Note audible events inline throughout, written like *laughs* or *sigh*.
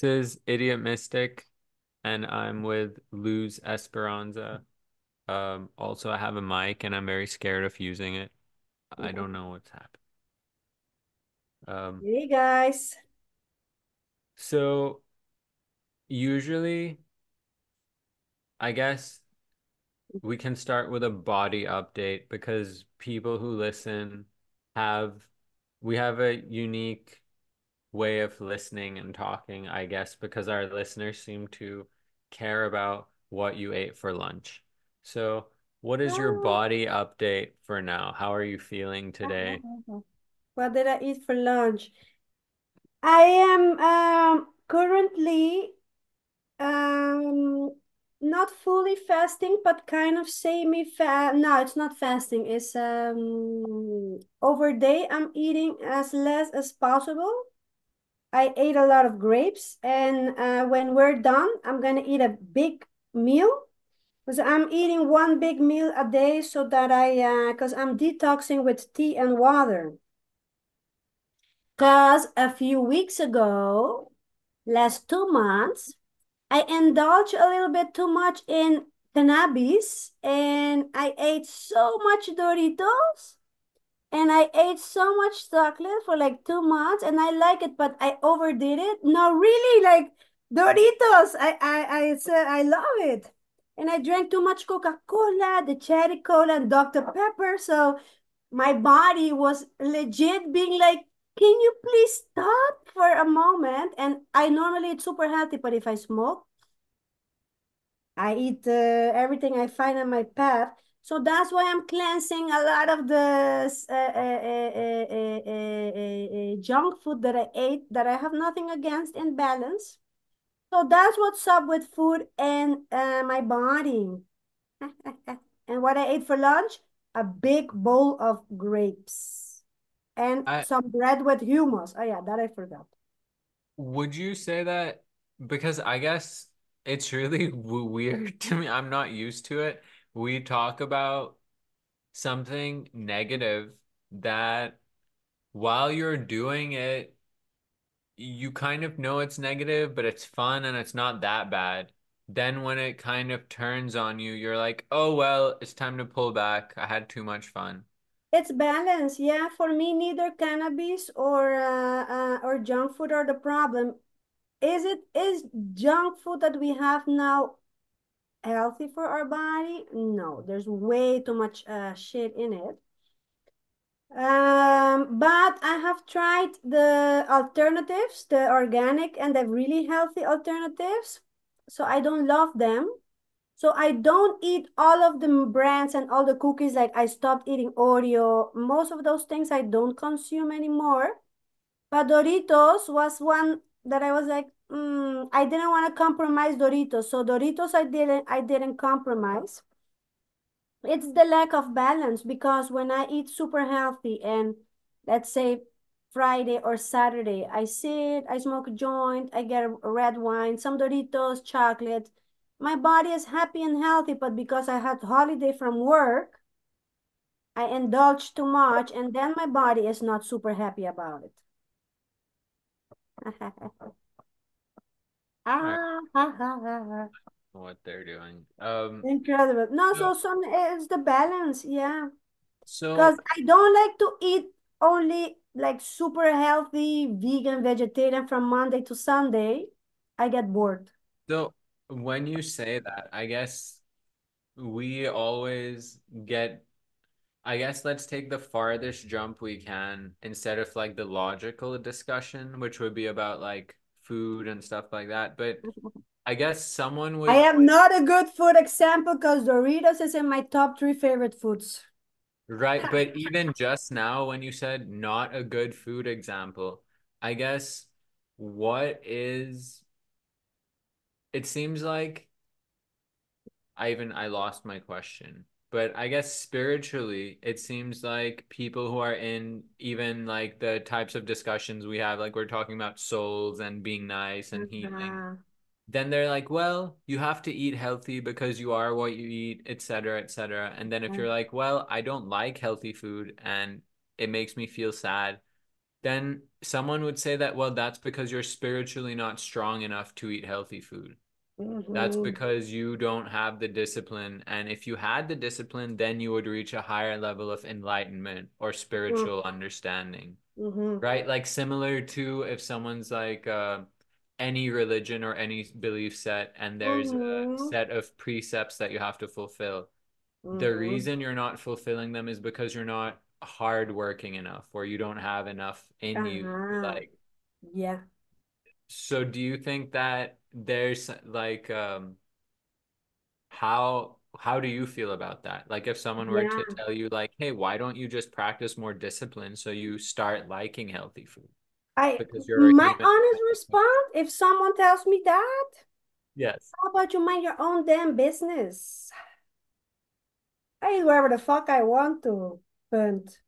This is Idiot Mystic, and I'm with Luz Esperanza. Um, also, I have a mic, and I'm very scared of using it. I don't know what's happening. Um, Hey guys. so usually, I guess we can start with a body update because people who listen have, we have a unique way of listening and talking, I guess, because our listeners seem to care about what you ate for lunch. So, what is your Oh, body update for now? How are you feeling today? What did I eat for lunch? I am um currently um not fully fasting, but kind of semi-fast. No, it's not fasting. It's um over day I'm eating as less as possible. I ate a lot of grapes, and uh, when we're done, I'm gonna eat a big meal. Because I'm eating one big meal a day so that I, uh, because I'm detoxing with tea and water. Because a few weeks ago, last two months, I indulged a little bit too much in cannabis and I ate so much Doritos and I ate so much chocolate for like two months and I like it, but I overdid it. No, really, like Doritos. I I I said I love it. And I drank too much Coca-Cola, the cherry cola, and Dr. Pepper. So my body was legit being like, can you please stop for a moment? And I normally eat super healthy, but if I smoke, I eat uh, everything I find on my path. So that's why I'm cleansing a lot of the uh, uh, uh, junk food that I ate that I have nothing against in balance. So that's what's up with food and uh, my body. *laughs* and what I ate for lunch, a big bowl of grapes and I some bread with hummus. Oh yeah, that I forgot. would you say that because I guess it's really *laughs* w weird to me. I'm not used to it. We talk about something negative that while you're doing it, you kind of know it's negative, but it's fun and it's not that bad. Then when it kind of turns on you, you're like, oh, well, it's time to pull back. I had too much fun. It's balance. Yeah, for me, neither cannabis or uh, uh, or junk food are the problem. Is it is junk food that we have now healthy for our body? No, there's way too much uh, shit in it. Um, but I have tried the alternatives, the organic and the really healthy alternatives. So I don't love them. So I don't eat all of the brands and all the cookies. Like I stopped eating Oreo. Most of those things I don't consume anymore. But Doritos was one that I was like, mm, I didn't want to compromise Doritos. So Doritos I didn't I didn't compromise. It's the lack of balance because when I eat super healthy and let's say Friday or Saturday, I sit, I smoke a joint, I get red wine, some Doritos, chocolate. My body is happy and healthy, but because I had holiday from work, I indulge too much and then my body is not super happy about it. *laughs* Ah, ha, ha, ha, ha. what they're doing. Um, Incredible. No, so, so some it's the balance, yeah. So because I don't like to eat only like super healthy vegan vegetarian from Monday to Sunday. I get bored. so when you say that, I guess we always get I guess let's take the farthest jump we can instead of like the logical discussion, which would be about like food and stuff like that. But *laughs* I guess someone would. I am not a good food example because Doritos is in my top three favorite foods. right? But *laughs* even just now, when you said not a good food example, I guess what is, it seems like I even I lost my question. But I guess spiritually, it seems like people who are in even like the types of discussions we have, like we're talking about souls and being nice and healing, Uh, then they're like, well, you have to eat healthy because you are what you eat, etc., etc. And then if you're like, well, I don't like healthy food and it makes me feel sad, then someone would say that, well, that's because you're spiritually not strong enough to eat healthy food. That's Mm-hmm. because you don't have the discipline. And if you had the discipline, then you would reach a higher level of enlightenment or spiritual understanding, Mm-hmm. right? Like similar to if someone's like uh, any religion or any belief set, and there's a Mm-hmm. set of precepts that you have to fulfill. The Mm-hmm. reason you're not fulfilling them is because you're not hardworking enough or you don't have enough in you to Ah, like yeah, so do you think that there's like um how how do you feel about that? Like if someone were to tell you like, "Hey, why don't you just practice more discipline so you start liking healthy food I because you're my honest response, if someone tells me that, Yes. how about you mind your own damn business? I eat wherever the fuck I want to. But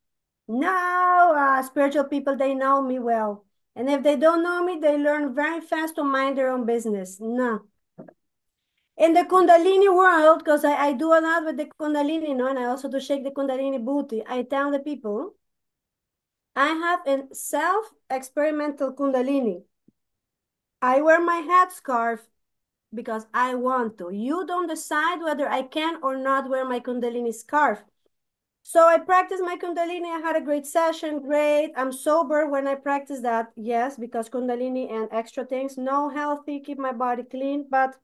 no, uh, spiritual people, they know me well. And if they don't know me, they learn very fast to mind their own business. No. In the Kundalini world, because I, I do a lot with the Kundalini, you know, and I also do shake the Kundalini booty, I tell the people, I have a self-experimental Kundalini. I wear my headscarf because I want to. You don't decide whether I can or not wear my Kundalini scarf. So I practiced my Kundalini. I had a great session. Great. I'm sober when I practice that. Yes, because Kundalini and extra things. No healthy, keep my body clean. But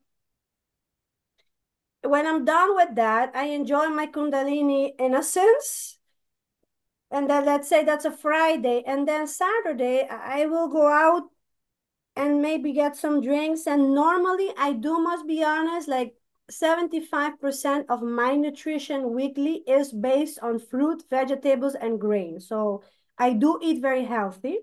when I'm done with that, I enjoy my Kundalini innocence. And then let's say that's a Friday. And then Saturday, I will go out and maybe get some drinks. And normally, I do, must be honest, like 75% of my nutrition weekly is based on fruit, vegetables, and grain. So I do eat very healthy,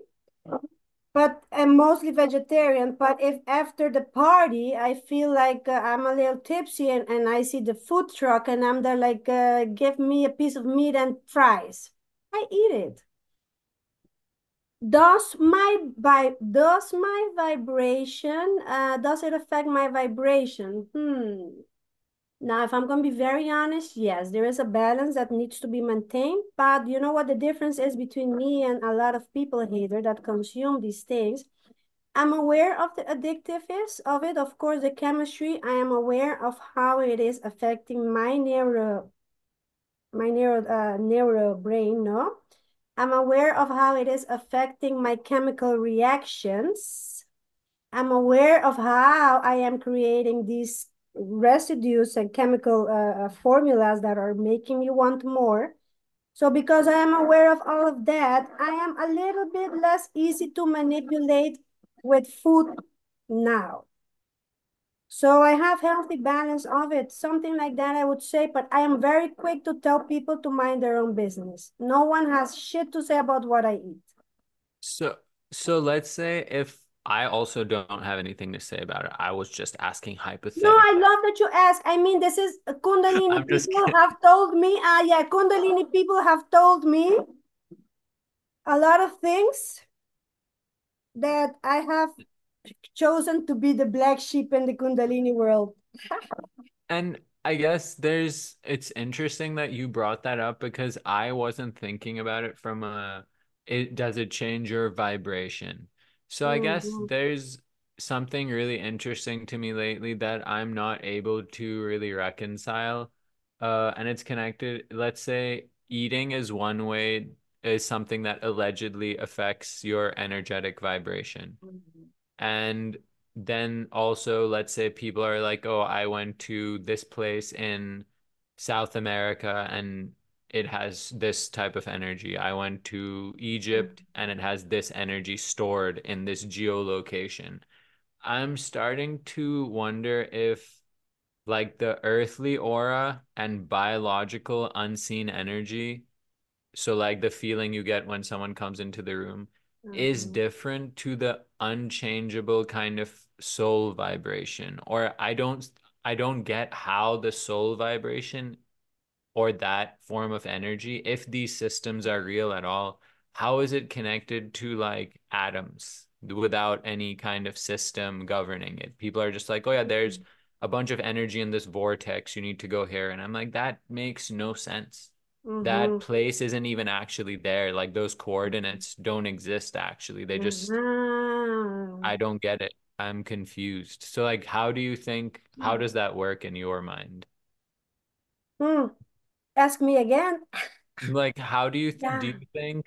but I'm mostly vegetarian. But if after the party I feel like uh, I'm a little tipsy and, and I see the food truck and I'm there like, uh, give me a piece of meat and fries, I eat it. Does my vi does my vibration uh does it affect my vibration? Hmm. Now, if I'm going to be very honest, yes, there is a balance that needs to be maintained. But you know what the difference is between me and a lot of people here that consume these things? I'm aware of the addictiveness of it. Of course, the chemistry, I am aware of how it is affecting my neuro, my neuro, uh, neuro brain, no? I'm aware of how it is affecting my chemical reactions. I'm aware of how I am creating these residues and chemical uh, uh, formulas that are making me want more. So because I am aware of all of that, I am a little bit less easy to manipulate with food now. So I have healthy balance of it, something like that I would say, but I am very quick to tell people to mind their own business. No one has shit to say about what I eat. So so let's say if I also don't have anything to say about it. I was just asking hypothetically. No, I love that you ask. I mean, this is uh, Kundalini *laughs* people kidding. have told me, ah, uh, yeah, Kundalini people have told me a lot of things that I have chosen to be the black sheep in the Kundalini world. *laughs* And I guess there's it's interesting that you brought that up because I wasn't thinking about it from a it does it change your vibration? So I guess Mhm. there's something really interesting to me lately that I'm not able to really reconcile. Uh, and it's connected. Let's say eating is one way, is something that allegedly affects your energetic vibration. Mhm. And then also, let's say people are like, oh, I went to this place in South America and it has this type of energy. I went to Egypt and it has this energy stored in this geolocation. I'm starting to wonder if, like, the earthly aura and biological unseen energy so like the feeling you get when someone comes into the room is Mhm. different to the unchangeable kind of soul vibration. Or I don't I don't get how the soul vibration or that form of energy, if these systems are real at all, how is it connected to like atoms without any kind of system governing it? People are just like, oh yeah, there's a bunch of energy in this vortex. You need to go here. And I'm like, that makes no sense. that Mm-hmm. place isn't even actually there. Like those coordinates don't exist actually. They just, Mm-hmm. I don't get it. I'm confused. So like, how do you think, how does that work in your mind? Hmm. Ask me again. Like, how do you, do Yeah. you think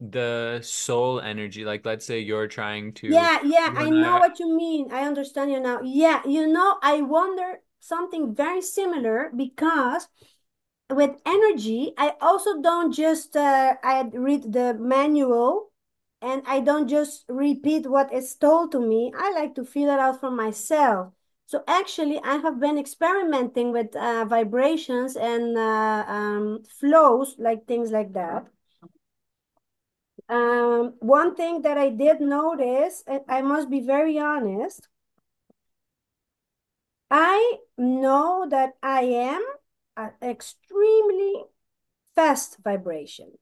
the soul energy, like let's say you're trying to, Yeah, yeah, I know I, what you mean. I understand you now. Yeah, you know, I wonder something very similar because with energy, I also don't just uh, I read the manual and I don't just repeat what is told to me. I like to feel it out for myself. So actually, I have been experimenting with uh, vibrations and uh, um, flows, like things like that. Um, one thing that I did notice, and I must be very honest, I know that I am an extremely fast vibration,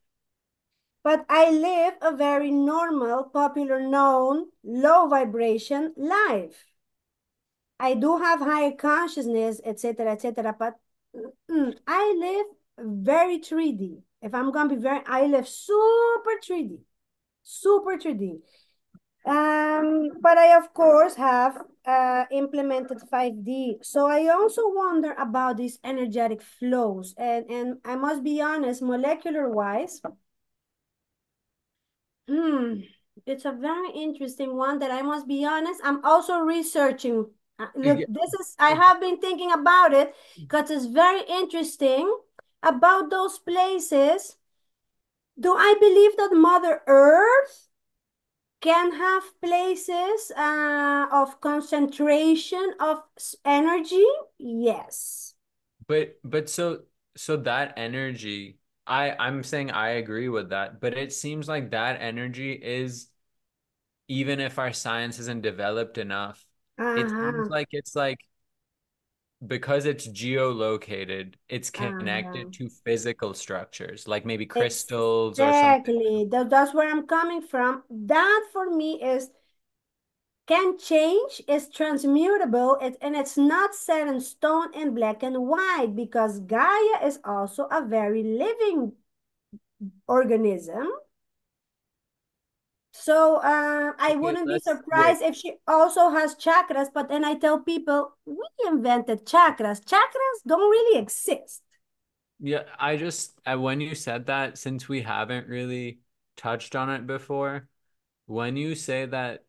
but I live a very normal, popular known, low vibration life. I do have higher consciousness, etc., etc., but mm, I live very 3D. If I'm gonna be very, I live super 3D, super 3D. Um, but I, of course, have uh, implemented 5D. So I also wonder about these energetic flows. And, and I must be honest, molecular wise, hmm, it's a very interesting one that I must be honest. I'm also researching. Uh, look, this is, I have been thinking about it because it's very interesting about those places. Do I believe that Mother Earth can have places uh, of concentration of energy. Yes. but, but so, so that energy, I, I'm saying I agree with that, but it seems like that energy is even if our science isn't developed enough, it seems Uh-huh. like it's like because it's geolocated, it's connected to physical structures, like maybe crystals or something. Exactly. That, that's where I'm coming from. That for me is can change, is transmutable, it, and it's not set in stone in black and white because Gaia is also a very living organism So uh, I Okay, wouldn't be surprised if she also has chakras, but then I tell people we invented chakras. Chakras don't really exist. Yeah, I just I, when you said that, since we haven't really touched on it before, when you say that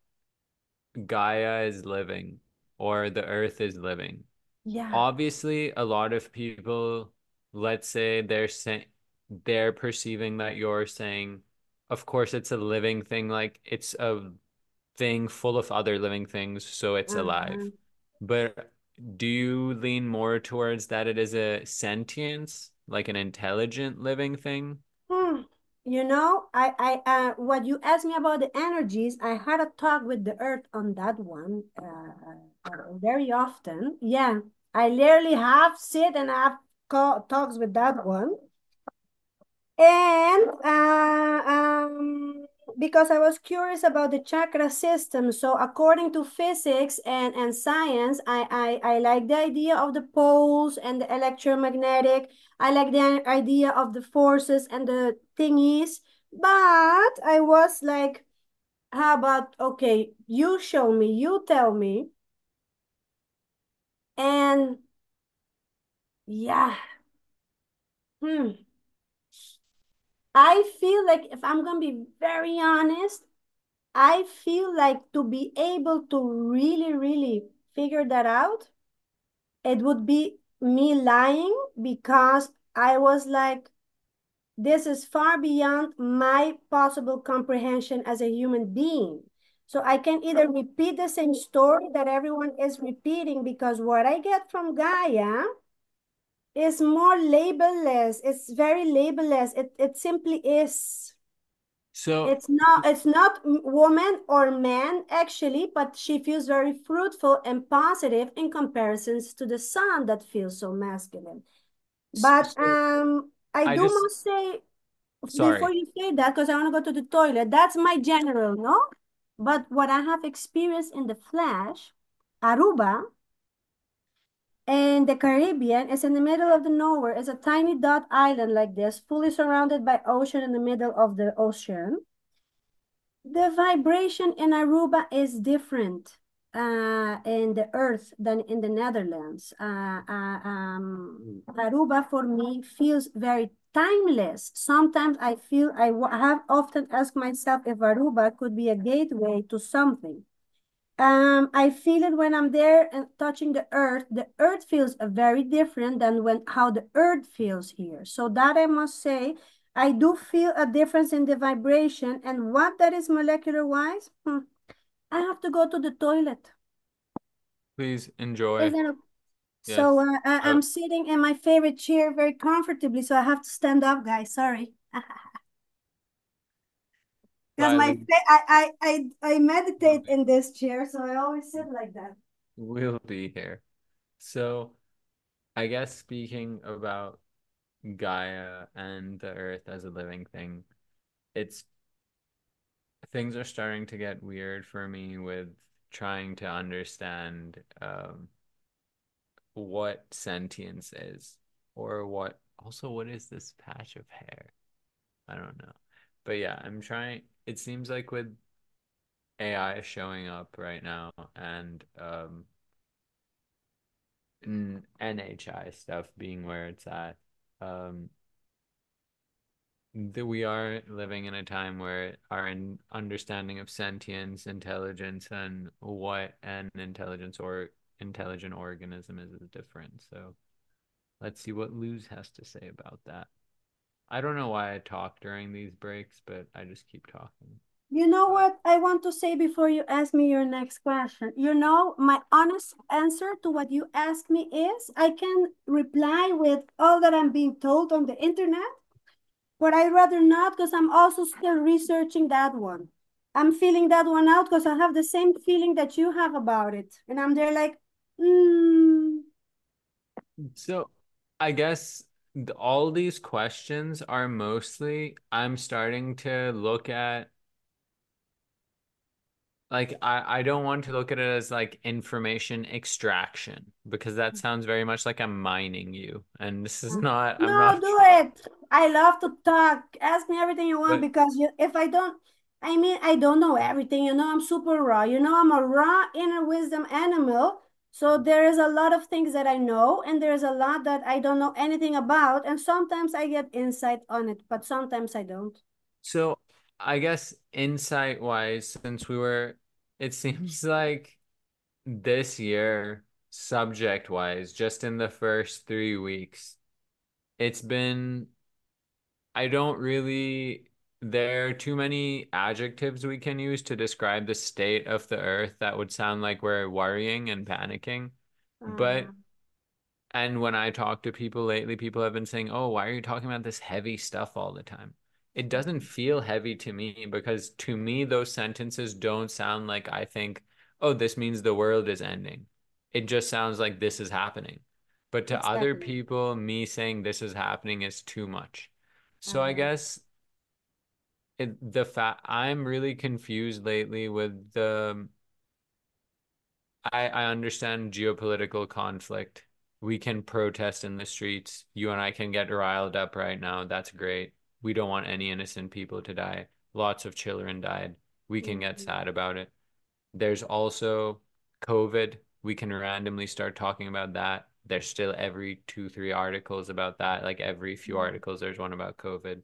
Gaia is living or the earth is living, Yeah. obviously a lot of people, let's say they're saying they're perceiving that you're saying, of course it's a living thing, like it's a thing full of other living things, so it's alive. Uh-huh. But do you lean more towards that it is a sentience, like an intelligent living thing? Hmm. You know, I, I, uh, what you asked me about the energies, I had a talk with the earth on that one, uh, uh, very often. Yeah, I literally have sit and have co- talks with that one. And uh, um, because I was curious about the chakra system, so according to physics and, and science, I, I, I like the idea of the poles and the electromagnetic. I like the idea of the forces and the thingies. But I was like, how about, okay, you show me, you tell me. And yeah, hmm. I feel like if I'm gonna be very honest, I feel like to be able to really, really figure that out, it would be me lying because I was like, this is far beyond my possible comprehension as a human being. So I can either repeat the same story that everyone is repeating because what I get from Gaia is more labelless. It's very labelless. It, it simply is. So, It's not it's not woman or man actually, but she feels very fruitful and positive in comparisons to the sun that feels so masculine. But so um I I do just must say sorry. before you say that, because I want to go to the toilet, that's my general, no? But what I have experienced in the flash, Aruba, And the Caribbean is in the middle of the nowhere. It's a tiny dot island like this, fully surrounded by ocean in the middle of the ocean. The vibration in Aruba is different uh, in the earth than in the Netherlands. Uh, uh, um, Aruba for me feels very timeless. Sometimes I feel I have often asked myself if Aruba could be a gateway to something. Um, I feel it when I'm there and touching the earth. The earth feels very different than when how the earth feels here. So that I must say, I do feel a difference in the vibration. And what that is molecular wise, hmm, I have to go to the toilet. Please enjoy. Yes. So uh, I, am sitting in my favorite chair very comfortably. So I have to stand up, guys. Sorry. *laughs* Because my I, I I I meditate in this chair, so I always sit like that. We'll be here. So I guess speaking about Gaia and the earth as a living thing, it's things are starting to get weird for me with trying to understand um, what sentience is or what also what is this patch of hair? I don't know. But yeah, I'm trying it seems like with AI showing up right now and um NHI stuff being where it's at, um, that we are living in a time where our understanding of sentience, intelligence, and what an intelligence or intelligent organism is is different. So let's see what Luz has to say about that. I don't know why I talk during these breaks, but I just keep talking. You know what I want to say before you ask me your next question? You know, my honest answer to what you asked me is I can reply with all that I'm being told on the internet, but I'd rather not because I'm also still researching that one. I'm feeling that one out because I have the same feeling that you have about it. And I'm there like, mm. So I guess all these questions are mostly I'm starting to look at like I, I don't want to look at it as like information extraction because that mm. sounds very much like I'm mining you and this is mm. not no I'm not do it. I love to talk. Ask me everything you want but, because you, if I don't I mean I don't know everything you know I'm super raw. You know I'm a raw inner wisdom animal so there is a lot of things that I know, and there's a lot that I don't know anything about. And sometimes I get insight on it, but sometimes I don't. So I guess insight wise, since we were, it *laughs* seems like this year, subject wise, just in the first three weeks, it's been, I don't really there are too many adjectives we can use to describe the state of the earth that would sound like we're worrying and panicking. Uh. But and when I talk to people lately, people have been saying, "Oh, why are you talking about this heavy stuff all the time?" It doesn't feel heavy to me because to me those sentences don't sound like I think, "Oh, this means the world is ending." It just sounds like this is happening. But to exactly. other people, me saying this is happening is too much. So. I guess it, the fact I'm really confused lately with the I I understand geopolitical conflict. We can protest in the streets. You and I can get riled up right now. That's great. We don't want any innocent people to die. Lots of children died. We can get mm-hmm. sad about it. There's also COVID. We can randomly start talking about that. There's still every two, three articles about that. Like every few mm-hmm. articles, there's one about COVID.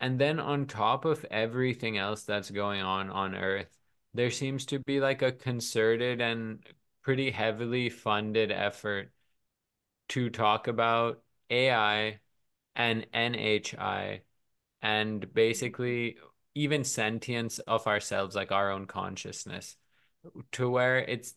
And then on top of everything else that's going on on Earth, there seems to be like a concerted and pretty heavily funded effort to talk about AI and NHI and basically even sentience of ourselves, like our own consciousness, to where it's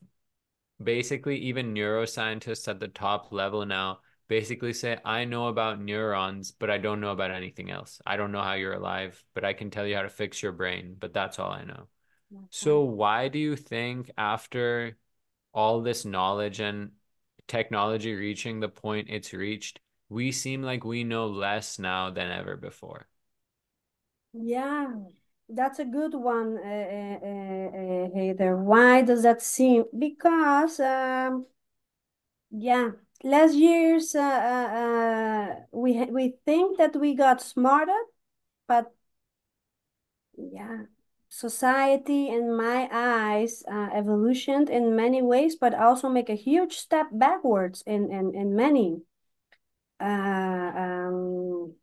basically even neuroscientists at the top level now basically say, I know about neurons, but I don't know about anything else. I don't know how you're alive, but I can tell you how to fix your brain, but that's all I know. Okay. So, why do you think after all this knowledge and technology reaching the point it's reached, we seem like we know less now than ever before? Yeah, that's a good one, uh, uh, uh, Haider. Why does that seem? Because um, Yeah, last year's uh, uh, uh, we we think that we got smarter, but yeah, society, in my eyes, uh, evolutioned in many ways, but also make a huge step backwards in in in many. Uh, um,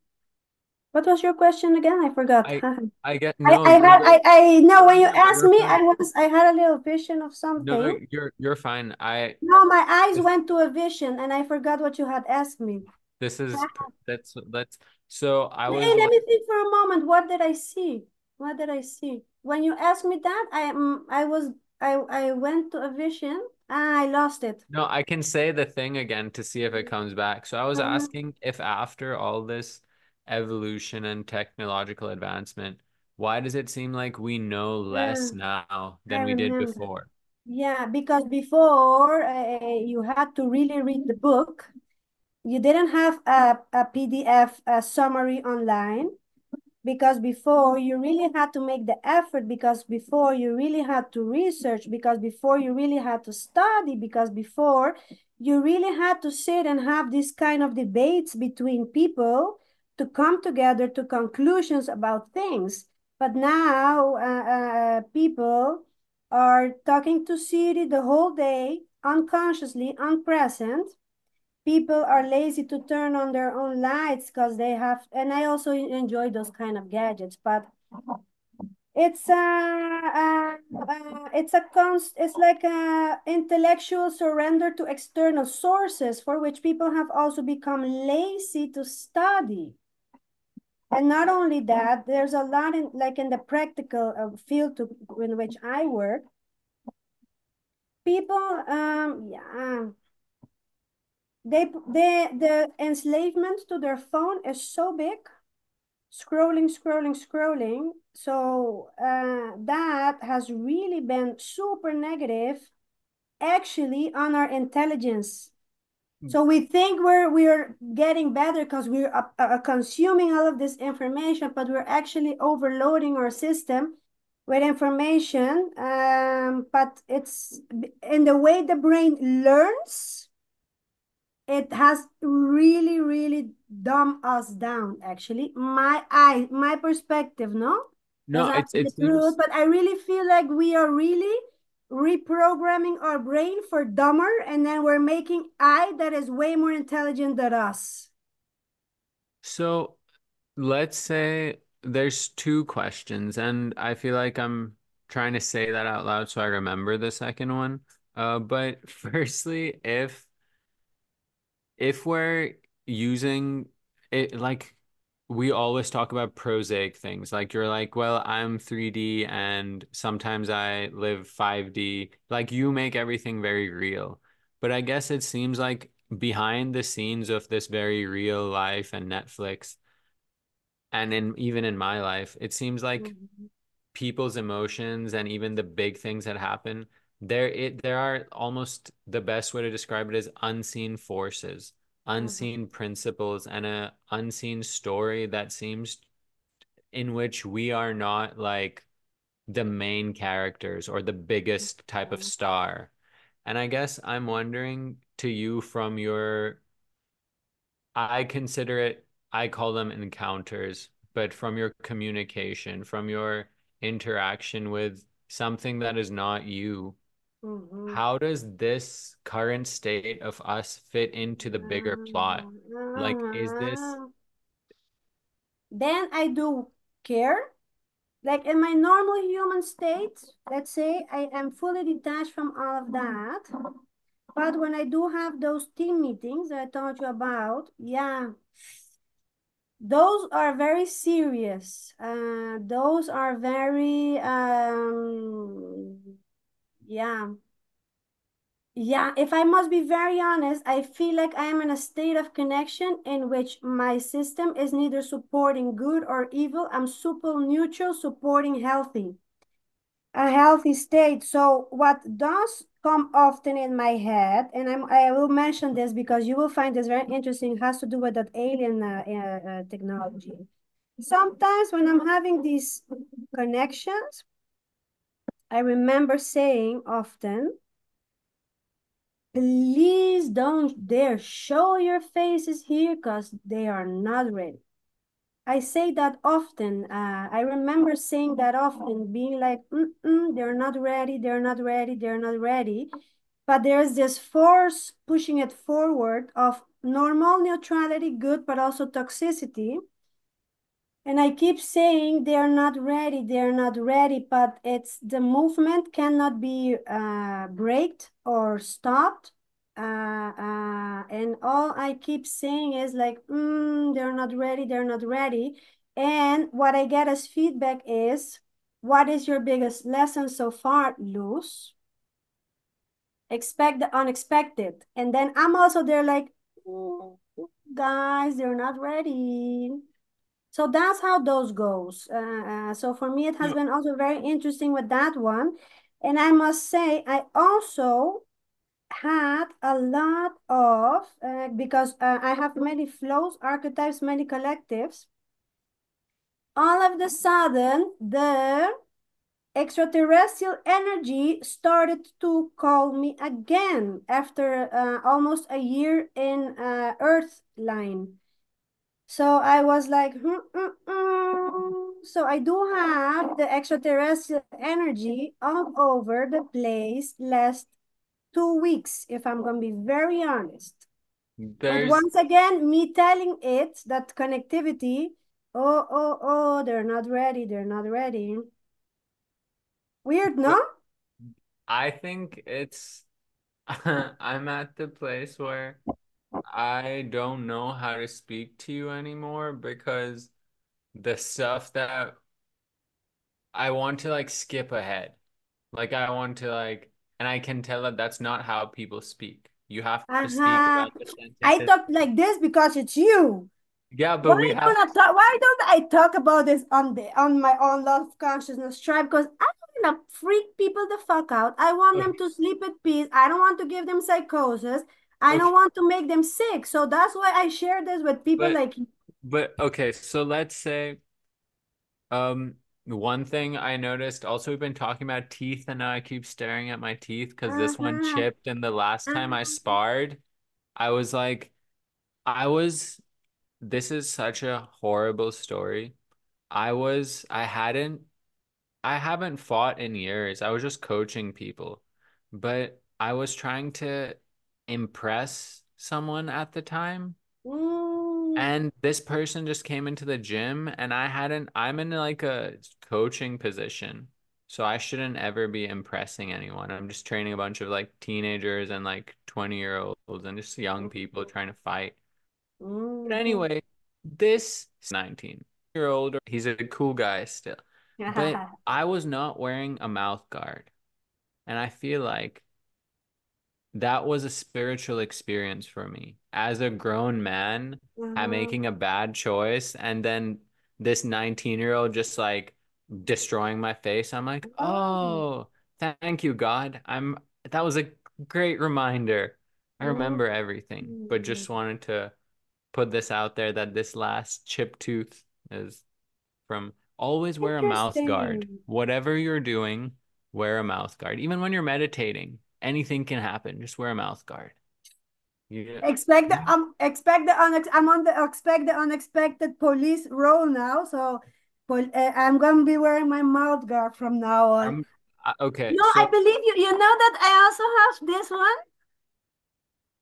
what was your question again? I forgot. I *laughs* I get I, no, I had you're I, I know when you asked me, I was I had a little vision of No, no, something. you're you're fine. I No, my eyes went to a vision and I forgot what you had asked me. this is that's that's so I Hey, was let me think for a moment. What did I see? What did I see? When you asked me that, I um, I was I I went to a vision. Ah, I lost it. no, I can say the thing again to see if it comes back. So I was Uh, asking if after all this evolution and technological advancement, why does it seem like we know yeah, less now I than we did before? Yeah, because before uh, you had to really read the book. You didn't have a, a PDF a summary online. because before you really had to make the effort because before you really had to research because before you really had to study because before you really had to sit and have these kind of debates between people to come together to conclusions about things. But now uh, uh, people are talking to Siri the whole day unconsciously unpresent. People are lazy to turn on their own lights because they have and i also enjoy those kind of gadgets but it's a uh, uh, it's a const it's like a intellectual surrender to external sources for which people have also become lazy to study and not only that there's a lot in like in the practical uh, field to, in which i work. People um yeah they they the enslavement to their phone is so big. Scrolling scrolling scrolling. So uh, that has really been super negative actually on our intelligence so we think we're we're getting better because we're uh, uh, consuming all of this information but we're actually overloading our system with information um, but it's in the way the brain learns it has really really dumbed us down actually. My eye my perspective no? No, it's to true but i really feel like we are really reprogramming our brain for dumber and then we're making AI that is way more intelligent than us so let's say there's two questions, and I feel like I'm trying to say that out loud so I remember the second one. Uh, but *laughs* firstly, if if we're using it like we always talk about prosaic things like you're like well I'm 3D and sometimes I live 5D like you make everything very real. But I guess it seems like behind the scenes of this very real life and Netflix and in even in my life it seems like Mhm, people's emotions and even the big things that happen, there it there are almost the best way to describe it is unseen forces, mhm, unseen principles, and a unseen story that seems in which we are not like the main characters or the biggest type of mhm, star. And I guess I'm wondering to you from your I consider it, I call them encounters, but from your communication, from your interaction with something that is not you, mhm. how does this current state of us fit into the bigger plot? Like, is this, Uh-huh. then i do care like in my normal human state let's say i am fully detached from all of that But when I do have those team meetings that I told you about, yeah, those are very serious. Uh, those are very, um, yeah. Yeah, if I must be very honest, I feel like I am in a state of connection in which my system is neither supporting good or evil. I'm super neutral, supporting healthy. a healthy state. So what does come often in my head, and I'm, I will mention this because you will find this very interesting, has to do with that alien uh, uh, uh, technology. Sometimes when I'm having these connections, I remember saying often, please don't dare show your faces here because they are not ready. I say that often. Uh, I remember saying that often, being like, mm -mm, they're not ready, they're not ready, they're not ready. But there's this force pushing it forward of normal neutrality, good, but also toxicity. And I keep saying they're not ready, they're not ready, but it's the movement cannot be uh, braked or stopped. Uh, uh, and all I keep saying is like, mm, they're not ready, they're not ready. And what I get as feedback is, what is your biggest lesson so far, Luz? Expect the unexpected. And then I'm also there like, mm, guys, they're not ready. So that's how those goes. Uh, uh, so for me, it has No. been also very interesting with that one. And I must say, I also had a lot of, uh, because uh, I have many flows, archetypes, many collectives. All of the sudden, the extraterrestrial energy started to call me again after uh, almost a year in uh, Earth line. So I was like, hmm, mm, mm. so I do have the extraterrestrial energy all over the place last two weeks, if I'm going to be very honest. But once again, me telling it that connectivity, oh, oh, oh, they're not ready, they're not ready. Weird, no? I think it's *laughs* I'm at the place where I don't know how to speak to you anymore because the stuff that I want to like skip ahead. Like I want to like, and I can tell that that's not how people speak. You have to speak Uh-huh. about the I talk like this because it's you. Yeah, Why but we don't have talk, why don't I talk about this on the on my own love consciousness tribe? Because I don't want to freak people the fuck out. I want them to sleep at peace. I don't want to give them psychosis. I don't want to make them sick. So that's why I share this with people but like but okay, so let's say um one thing I noticed also we've been talking about teeth and now I keep staring at my teeth because this one uh-huh, chipped and the last time I uh-huh. sparred, I was like I was this is such a horrible story. I was I hadn't I haven't fought in years. I was just coaching people. But I was trying to impress someone at the time. Mm, And this person just came into the gym and I hadn't, I'm in like a coaching position. So I shouldn't ever be impressing anyone. I'm just training a bunch of like teenagers and like 20 year olds and just young people trying to fight. But mhm. anyway, this 19 year old, he's a cool guy still. *laughs* But I was not wearing a mouth guard. And I feel like that was a spiritual experience for me as a grown man I'm making a bad choice and then this 19 year old just like destroying my face. I'm like, Oh. oh, thank you, God. I'm that was a great reminder. I remember everything, but Mm. just wanted to put this out there that this last chip tooth is from always wear a mouth guard. Whatever you're doing, wear a mouth guard. Even when you're meditating, anything can happen. Just wear a mouth guard. Yeah. Expect the um expect the unex I'm on the expect the unexpected police role now. So pol uh, I'm gonna be wearing my mouth guard from now on. I- okay. No, I believe you. You know that I also have this one.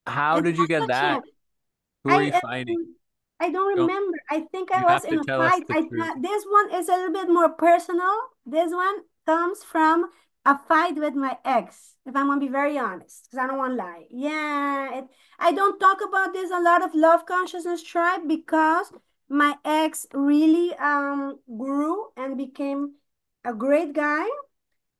how did you get that? Who are I you fighting? I don't remember. I think I you was in a fight. I truth. uh, this one is a little bit more personal. This one comes from a fight with my ex. If I'm gonna be very honest, because I don't want to lie. Yeah, it, I don't talk about this a lot of love consciousness tribe because my ex really um grew and became a great guy.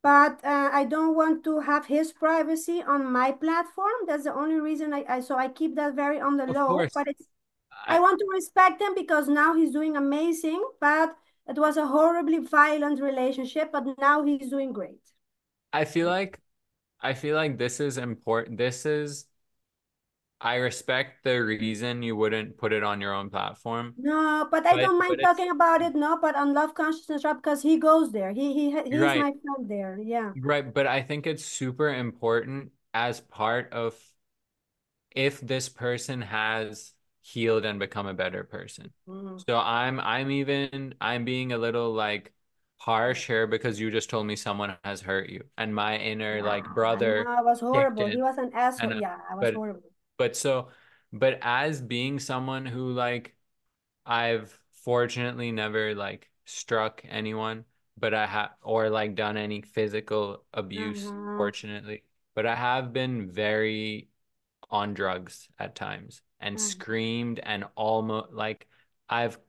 But uh, I don't want to have his privacy on my platform. That's the only reason I, I so I keep that very on the Of low. course. But it's I I want to respect him because now he's doing amazing, but it was a horribly violent relationship, but now he's doing great. I feel like I feel like this is important. This is I respect the reason you wouldn't put it on your own platform, No, but I but don't mind talking about it, no, but on Love Consciousness Rap because he goes there. He he he's right. my friend there. Yeah. Right, but I think it's super important as part of if this person has healed and become a better person. Mm. So I'm I'm even I'm being a little like harsh here because you just told me someone has hurt you and my inner like Yeah, I brother know, I was horrible. in He was an asshole. and uh, Yeah, I was but horrible. but so but as being someone who like I've fortunately never like struck anyone, but I have or like done any physical abuse, Uh-huh, fortunately. But I have been very on drugs at times and uh-huh, screamed and almost like I've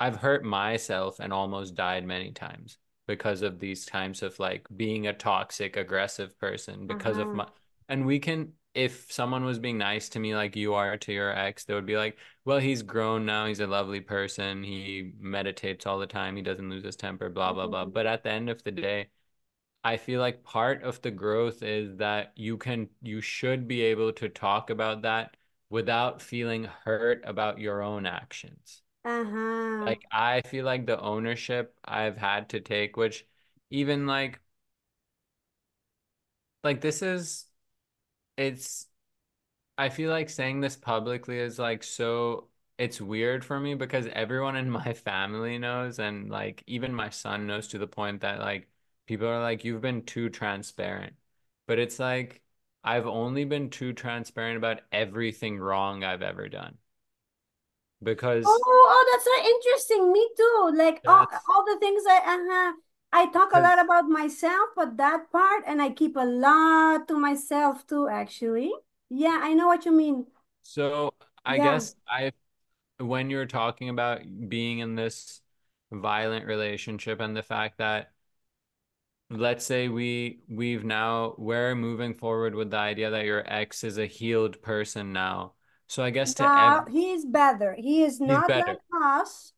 I've hurt myself and almost died many times because of these times of like being a toxic, aggressive person because of uh-huh, my and we can if someone was being nice to me like you are to your ex, they would be like, well, he's grown now, he's a lovely person, he meditates all the time, he doesn't lose his temper, blah blah blah. mhm. But at the end of the day, I feel like part of the growth is that you can, you should be able to talk about that without feeling hurt about your own actions. Uh-huh. Like, I feel like the ownership I've had to take, which even like, like this is, it's, I feel like saying this publicly is like so it's weird for me because everyone in *laughs* my family knows and like even my son knows to the point that like people are like you've been too transparent. But it's like I've only been too transparent about everything wrong I've ever done because Oh, oh, that's so interesting. Me too. Like all, all the things I uh-huh. I talk a lot about myself, but that part, and I keep a lot to myself too, actually. Yeah, I know what you mean. so I Yeah. guess I when you're talking about being in this violent relationship and the fact that let's say we we've now we're moving forward with the idea that your ex is a healed person now. So I guess to he is better. He is not better. like us.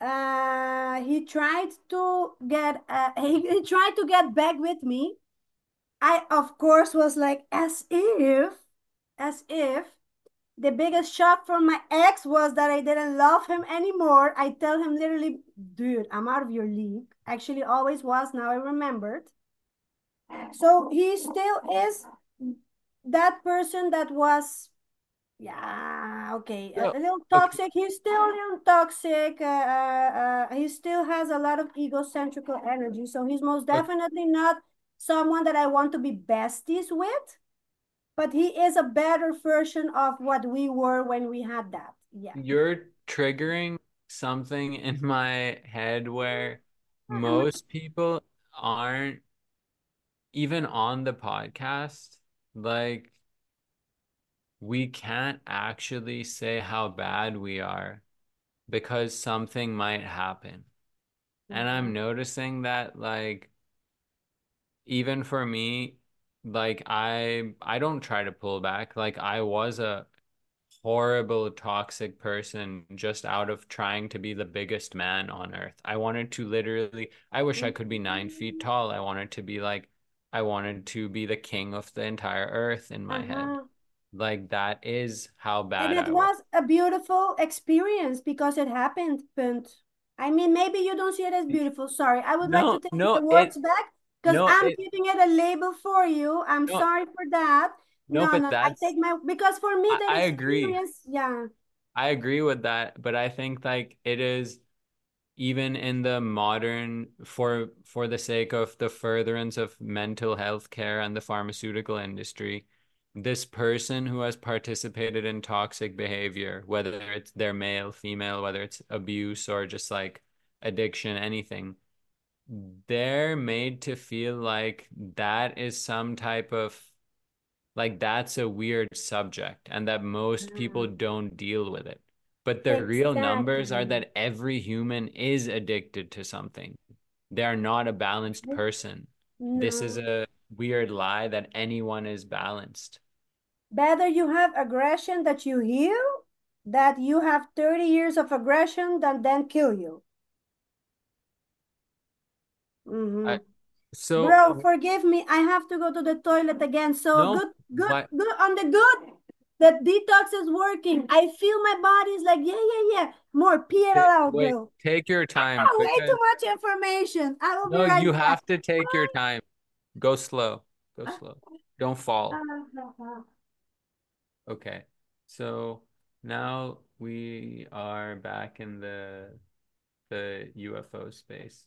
Uh, he tried to get uh, *laughs* he, he tried to get back with me. I of course was like as if as if the biggest shock from my ex was that I didn't love him anymore. I tell him literally, dude, I'm out of your league. Actually, always was. Now I remembered. So he still is that person that was yeah, okay. A, a little okay, toxic. He's still a little toxic. Uh, uh, uh, he still has a lot of egocentrical energy. So he's most okay. definitely not someone that I want to be besties with, but he is a better version of what we were when we had that. Yeah. You're triggering something in my head where *laughs* most people aren't even on the podcast. Like we can't actually say how bad we are because something might happen. And I'm Uh-huh. noticing that like even for me, like I I don't try to pull back. Like I was a horrible toxic person just out of trying to be the biggest man on earth. I wanted to literally I wish I could be nine feet tall. I wanted to be like I wanted to be the king of the entire earth in my head. Like that is how bad And it I was. was a beautiful experience because it happened, Punt. I mean, maybe you don't see it as beautiful. Sorry. I would like to take no, my words it back because no, I'm it giving it a label for you. I'm no, sorry for that. no, No, but no, I take my because for me I, that I agree. yeah. I agree with that, but I think like it is even in the modern for for the sake of the furtherance of mental health care and the pharmaceutical industry, this person who has participated in toxic behavior, whether it's their male, female, whether it's abuse or just like addiction, anything, they're made to feel like that is some type of like that's a weird subject and that most people Uh, don't deal with it. But the real numbers are that every human is addicted to something. They are not a balanced person. This is a weird lie that anyone is balanced. Better you have aggression that you heal, that you have 30 years of aggression than then kill you. Mm-hmm. so Bro, forgive me. I have to go to the toilet again. So no, good, good, but good on the good. The detox is working. I feel my body's like, yeah, yeah, yeah. More, pee it out, wait, bro. take your time Ah, way too much information. I will no, right you back. have to take your time. Go slow. Go slow. Don't fall. Okay. So now we are back in the the UFO space.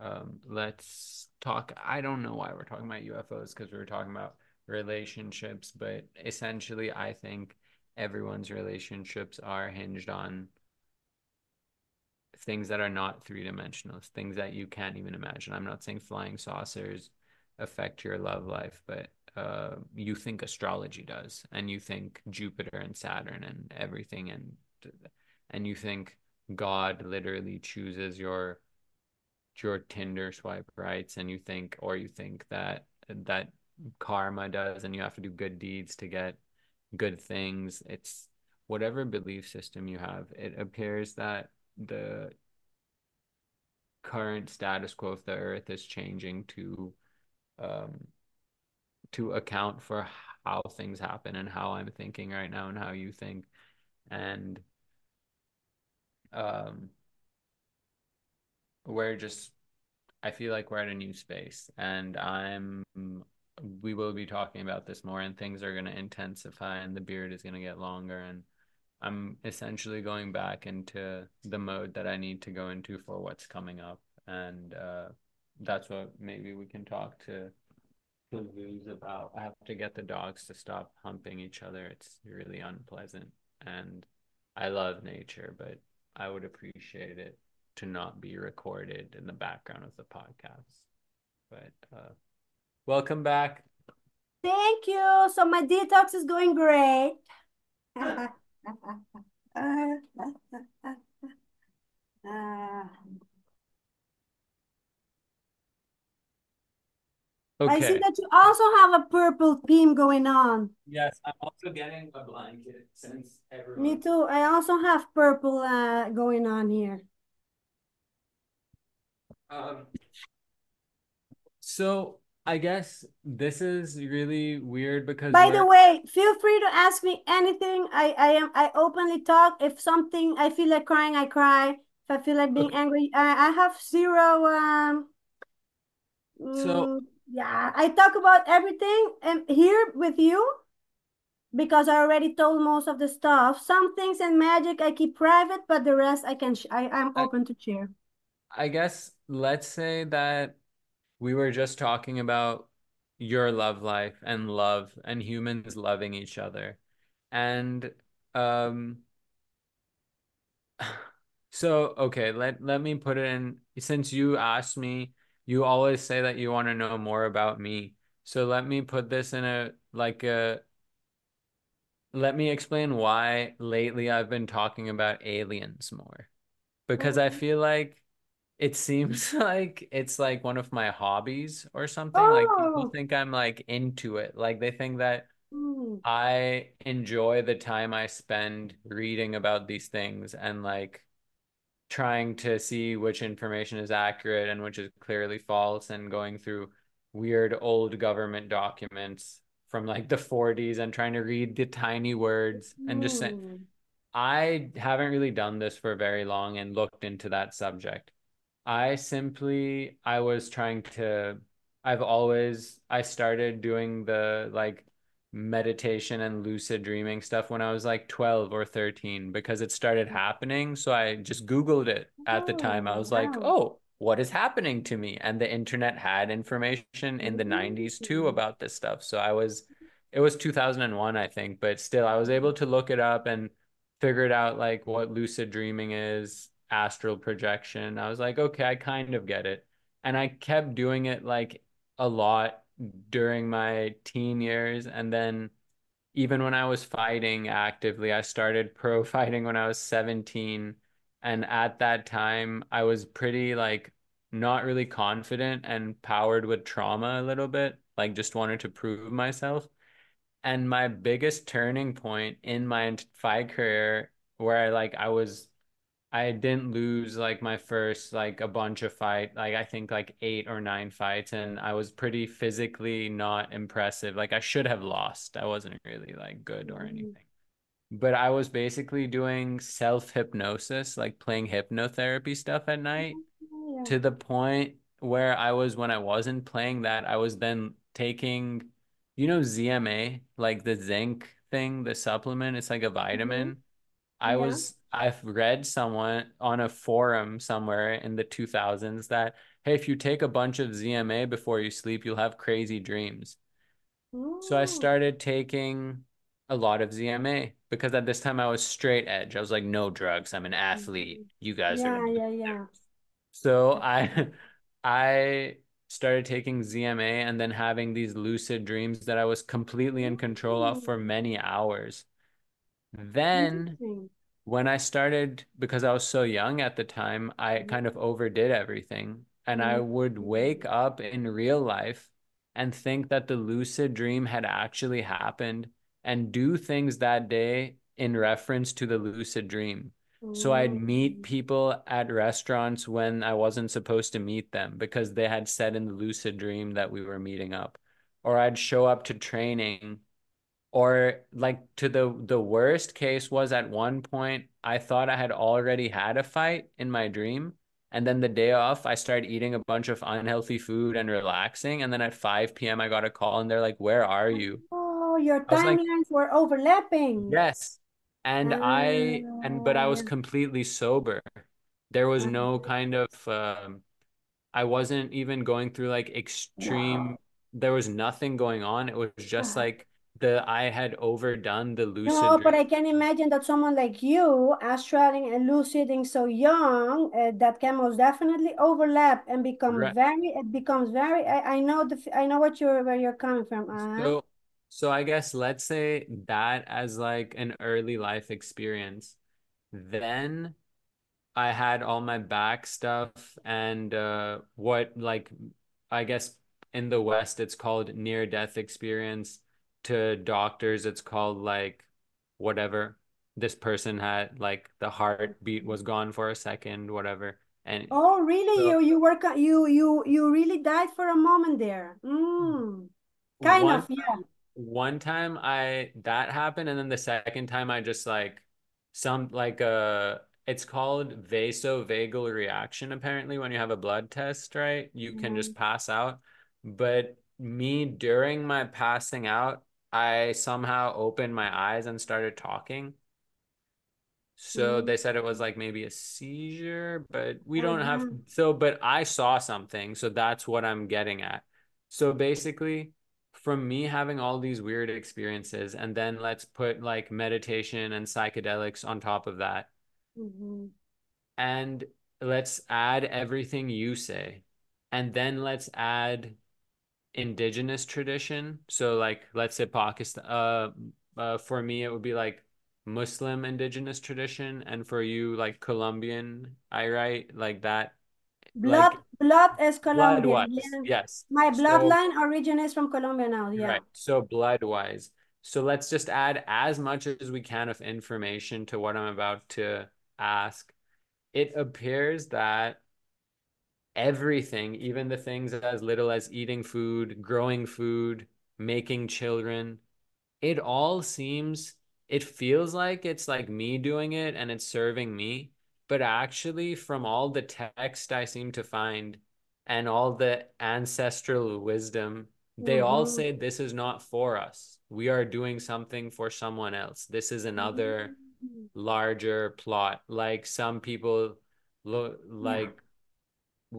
Um, let's talk. I don't know why we're talking about UFOs because we were talking about relationships, but essentially, I think everyone's relationships are hinged on things that are not three dimensional, things that you can't even imagine. I'm not saying flying saucers affect your love life, but uh, you think astrology does, and you think Jupiter and Saturn and everything, and and you think God literally chooses your your Tinder swipe rights, and you think, or you think that that karma does, and you have to do good deeds to get good things. It's whatever belief system you have. It appears that the current status quo of the earth is changing to um to account for how things happen and how I'm thinking right now and how you think and um we're just I feel like we're at a new space and I'm we will be talking about this more and things are going to intensify and the beard is going to get longer and I'm essentially going back into the mode that I need to go into for what's coming up. And uh, that's what maybe we can talk to to Luz about. I have to get the dogs to stop humping each other. It's really unpleasant. And I love nature, but I would appreciate it to not be recorded in the background of the podcast. But uh, welcome back. Thank you. So my detox is going great. *laughs* *laughs* I see that you also have a purple theme going on. Yes, I'm also getting a blanket since Me too. I also have purple uh, going on here. Um, so I guess this is really weird because By the we're way, feel free to ask me anything. I, I am I openly talk. If something I feel like crying, I cry. If I feel like being okay. angry, I, I have zero um So mm, yeah, I talk about everything and here with you because I already told most of the stuff. Some things in magic I keep private, but the rest I can sh I, I'm I, open to share. I guess let's say that we were just talking about your love life and love and humans loving each other. And um *sighs* so okay, let let me put it in since you asked me, you always say that you want to know more about me. So let me put this in a like a let me explain why lately I've been talking about aliens more. Because I Oh, feel like it seems *laughs* like it's like one of my hobbies or something. Like people oh, think I'm like into it. Like they think that mm, I enjoy the time I spend reading about these things and like trying to see which information is accurate and which is clearly false and going through weird old government documents from like the 40s and trying to read the tiny words and just say, mm, I haven't really done this for very long and looked into that subject. I simply I was trying to I've always I started doing the like meditation and lucid dreaming stuff when I was like 12 or 13 because it started happening. So I just Googled it at the time. I oh, was like, oh, what is happening to me? And the internet had information in the 90s too Mm, about this stuff. So I was, it was 2001, I think, but still I was able to look it up and figured out like what lucid dreaming is, astral projection. I was like, okay, I kind of get it. And I kept doing it like a lot during my teen years. And then even when I was fighting actively, I started pro *laughs* fighting when I was 17. And at that time, I was pretty like not really confident and powered with trauma a little bit, like just wanted to prove myself. And my biggest turning point in my fight career, where I like I was I didn't lose like my first like a bunch of fight like I think like eight or nine fights and I was pretty physically not impressive like I should have lost I wasn't really like good or mm, anything but I was basically doing self hypnosis like playing hypnotherapy stuff at night yeah. to the point where I was when I wasn't playing that I was then taking you know ZMA like the zinc thing, the supplement. It's like a Mm-hmm. I Yeah. was I've read someone on a forum somewhere in the 2000s that hey, if you take a bunch of ZMA before you sleep, you'll have crazy dreams. So I started taking a lot of ZMA because at this time I was straight edge. I was like, no drugs. I'm an athlete. Mhm. You guys are Yeah, yeah, yeah. so I *laughs* I started taking ZMA and then having these lucid dreams that I was completely in control of for many hours. Then when I started, because I was so young at the time, I kind of overdid everything. And I Mm. would wake up in real life and think that the lucid dream had actually happened and do things that day in reference to the lucid dream. So I'd meet Mm. people at restaurants when I wasn't supposed to meet them because they had said in the lucid dream that we were meeting up. Or I'd show up to training or like to the the worst case was at one point I thought I had already had a fight in my dream. And then the day off, I started eating a bunch of unhealthy food and relaxing. And then at 5 p.m., I got a call and they're like, Where are you? Oh, your was like, timelines were overlapping. Yes. And I, and but I was Uh, completely sober. There was no kind of, um, I wasn't even going through like extreme, wow. there was nothing going on. It was just like the, I had overdone the lucid No, but. I can imagine that someone like you, astraling and luciding so young, uh, that can most definitely overlap and become Right. very. It becomes very. I, I know the. I know what you're where you're coming from. Uh-huh. So, so I guess let's say that as like an early life experience. Then I had all my back stuff and uh what like I guess in the West it's called near death experience. To doctors it's called like whatever. This person had like the heartbeat was gone for a second, whatever. And Oh, really? so You you work you you you really died for a moment there. Mm. Kind one of, yeah. one time I that happened and then the second time I just like some like uh it's called vasovagal reaction apparently when you have a blood test, right? You can just Mhm. pass out. But me during my passing out, I somehow opened my eyes and started talking. So Mm. they said it was like maybe a seizure, but we don't have Uh-huh. so but I saw something, so that's what I'm getting at. So basically, from me having all these weird experiences, and then let's put like meditation and psychedelics on top of that, Mhm. and let's add everything you say, and then let's add indigenous tradition. So like let's say Pakistan uh, uh for me it would be like Muslim indigenous tradition and for you like Colombian, I write like that Blood like blood is Colombian. Yeah. Yes. My So bloodline originates from Colombia now. Yeah. right. So blood wise. So let's just add as much as we can of information to what I'm about to ask. It appears that everything, even the things as little as eating food, growing food, making children, it all seems, it feels like it's like me doing it and it's serving me. But actually, from all the text I seem to find and all the ancestral wisdom, they all Mm-hmm. say this is not for us. We are doing something for someone else. This is another Mm-hmm. larger plot. Like some people look Yeah.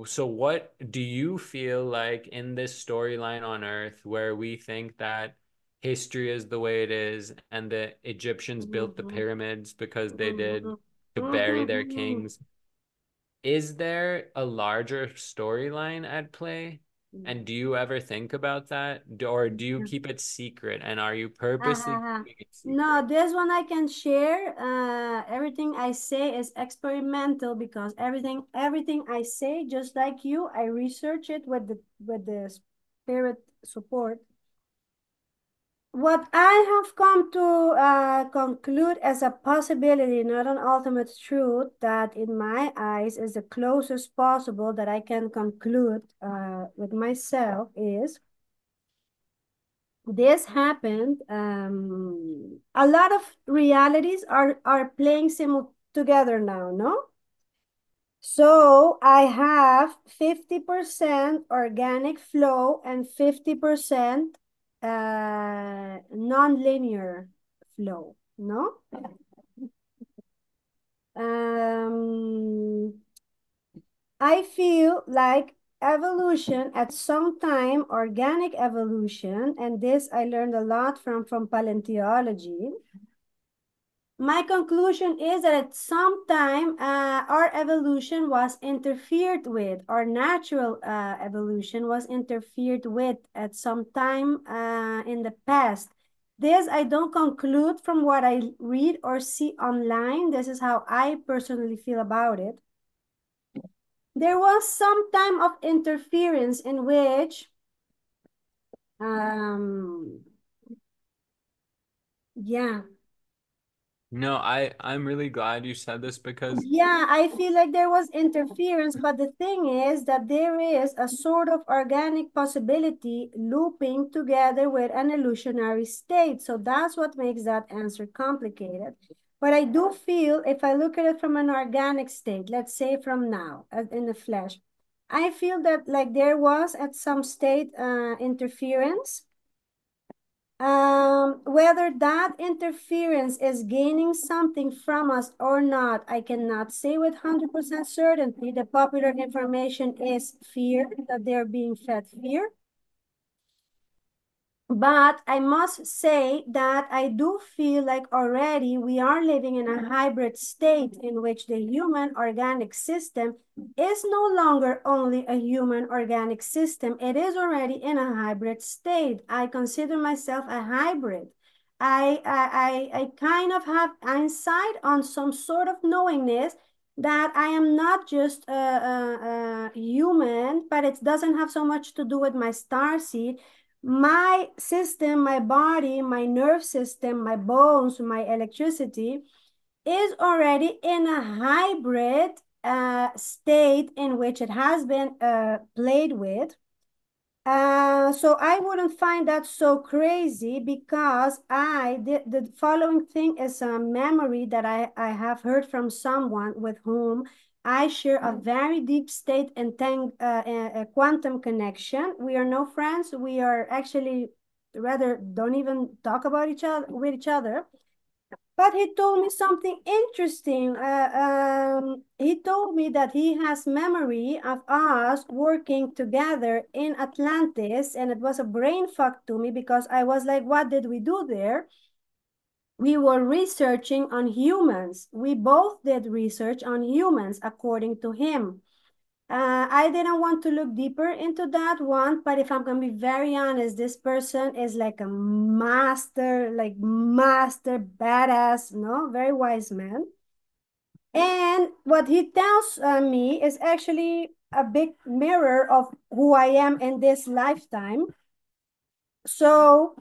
So what do you feel like in this storyline on Earth where we think that history is the way it is and the Egyptians built the Mm-hmm. pyramids because they did Mm-hmm. to bury their Mm-hmm. kings? Is there a larger storyline at play? And do you ever think about that? Or do you keep it secret? And are you purposely it No, this one I can share. Uh, everything I say is experimental because everything everything I say, just like you, I research it with the with the spirit support. What I have come to uh, conclude as a possibility, not an ultimate truth, that in my eyes is the closest possible that I can conclude uh, with myself is this happened. Um, a lot of realities are are playing simul together now, no? So I have 50% organic flow and 50% uh, non-linear flow, no? Um, I feel like evolution at some time, organic evolution, and this I learned a lot from, from paleontology. My conclusion is that at some time uh, our evolution was interfered with, our natural uh, evolution was interfered with at some time uh, in the past. This I don't conclude from what I read or see online. This is how I personally feel about it. There was some time of interference in which um yeah No, I I'm really glad you said this because Yeah, I feel like there was interference, but the thing is that there is a sort of organic possibility looping together with an illusionary state. So that's what makes that answer complicated. But I do feel if I look at it from an organic state, let's say from now in the flesh, I feel that like there was at some state uh, interference um, whether that interference is gaining something from us or not, I cannot say with 100% certainty. The popular information is fear, that they're being fed fear. But I must say that I do feel like already we are living in a mm-hmm. hybrid state in which the human organic system is no longer only a human organic system. It is already in a hybrid state. I consider myself a hybrid. I, I, I, I kind of have insight on some sort of knowingness that I am not just a, a, a human, but it doesn't have so much to do with my star seed my system, my body, my nerve system, my bones, my electricity is already in a hybrid uh, state in which it has been uh, played with. Uh, so I wouldn't find that so crazy because I did the following thing is a memory that I, I have heard from someone with whom I share a very deep state and thank uh, a quantum connection. We are no friends. We are actually rather don't even talk about each other with each other. But he told me something interesting. Uh, um, he told me that he has memory of us working together in Atlantis, and it was a brain fuck to me because I was like, "What did we do there?" We were researching on humans. We both did research on humans, according to him. Uh, I didn't want to look deeper into that one, but if I'm going to be very honest, this person is like a master, like master badass, no, very wise man. And what he tells uh, me is actually a big mirror of who I am in this lifetime. So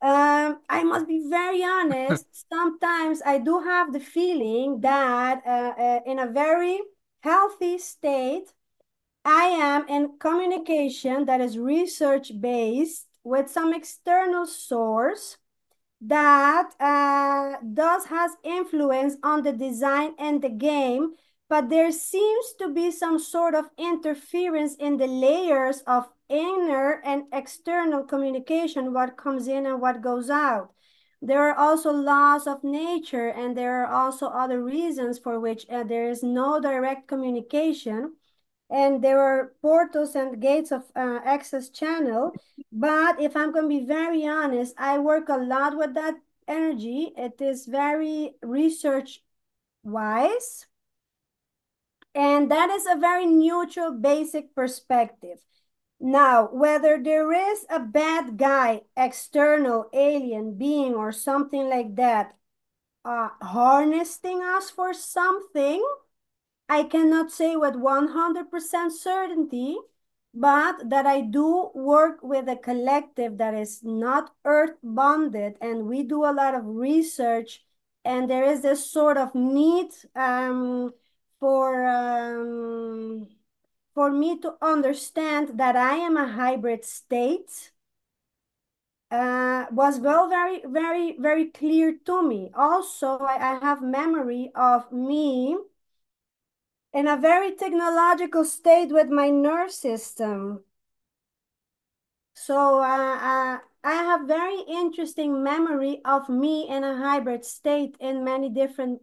um, I must be very honest. *laughs* Sometimes I do have the feeling that uh, uh, in a very healthy state, I am in communication that is research based with some external source that uh, does has influence on the design and the game, but there seems to be some sort of interference in the layers of inner and external communication, what comes in and what goes out. There are also laws of nature, and there are also other reasons for which uh, there is no direct communication. And there are portals and gates of uh, access channel. But if I'm going to be very honest, I work a lot with that energy. It is very research wise. And that is a very neutral, basic perspective. Now, whether there is a bad guy, external alien being or something like that, uh, harnessing us for something, I cannot say with 100% certainty, but that I do work with a collective that is not earth bonded and we do a lot of research and there is this sort of need um, for um, for me to understand that I am a hybrid state uh, was well very, very, very clear to me. Also, I, I have memory of me in a very technological state with my nerve system. So uh, uh, I have very interesting memory of me in a hybrid state in many different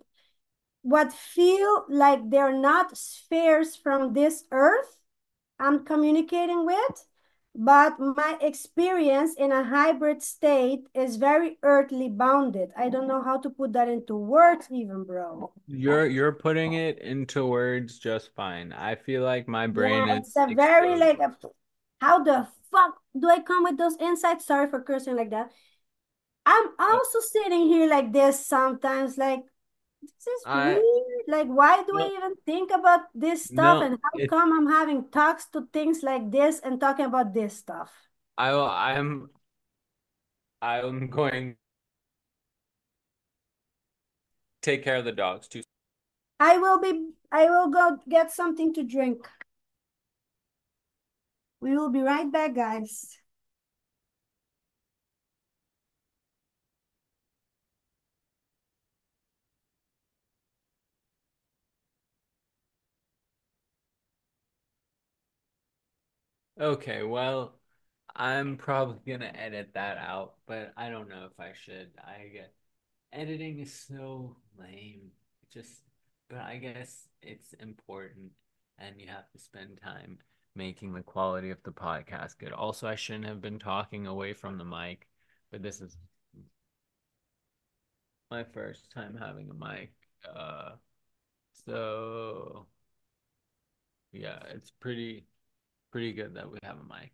what feel like they're not spheres from this earth I'm communicating with, but my experience in a hybrid state is very earthly bounded. I don't know how to put that into words even, bro. You're you're putting it into words just fine. I feel like my brain Yeah, is it's a very like a, how the fuck do I come with those insights? Sorry for cursing like that. I'm also sitting here like this sometimes, like this is I weird. Like, why do I even think about this stuff? no And how it's come I'm having talks to things like this and talking about this stuff? I I'm I'm going take care of the dogs too. I will be, I will go get something to drink. We will be right back, guys. Okay, well, I'm probably gonna edit that out, but I don't know if I should. I get editing is so lame. Just, but I guess it's important and you have to spend time making the quality of the podcast good. Also, I shouldn't have been talking away from the mic, but this is my first time having a mic. Uh, so yeah, it's pretty pretty good that we have a mic.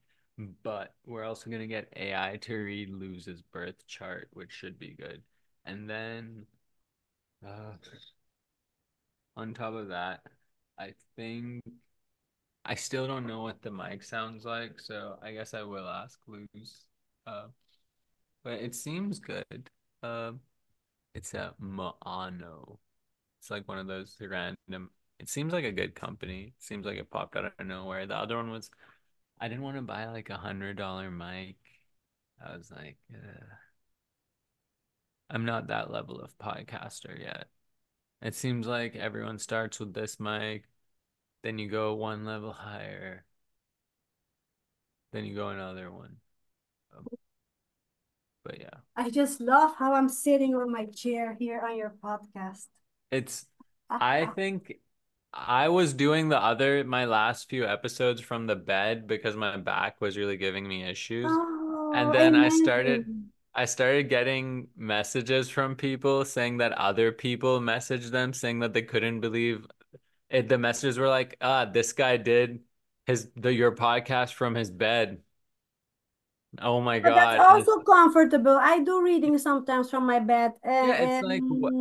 But we're also gonna get AI to read Luz's birth chart, which should be good. And then uh, on top of that, I think I still don't know what the mic sounds like, so I guess I will ask Luz. Uh, but it seems good. Uh, it's a Maono. It's like one of those random. It seems like a good company. It seems like it popped out of nowhere. The other one was I didn't want to buy like a hundred dollar mic. I was like, uh, I'm not that level of podcaster yet. It seems like everyone starts with this mic, then you go one level higher, then you go another one. But yeah, I just love how I'm sitting on my chair here on your podcast. it's, I think I was doing the other, my last few episodes from the bed because my back was really giving me issues. And Oh, then I started. I started getting messages from people saying that other people messaged them saying that they couldn't believe it. The messages were like, ah, this guy did his the your podcast from his bed. Oh my But that's God. It's also comfortable. I do reading sometimes from my bed. Uh, yeah, it's like what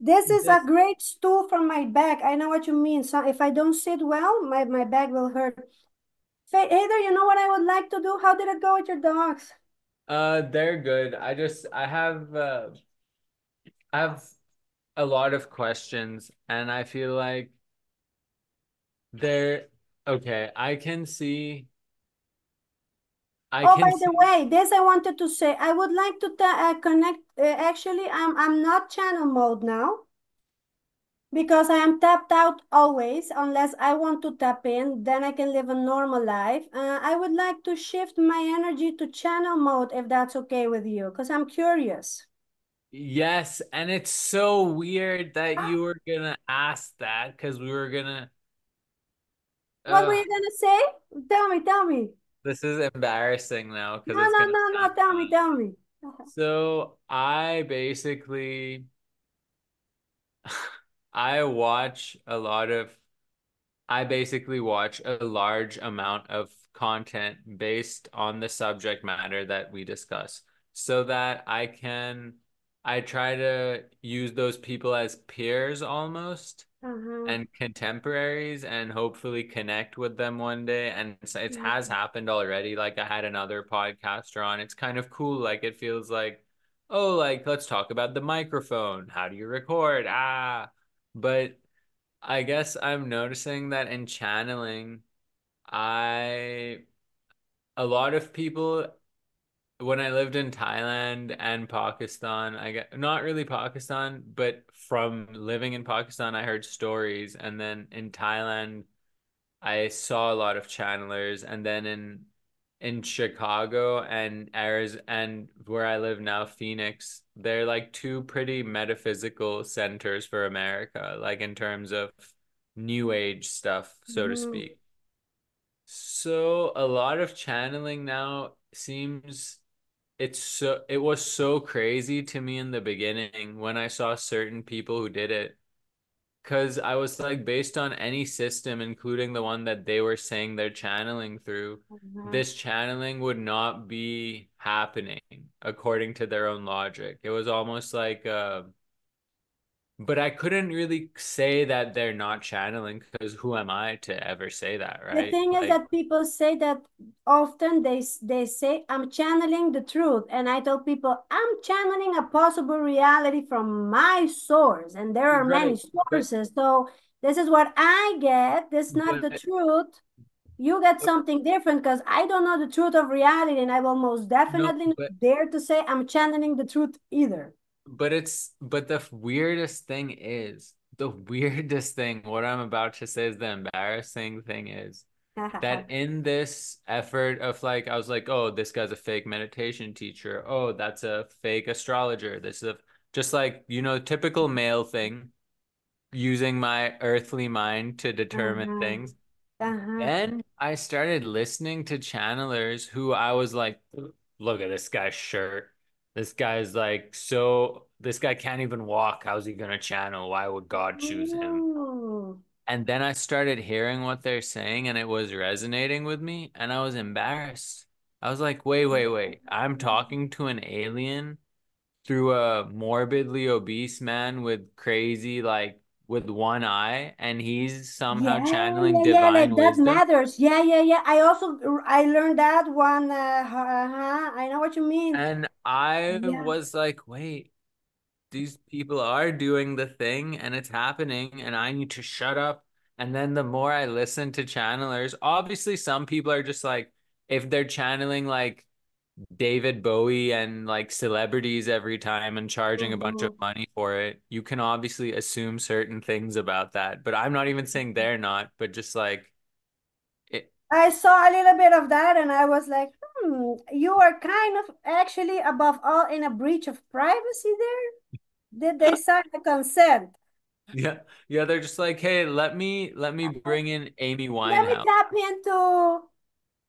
this is a great stool for my back. I know what you mean. So if I don't sit well, my, my back will hurt. Haider, you know what I would like to do? How did it go with your dogs? uh they're good. I just I have uh I have a lot of questions and I feel like they're okay. I can see I Oh, by can the way, this I wanted to say. I would like to uh, connect. Uh, actually, I'm I'm not channel mode now because I am tapped out always. Unless I want to tap in, then I can live a normal life. Uh, I would like to shift my energy to channel mode if that's okay with you, because I'm curious. Yes, and it's so weird that you were gonna ask that because we were gonna. What were Uh, you gonna say? Tell me, tell me. this is embarrassing now because No, no, no, no. Tell me, tell me. Uh-huh. So I basically *laughs* I watch a lot of I basically watch a large amount of content based on the subject matter that we discuss so that I can I try to use those people as peers almost Uh-huh. and contemporaries and hopefully connect with them one day. And it's, it has happened already. Like I had another podcaster on. It's kind of cool. Like it feels like, oh, like let's talk about the microphone. How do you record? Ah, but I guess I'm noticing that in channeling, I a lot of people when I lived in Thailand and Pakistan, I get not really Pakistan, but from living in Pakistan, I heard stories. And then in Thailand, I saw a lot of channelers. And then in in Chicago and Arizona and where I live now, Phoenix, they're like two pretty metaphysical centers for America, like in terms of new age stuff, so to Mhm. speak. So a lot of channeling now seems it's so it was so crazy to me in the beginning when I saw certain people who did it. Because I was like, based on any system, including the one that they were saying they're channeling through, Uh-huh. this channeling would not be happening according to their own logic. It was almost like, uh, but I couldn't really say that they're not channeling because who am I to ever say that, right? The thing is that people say that often they they say I'm channeling the truth, and I tell people I'm channeling a possible reality from my source, and there are many right, but sources. So this is what I get. This is not the but truth. You get something different because I don't know the truth of reality, and I will most no, definitely not dare to say I'm channeling the truth either. But it's but the weirdest thing is the *laughs* weirdest thing, what I'm about to say is the embarrassing thing is that *laughs* in this effort of like I was like, oh, this guy's a fake meditation teacher. Oh, that's a fake astrologer. This is a, just like, you know, typical male thing, using my earthly mind to determine Uh-huh. things. Uh-huh. Then I started listening to channelers who I was like, look at this guy's shirt. This guy's like, so this guy can't even walk. How's he gonna channel? Why would God choose him? Oh. And then I started hearing what they're saying and it was resonating with me and I was embarrassed. I was like, wait, wait, wait. I'm talking to an alien through a morbidly obese man with crazy, like, with one eye, and he's somehow Yeah, channeling yeah, yeah, divine like that wisdom. matters. Yeah, yeah, yeah. I also I learned that one. Uh, uh-huh. I know what you mean. And I Yeah. was like, wait, these people are doing the thing and it's happening, and I need to shut up. And then the more I listen to channelers, obviously, some people are just like, if they're channeling like David Bowie and like celebrities every time and charging a bunch of Mhm. money for it, you can obviously assume certain things about that. But I'm not even saying they're not, but just like it, I saw a little bit of that and I was like, hmm, you are kind of actually above all in a breach of privacy there. Did they *laughs* sign a consent? yeah, yeah, they're just like, hey, let me let me Uh, bring in Amy Wine. Let me Winehouse. tap into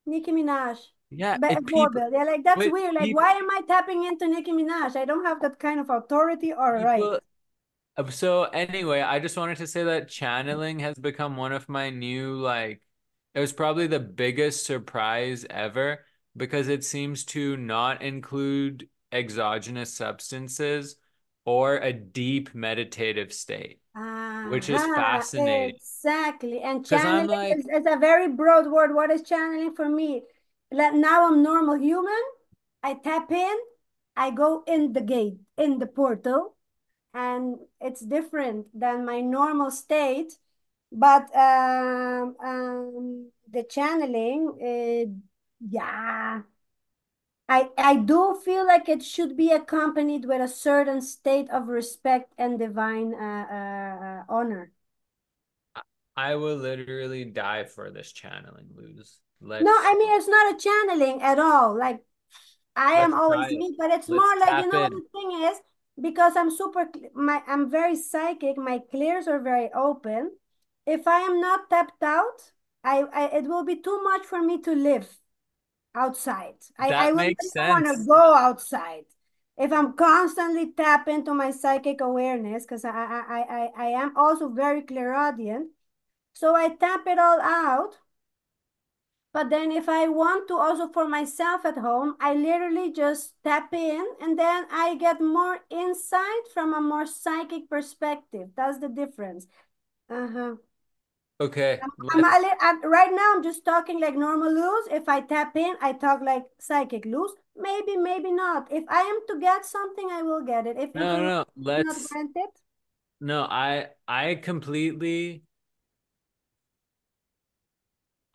Nicki Minaj. Yeah, it people, They're like, that's but weird. Like, people, why am I tapping into Nicki Minaj? I don't have that kind of authority or right. people. uh, So anyway, I just wanted to say that channeling has become one of my new like. It was probably the biggest surprise ever because it seems to not include exogenous substances or a deep meditative state, which is Uh-huh, fascinating. exactly. And channeling is, is a very broad word. What is channeling for me? Now I'm normal human. I tap in, I go in the gate, in the portal, and it's different than my normal state. But um, um, the channeling, uh, yeah, I, I do feel like it should be accompanied with a certain state of respect and divine uh, uh, uh, honor. I will literally die for this channeling, Luz. No, I mean it's not a channeling at all. Like I am always me, but it's Let's more like you know in. the thing is because I'm super my I'm very psychic. My clears are very open. If I am not tapped out, I, I it will be too much for me to live outside. I I That wouldn't makes even want to go outside. If I'm constantly tap into my psychic awareness, because I, I I I am also very clairaudient, so I tap it all out but then if I want to also for myself at home, I literally just tap in and then I get more insight from a more psychic perspective. That's the difference. Uh-huh. Okay, I'm, I'm a li- right now I'm just talking like normal Luz. If I tap in, I talk like psychic Luz. Maybe, maybe not. If I am to get something, I will get it. If no, no, not let's granted, no, I I completely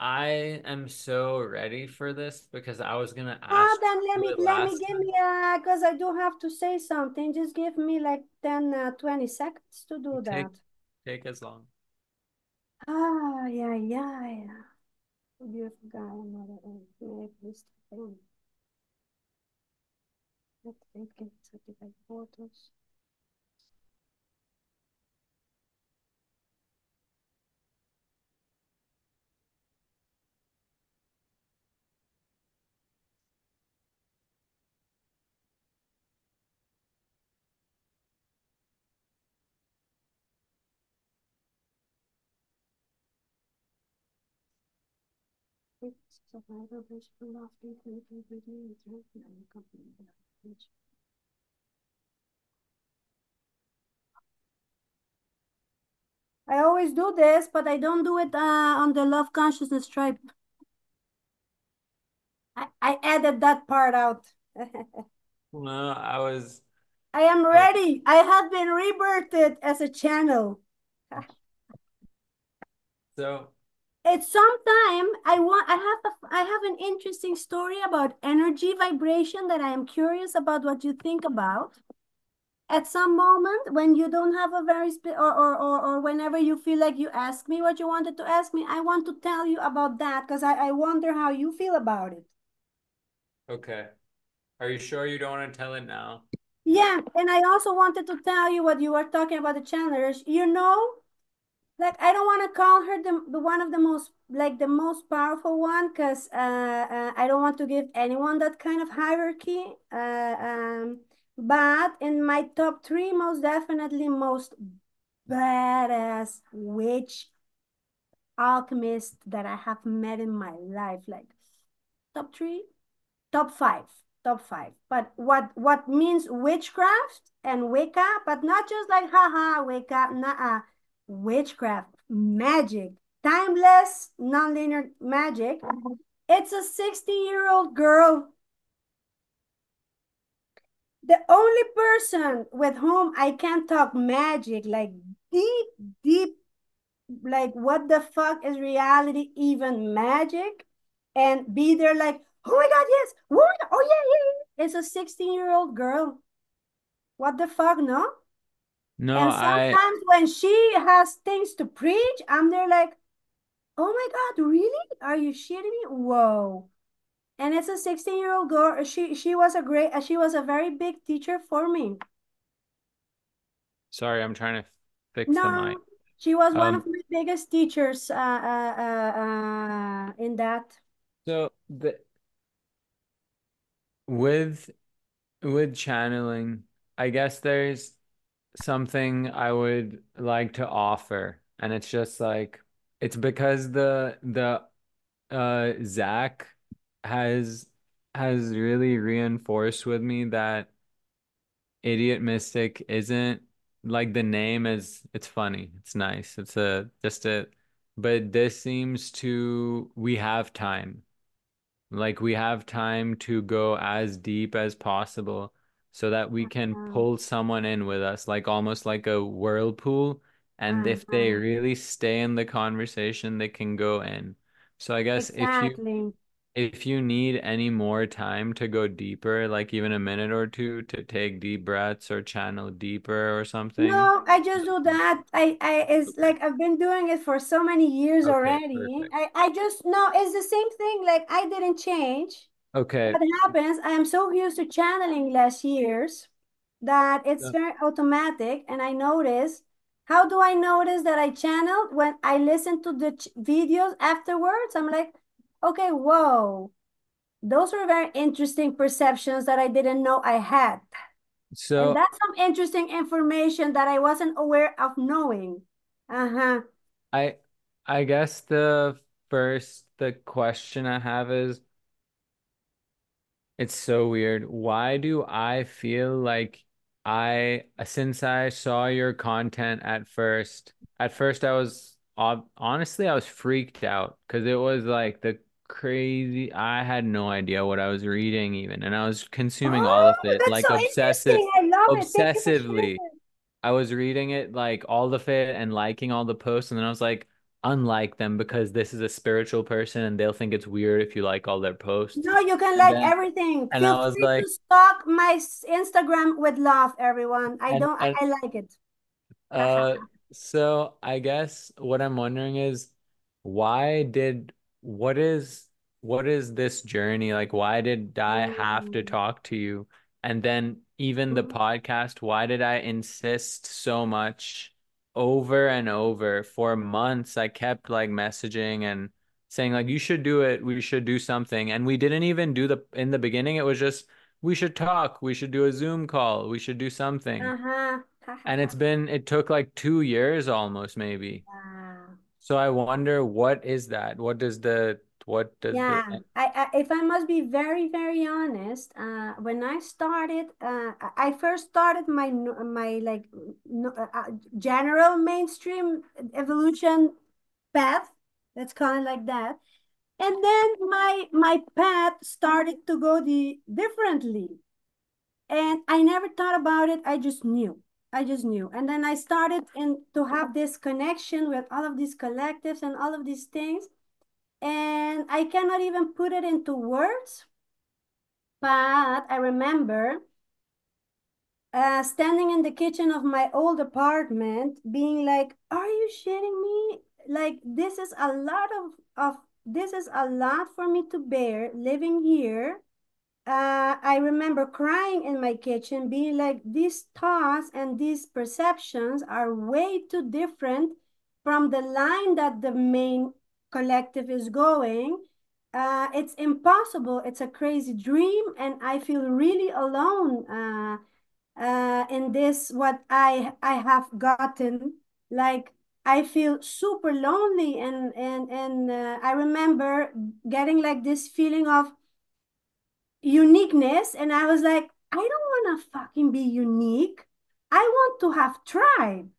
I am so ready for this because I was gonna ah, ask then let me let me give time. me because I do have to say something. Just give me like 10, uh, 20 seconds to do Take that. take as long. Ah, yeah, yeah, yeah. Beautiful guy, another end. May I please take him? Let's take certified photos. Survivor basically lost in 2020 and company. I always do this, but I don't do it uh, on the love consciousness tribe. I, I added that part out. *laughs* No, I was. I am ready. I have been rebirthed as a channel. *laughs* So it's sometime I want I have a I have an interesting story about energy vibration that I am curious about what you think about. At some moment when you don't have a very or, or or or whenever you feel like you ask me what you wanted to ask me, I want to tell you about that because I, I wonder how you feel about it. Okay. Are you sure you don't want to tell it now? Yeah, and I also wanted to tell you what you were talking about the channelers. You know, like I don't want to call her the, the one of the most like the most powerful one because uh, uh, I don't want to give anyone that kind of hierarchy. Uh, um, but in my top three, most definitely most badass witch alchemist that I have met in my life, like top three, top five top five. But what what means witchcraft and Wicca, but not just like haha Wicca, nah, witchcraft, magic, timeless, nonlinear magic. It's a 16 year old girl. The only person with whom I can talk magic, like deep, deep, like what the fuck is reality, even magic, and be there like, oh my god, yes, oh, oh yeah, yeah, it's a 16 year old girl. What the fuck, no? No, and I sometimes when she has things to preach, I'm there like, oh my God, really? Are you shitting me? Whoa. And it's a 16 year old girl. She she was a great she was a very big teacher for me. sorry, I'm trying to fix the No, mic. she was one of Um, my biggest teachers uh, uh, uh, uh, in that. so the with with channeling, I guess there's something I would like to offer, and it's just like it's because the the uh Zach has has really reinforced with me that Idiot Mystic isn't like the name is it's funny. It's nice. It's a just a but this seems to we have time. Like we have time to go as deep as possible so that we can Um, pull someone in with us, like almost like a whirlpool. And if they uh-huh. really stay in the conversation, they can go in. So I guess if you if you need any more time to go deeper, like even a minute or two to take deep breaths or channel deeper or something. No, I just do that. I, I, it's like I've been doing it for so many years Okay, already. perfect. I, I just, no, it's the same thing. Like I didn't change. Okay. What happens, I am so used to channeling last years that it's so- very automatic. And I notice, how do I notice that I channeled when I listen to the videos afterwards? I'm like, okay, whoa, those were very interesting perceptions that I didn't know I had. And So that's some interesting information that I wasn't aware of knowing. Uh-huh. I I guess the first the question I have is it's so weird. Why do I feel like I since I saw your content at first, at first I was honestly I was freaked out because it was like the crazy I had no idea what I was reading even and I was consuming all Oh, of it that's so like obsessive. I love it. Thank you for obsessively. I was reading it like all of it and liking all the posts, and then I was like, unlike them because this is a spiritual person and they'll think it's weird if you like all their posts. No, you can And like then everything. and I was like, stalk my Instagram with love, everyone. I and don't, I, and I like it. uh so I guess what I'm wondering is why did what is what is this journey like? Why did I have to Mm, talk to you? And then even the mhm. podcast, why did I insist so much over and over for months? I kept like messaging and saying like you should do it, we should do something. And we didn't even do the in the beginning, it was just we should talk, we should do a Zoom call, we should do something. Uh-huh. And it's been it took like two years almost maybe. Wow. So I wonder what is that? What does the what does the Yeah, I, I if I must be very, very honest, uh, when I started, uh, I first started my my like no, uh, uh, general mainstream evolution path. Let's call it like that. And then my my path started to go the differently. And I never thought about it. I just knew. I just knew. And then I started in to have this connection with all of these collectives and all of these things. And I cannot even put it into words, but I remember uh, standing in the kitchen of my old apartment, being like, "Are you shitting me? Like this is a lot of of this is a lot for me to bear living here." Uh, I remember crying in my kitchen, being like, "These thoughts and these perceptions are way too different from the line that the main collective is going." Uh, it's impossible. It's a crazy dream, and I feel really alone. Uh, uh, in this what I I have gotten. Like I feel super lonely and and and uh, I remember getting like this feeling of uniqueness and I was like I don't want to fucking be unique. I want to have tribe.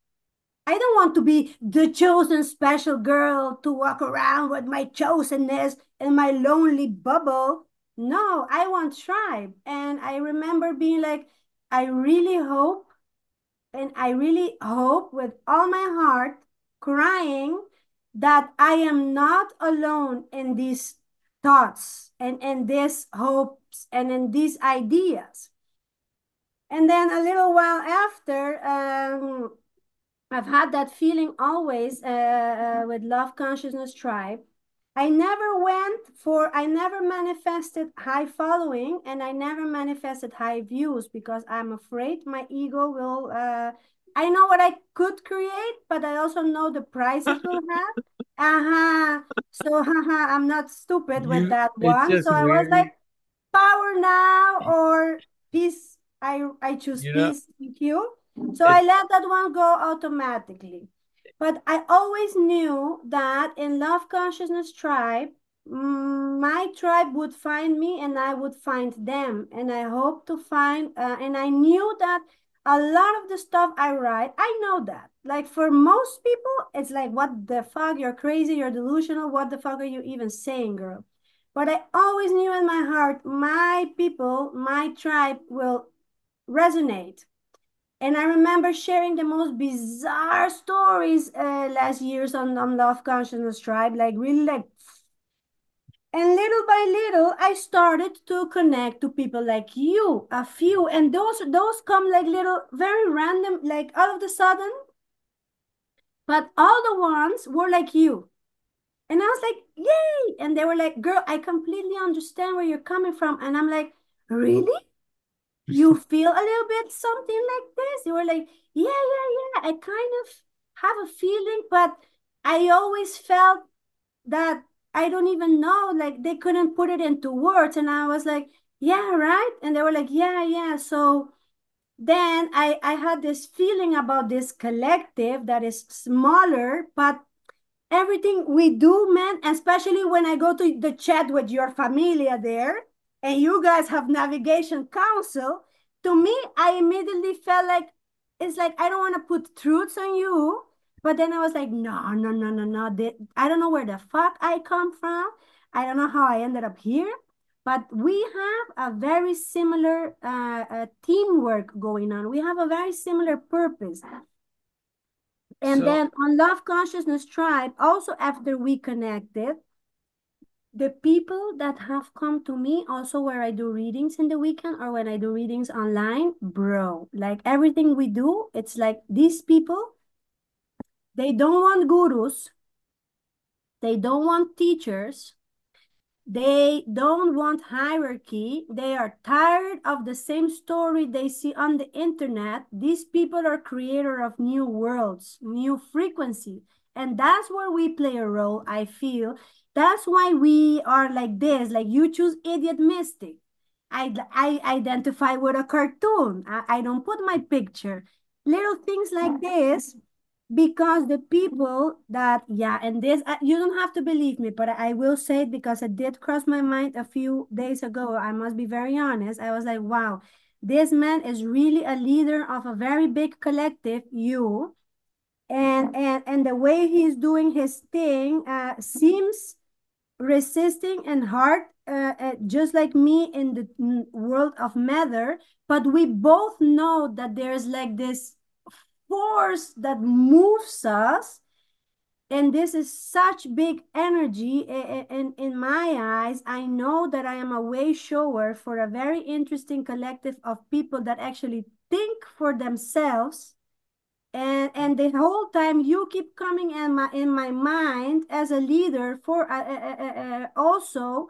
I don't want to be the chosen special girl to walk around with my chosenness and my lonely bubble. No, I want tribe. And I remember being like, I really hope, and I really hope with all my heart, crying, that I am not alone in these thoughts and in these hopes and in these ideas. And then a little while after, um, I've had that feeling always uh, uh, with Love Consciousness Tribe. I never went for, I never manifested high following and I never manifested high views because I'm afraid my ego will, uh, I know what I could create, but I also know the price it will *laughs* have. Uh-huh. So, haha, I'm not stupid with you that one. So I was like, power now or peace. I I choose You know, peace. Thank you. So I let that one go automatically. But I always knew that in Love Consciousness Tribe, my tribe would find me and I would find them. And I hope to find, uh, and I knew that a lot of the stuff I write, I know that. Like for most people, it's like, what the fuck? You're crazy, you're delusional. What the fuck are you even saying, girl? But I always knew in my heart, my people, my tribe will resonate. And I remember sharing the most bizarre stories uh, last years on, on Love Consciousness Tribe, like really like, and little by little, I started to connect to people like you, a few, and those those come like little, very random, like all of the sudden, but all the ones were like you. And I was like, yay! And they were like, girl, I completely understand where you're coming from. And I'm like, really? You *laughs* feel a little bit something like this? You were like, yeah, yeah, yeah. I kind of have a feeling, but I always felt that I don't even know, like they couldn't put it into words. And I was like, yeah, right. And they were like, yeah, yeah. So then I, I had this feeling about this collective that is smaller, but everything we do, man, especially when I go to the chat with your familia there and you guys have navigation council, to me, I immediately felt like it's like I don't want to put truths on you. But then I was like, no, no, no, no, no. I don't know where the fuck I come from. I don't know how I ended up here. But we have a very similar uh, uh, teamwork going on. We have a very similar purpose. And so then on Love Consciousness Tribe, also after we connected, the people that have come to me also where I do readings in the weekend or when I do readings online, bro, like everything we do, it's like these people, they don't want gurus. They don't want teachers. They don't want hierarchy. They are tired of the same story they see on the internet. These people are creator of new worlds, new frequency. And that's where we play a role, I feel. That's why we are like this, like you choose idiot mystic. I, I identify with a cartoon. I, I don't put my picture. Little things like this because the people that yeah and this uh, you don't have to believe me but I, will say it because it did cross my mind a few days ago i must be very honest i was like wow this man is really a leader of a very big collective you and and and the way he's doing his thing uh, seems resisting and hard uh, uh, just like me in the world of matter but we both know that there's like this force that moves us and this is such big energy in, in my eyes. I know that i am a way shower for a very interesting collective of people that actually think for themselves and and the whole time you keep coming in my in my mind as a leader for uh, uh, uh, uh also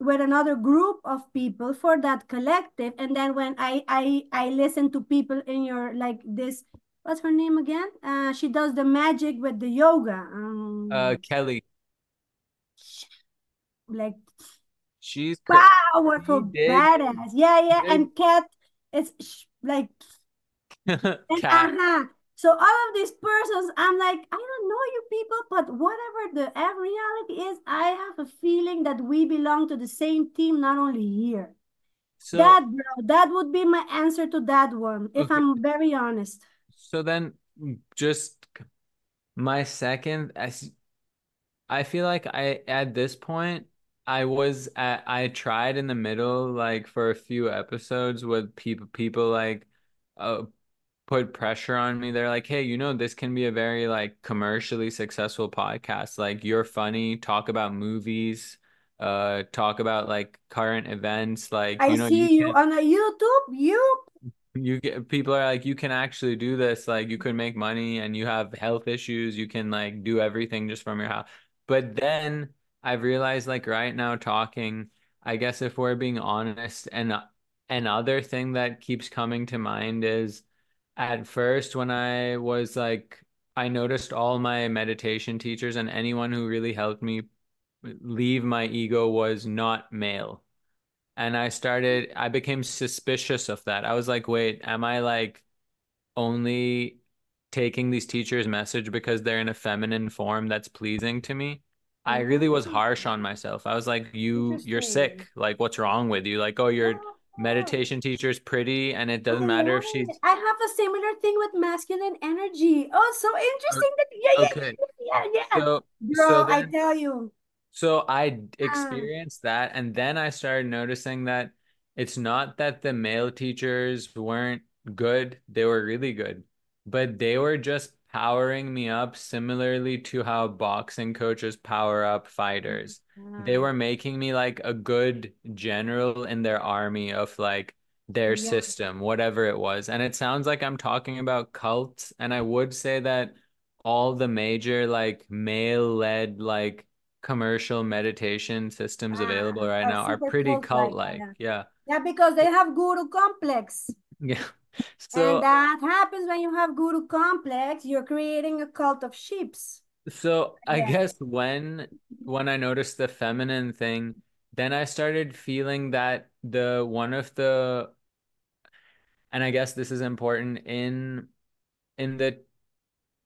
with another group of people for that collective and then when i i i listen to people in your like this what's her name again? Uh, she does the magic with the yoga. Um, uh, Kelly. Like, she's powerful, she badass. Yeah, yeah. And Cat, it's like, *laughs* and, uh-huh. So all of these persons, I'm like, I don't know you people, but whatever the reality is, I have a feeling that we belong to the same team, not only here. So, that bro, that would be my answer to that one, if okay. I'm very honest. So then just my second I, I feel like I at this point I was at, I tried in the middle like for a few episodes with people people like uh, put pressure on me. They're like, "Hey, you know this can be a very like commercially successful podcast. Like you're funny, talk about movies, uh talk about like current events like I you know see you, you on a YouTube. You you get people are like you can actually do this like you can make money and you have health issues you can like do everything just from your house but then i've realized like right now talking i guess if we're being honest and another thing that keeps coming to mind is at first when i was like i noticed all my meditation teachers and anyone who really helped me leave my ego was not male and I started I became suspicious of that. I was like, wait, am I like only taking these teachers' message because they're in a feminine form that's pleasing to me? I really was mm-hmm. harsh on myself. I was like, you you're sick. Like what's wrong with you? Like, oh, your oh. Meditation teacher is pretty and it doesn't matter if she's I have a similar thing with masculine energy. Oh, so interesting that yeah, okay. yeah, yeah, yeah. So, Bro, so then, I tell you. So I uh. experienced that, and then I started noticing that it's not that the male teachers weren't good, they were really good, but they were just powering me up similarly to how boxing coaches power up fighters. They were making me like a good general in their army of like their yeah. system, whatever it was. And it sounds like I'm talking about cults, and I would say that all the major like male led like commercial meditation systems ah, available right now are pretty cult like. Yeah. Yeah, because they have guru complex. Yeah. So and that happens when you have guru complex, you're creating a cult of sheeps. So I yeah. guess when when I noticed the feminine thing, then I started feeling that the one of the and I guess this is important in in the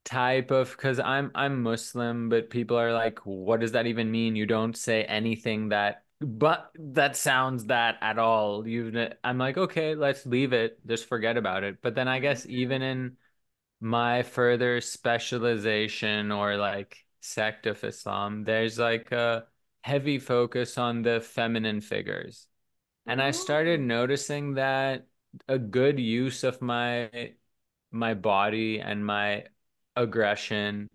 type of because I'm I'm Muslim, but people are like, what does that even mean? You don't say anything that but that sounds that at all. You I'm like, okay, let's leave it. Just forget about it. But then I guess even in my further specialization or like sect of Islam, there's like a heavy focus on the feminine figures. And I started oh. noticing that a good use of my my body and my aggression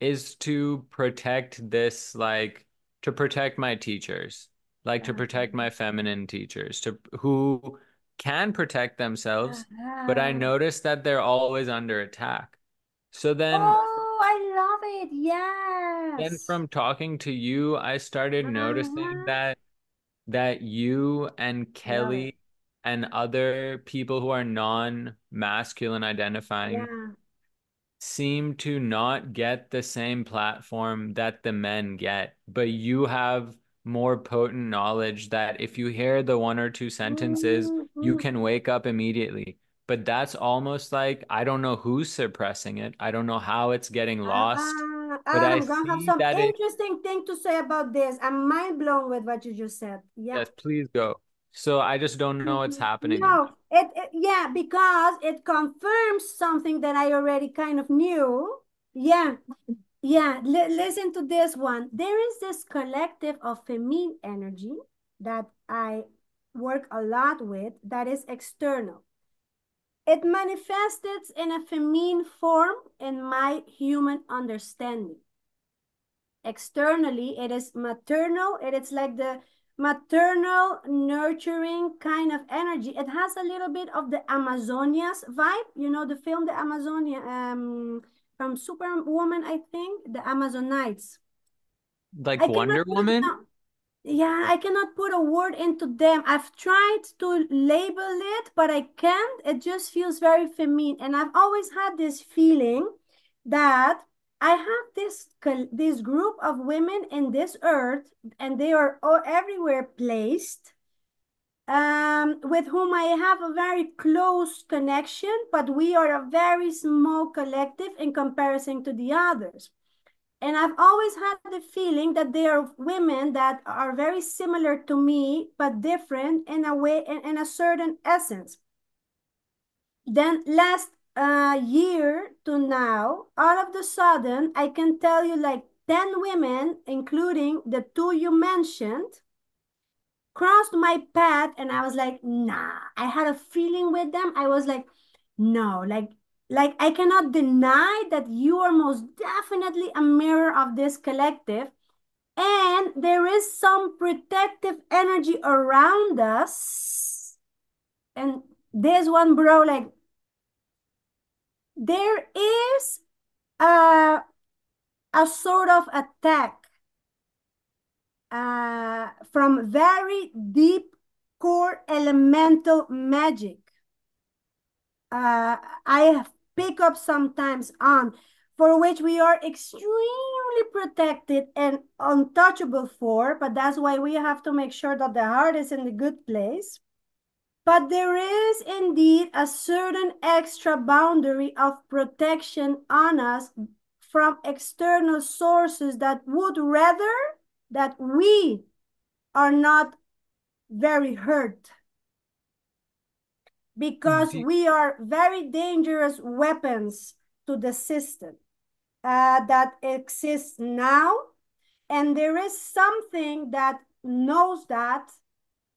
is to protect this like to protect my teachers like to protect my feminine teachers to who can protect themselves but i notice that they're always under attack so then oh i love it yeah then from talking to you, I started noticing Uh-huh. that that you and. Kelly and other people who are non-masculine identifying Yeah. seem to not get the same platform that the men get, but you have more potent knowledge that if you hear the one or two sentences, you Mhm. can wake up immediately. But that's almost like I don't know who's suppressing it. I don't know how it's getting Uh, lost, uh, but I I'm gonna have some that it, interesting thing to say about this. I'm mind blown with what you just said. Yeah. yes, please go. So I just don't know what's Mhm. happening. No, it, it yeah, because it confirms something that I already kind of knew. Yeah, yeah. Li listen to this one. There is this collective of feminine energy that I work a lot with that is external. It manifests in a feminine form in my human understanding. Externally, it is maternal. It is like the maternal, nurturing kind of energy. It has a little bit of the Amazonias vibe. You know the film The Amazonia um, from Superwoman, I think, the Amazonites. Like I Wonder Woman? Yeah, I cannot put a word into them. I've tried to label it, but I can't. It just feels very feminine. And I've always had this feeling that I have this this group of women in this earth, and they are all everywhere placed, um, with whom I have a very close connection, but we are a very small collective in comparison to the others. And I've always had the feeling that there are women that are very similar to me, but different in a way, in, in a certain essence. Then last uh, year to now, all of the sudden, I can tell you like 10 women, including the two you mentioned, crossed my path and I was like, nah, I had a feeling with them. I was like, no, like, like I cannot deny that you are most definitely a mirror of this collective. And there is some protective energy around us. And this one, bro, like there is a, a sort of attack uh, from very deep core elemental magic. Uh, I pick up sometimes on for which we are extremely protected and untouchable for, but that's why we have to make sure that the heart is in the good place. But there is indeed a certain extra boundary of protection on us from external sources that would rather that we are not very hurt because we are very dangerous weapons to the system uh, that exists now. And there is something that knows that.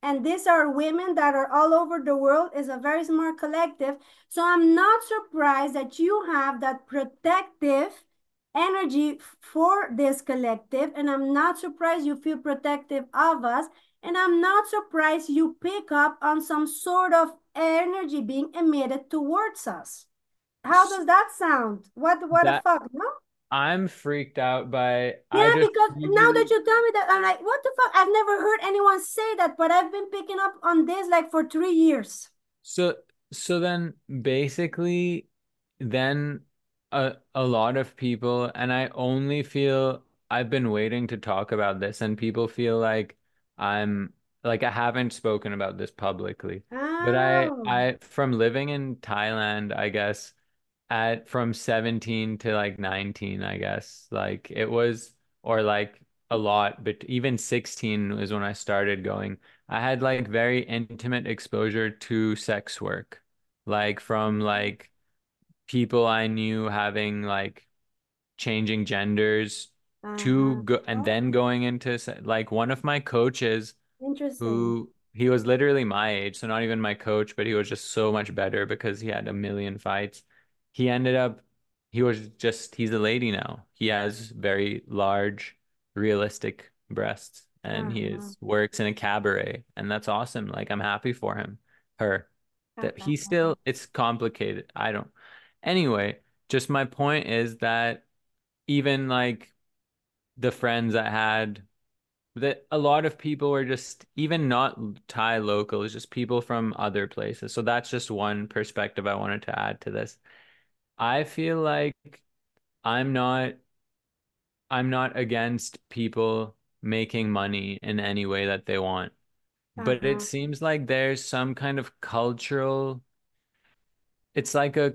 And these are women that are all over the world. is a very smart collective. So I'm not surprised that you have that protective energy for this collective. And I'm not surprised you feel protective of us. And I'm not surprised you pick up on some sort of energy being emitted towards us. How does that sound? What what the fuck, no? I'm freaked out by Yeah, just because now that you tell me that, I'm like, what the fuck? I've never heard anyone say that, but I've been picking up on this like for three years. so so then basically then a a lot of people and I only feel I've been waiting to talk about this and people feel like I'm like I haven't spoken about this publicly. But I Oh, I from living in Thailand, I guess at from 17 to like 19, I guess. Like it was, or like a lot, but even 16 was when I started going. I had like very intimate exposure to sex work, like from like people I knew having like changing genders to uh-huh. go and then going into like one of my coaches Interesting. who he was literally my age, so not even my coach, but he was just so much better because he had a million fights. He ended up, he was just, he's a lady now. He has very large, realistic breasts, and he Uh-huh. is works in a cabaret, and that's awesome. Like I'm happy for him, her. That he still, it's complicated. I don't. Anyway, just my point is that even like the friends I had that a lot of people were just even not Thai locals, just people from other places. So that's just one perspective I wanted to add to this. I feel like I'm not I'm not against people making money in any way that they want, but it Uh-huh. seems like there's some kind of cultural it's like a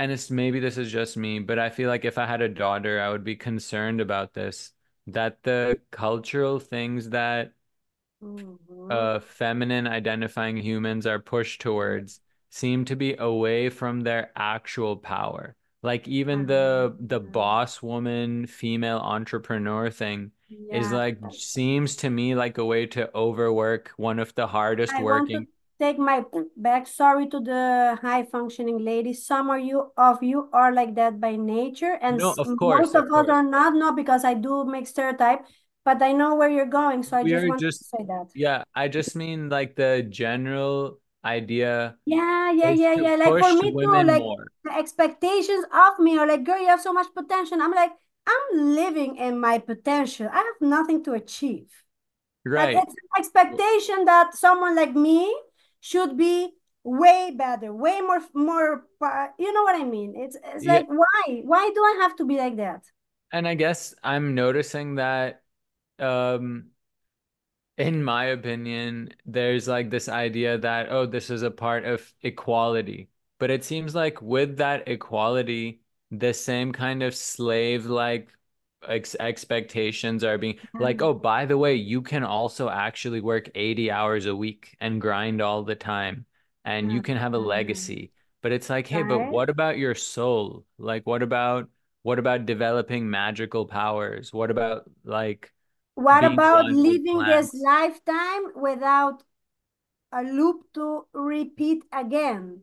and it's maybe this is just me, but I feel like if I had a daughter, I would be concerned about this, that the cultural things that Mhm. uh, feminine identifying humans are pushed towards seem to be away from their actual power. Like even the the Uh-huh. boss woman female entrepreneur thing is like seems to me like a way to overwork one of the hardest I to working. Take my back. Sorry to the high functioning ladies. Some of you of you are like that by nature, and No, of most course, of of us are not. Not because I do make stereotype, but I know where you're going, so I We just want wanted to say that. yeah, I just mean like the general idea Yeah, yeah, yeah, yeah. Like for me too, like more. the expectations of me are like, girl, you have so much potential. I'm like, I'm living in my potential. I have nothing to achieve. But Right. it's an expectation that someone like me should be way better, way more, more, you know what I mean? It's, it's Yeah, like, why? Why do I have to be like that? and I guess I'm noticing that um in my opinion, there's like this idea that, oh, this is a part of equality. But it seems like with that equality, the same kind of slave-like ex expectations are being like, oh, by the way, you can also actually work 80 hours a week and grind all the time, and you can have a uh, legacy. But it's like, hey, but what about your soul? Like, what about what about developing magical powers? What about like What about living this lifetime without a loop to repeat again?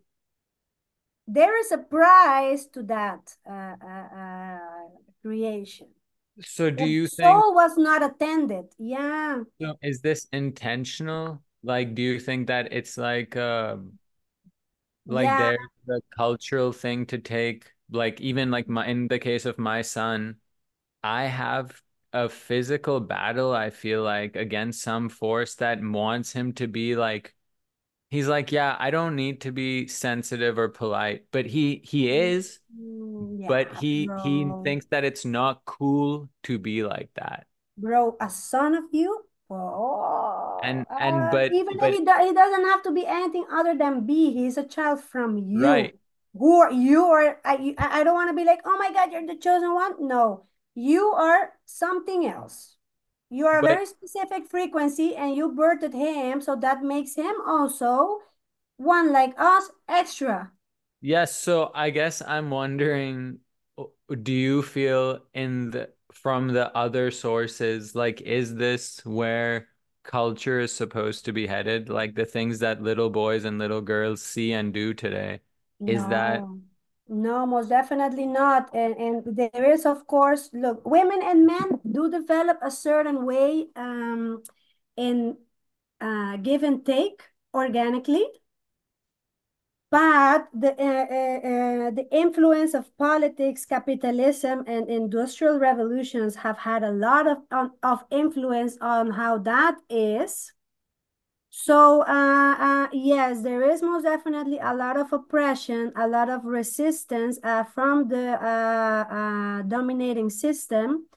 There is a price to that uh, uh, uh, creation. So do The you think soul was not attended. Yeah. so is this intentional? Like, do you think that it's like um like Yeah. there's a cultural thing to take like even like my in the case of my son, I have a physical battle, I feel like, against some force that wants him to be like he's like, yeah, I don't need to be sensitive or polite, but he he is, Mm, but yeah, he he thinks that it's not cool to be like that. Bro, a son of you? Oh, And and uh, but even if but he, do, he doesn't have to be anything other than be, he's a child from you. right. Who are you? Or I, I don't want to be like, oh my God, you're the chosen one. No, you are something else. You are a But very specific frequency and you birthed him, so that makes him also one like us extra. yes, so I guess I'm wondering, do you feel in the from the other sources, like is this where culture is supposed to be headed? Like the things that little boys and little girls see and do today, is that No, most definitely not. And and there is, of course, look, women and men do develop a certain way um in uh give and take organically, but the uh, uh, uh, the influence of politics, capitalism, and industrial revolutions have had a lot of on, of influence on how that is. So, uh, uh, yes, there is most definitely a lot of oppression, a lot of resistance uh, from the uh, uh, dominating system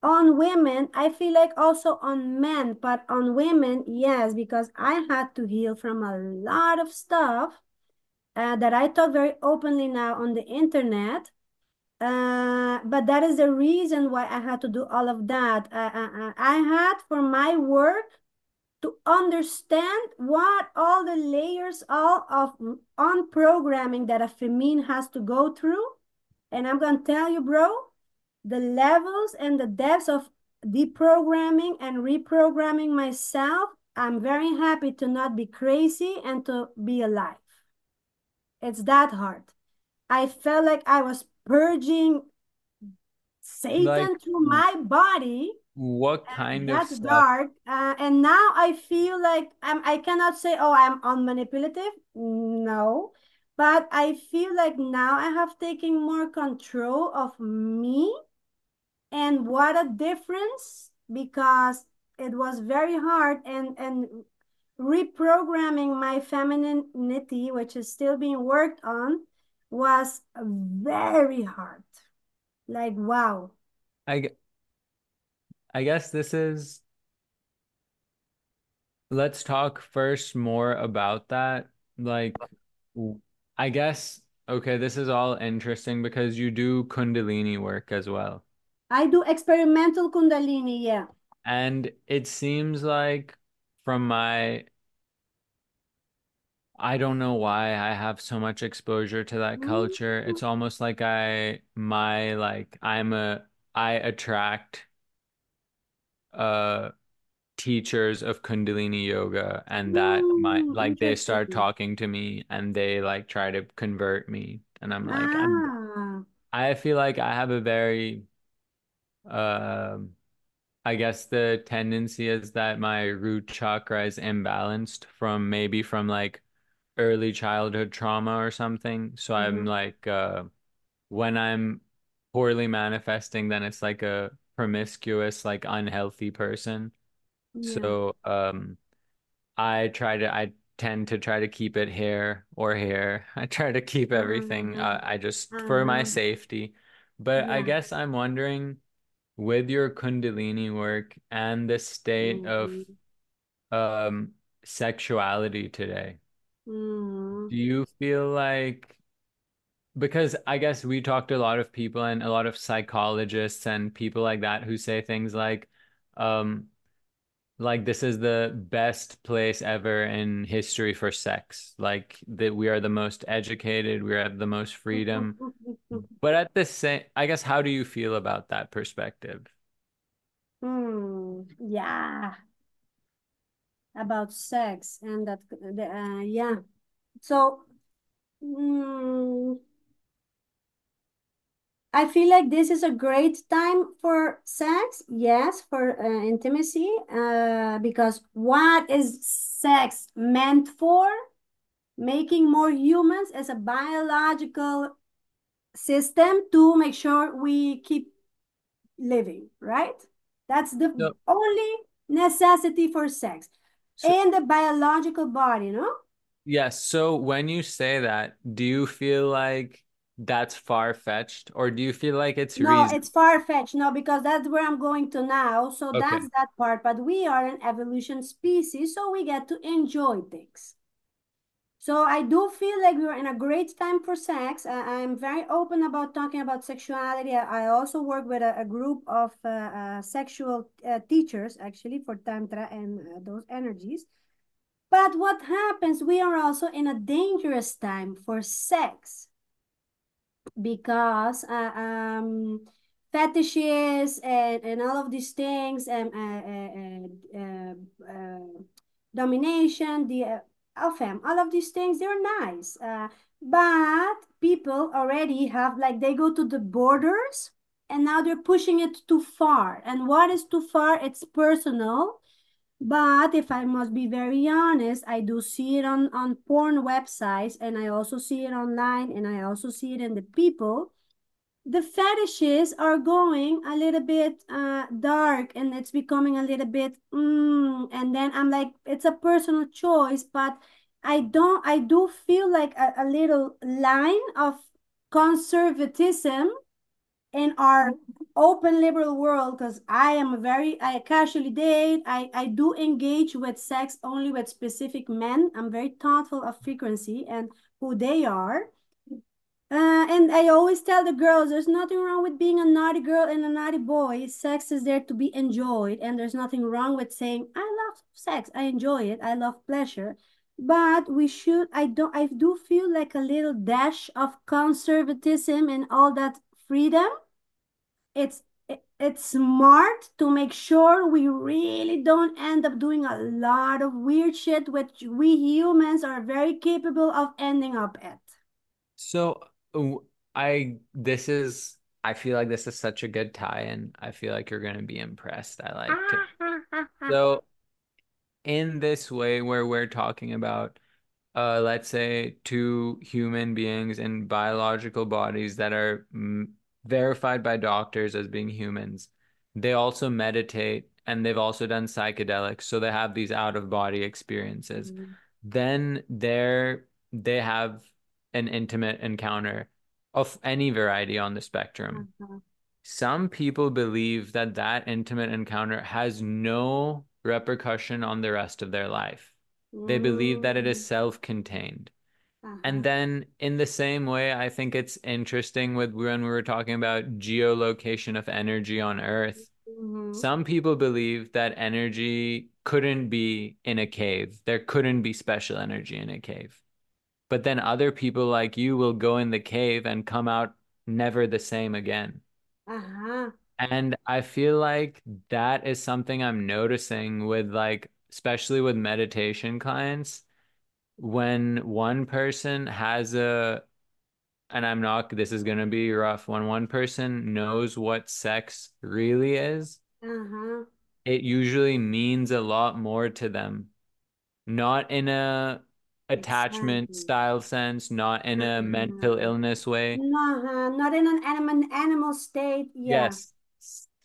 on women. I feel like also on men, but on women, yes, because I had to heal from a lot of stuff uh, that I talk very openly now on the internet. Uh, but that is the reason why I had to do all of that. I had for my work to understand what all the layers all of on programming that a femine has to go through. And I'm gonna tell you, bro, the levels and the depths of deprogramming and reprogramming myself, I'm very happy to not be crazy and to be alive. It's that hard. I felt like I was purging like Satan through my body what And kind of that's dark. Uh, and now I feel like I'm, I cannot say, oh, I'm unmanipulative. No. But I feel like now I have taken more control of me And what a difference because it was very hard and and reprogramming my femininity, which is still being worked on, was very hard. Like wow. I I guess this is let's talk first more about that. Like I guess okay, this is all interesting because you do Kundalini work as well. I do experimental Kundalini, yeah. And it seems like from my I don't know why I have so much exposure to that mm-hmm. culture. It's almost like I my like I'm a I attract uh teachers of Kundalini yoga and that my Mm, like they start talking to me and they like try to convert me and I'm like I'm Ah. I feel like I have a very um I guess the tendency is that my root chakra is imbalanced from maybe from like early childhood trauma or something. So I'm mhm, like uh when I'm poorly manifesting then it's like a promiscuous like unhealthy person. Yeah. So um I try to, I tend to try to keep it here or here. *laughs* I try to keep everything, uh, Um, I just for my uh-huh. safety. But I guess I'm wondering with your Kundalini work and the state of Mhm. um sexuality today, Mm. do you feel like because I guess we talked to a lot of people and a lot of psychologists and people like that who say things like, um, like this is the best place ever in history for sex. Like that we are the most educated, we have the most freedom. *laughs* But at the same, I guess, how do you feel about that perspective? Hmm. Yeah. About sex and that, uh, yeah. So, mm, I feel like this is a great time for sex. Yes, for uh, intimacy. Uh, because what is sex meant for? Making more humans as a biological system to make sure we keep living, right? That's the only necessity for sex so and the biological body, no? yes. So when you say that, do you feel like that's far-fetched, or do you feel like it's No, it's far-fetched. No, because that's where I'm going to now. So Okay. that's that part. But we are an evolution species, so we get to enjoy things. So I do feel like we're in a great time for sex. I, am very open about talking about sexuality. I, I also work with a, a group of uh, uh, sexual uh, teachers, actually, for Tantra and uh, those energies. But what happens, we are also in a dangerous time for sex because uh, um, fetishes and, and all of these things and uh, uh, uh, uh, domination, the uh, FM, all of these things, they're nice. Uh, but people already have, like, they go to the borders and now they're pushing it too far. And what is too far? It's personal but if I must be very honest, I do see it on, on porn websites and I also see it online and I also see it in the people. The fetishes are going a little bit uh, dark and it's becoming a little bit, mm, and then I'm like, it's a personal choice, but I don't, I do feel like a, a little line of conservatism in our open liberal world because i am a very i casually date. I i do engage with sex only with specific men. I'm very thoughtful of frequency and who they are. Uh, and I always tell the girls there's nothing wrong with being a naughty girl and a naughty boy. Sex is there to be enjoyed, and there's nothing wrong with saying, I love sex, I enjoy it, I love pleasure. But we should, I don't, I do feel like a little dash of conservatism and all that freedom it's it's smart to make sure we really don't end up doing a lot of weird shit which we humans are very capable of ending up at. So i this is I feel like this is such a good tie-in. I feel like you're gonna be impressed. I like it. *laughs* So in this way where we're talking about uh let's say two human beings in biological bodies that are mm, verified by doctors as being humans. They also meditate and they've also done psychedelics, so they have these out of body experiences. Mm-hmm. Then they're they have an intimate encounter of any variety on the spectrum. Uh-huh. Some people believe that that intimate encounter has no repercussion on the rest of their life. They believe that it is Mm, self-contained. And uh-huh. then in the same way, I think it's interesting with when we were talking about geolocation of energy on Earth. Mm-hmm. Some people believe that energy couldn't be in a cave. There couldn't be special energy in a cave. But then other people like you will go in the cave and come out never the same again. Uh-huh. And I feel like that is something I'm noticing with like, especially with meditation clients, when one person has a, and I'm not, this is going to be rough, when one person knows what sex really is, Uh-huh. it usually means a lot more to them. Not in a attachment Exactly. style sense, not in a mental Uh-huh. illness way. No, uh, not in an animal animal state. Yeah, Yes.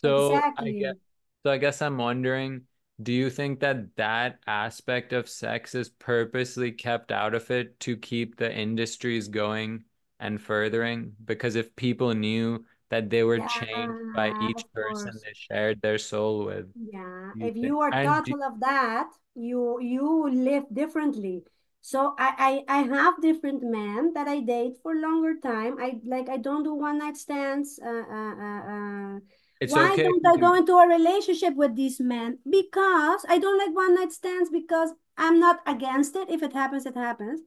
So I guess exactly. so I guess I'm wondering, do you think that that aspect of sex is purposely kept out of it to keep the industries going and furthering? Because if people knew that they were changed by each person course. they shared their soul with, Yeah, you if think? you are And do, thoughtful of that, you you live differently. So I, I I have different men that I date for longer time. I like I don't do one night stands. Uh, uh, uh, uh. It's Why okay don't I go into a relationship with these men? Because I don't like one night stands because I'm not against it. If it happens, it happens.